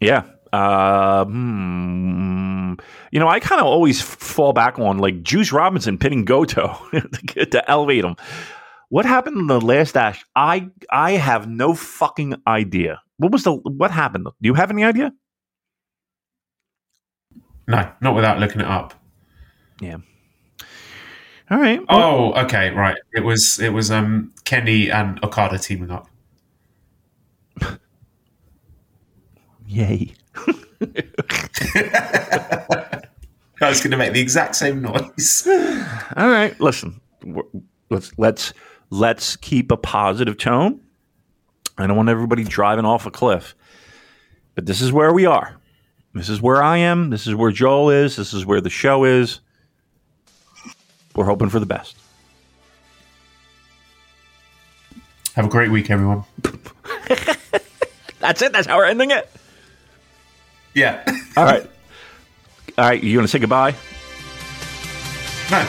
Yeah. Uh, hmm. you know, I kind of always fall back on like Juice Robinson pinning Goto [LAUGHS] to, to elevate him. What happened in the last dash? I I have no fucking idea. What was the what happened? Do you have any idea? No, not without looking it up. Yeah. All right. well, Oh, okay, right. It was it was um Kenny and Okada teaming up. [LAUGHS] Yay. [LAUGHS] I was going to make the exact same noise. All right, listen. Let's let's let's keep a positive tone. I don't want everybody driving off a cliff. But this is where we are. This is where I am. This is where Joel is. This is where the show is. We're hoping for the best. Have a great week, everyone. [LAUGHS] That's it. That's how we're ending it. Yeah. [LAUGHS] All right. All right. You want to say goodbye? No.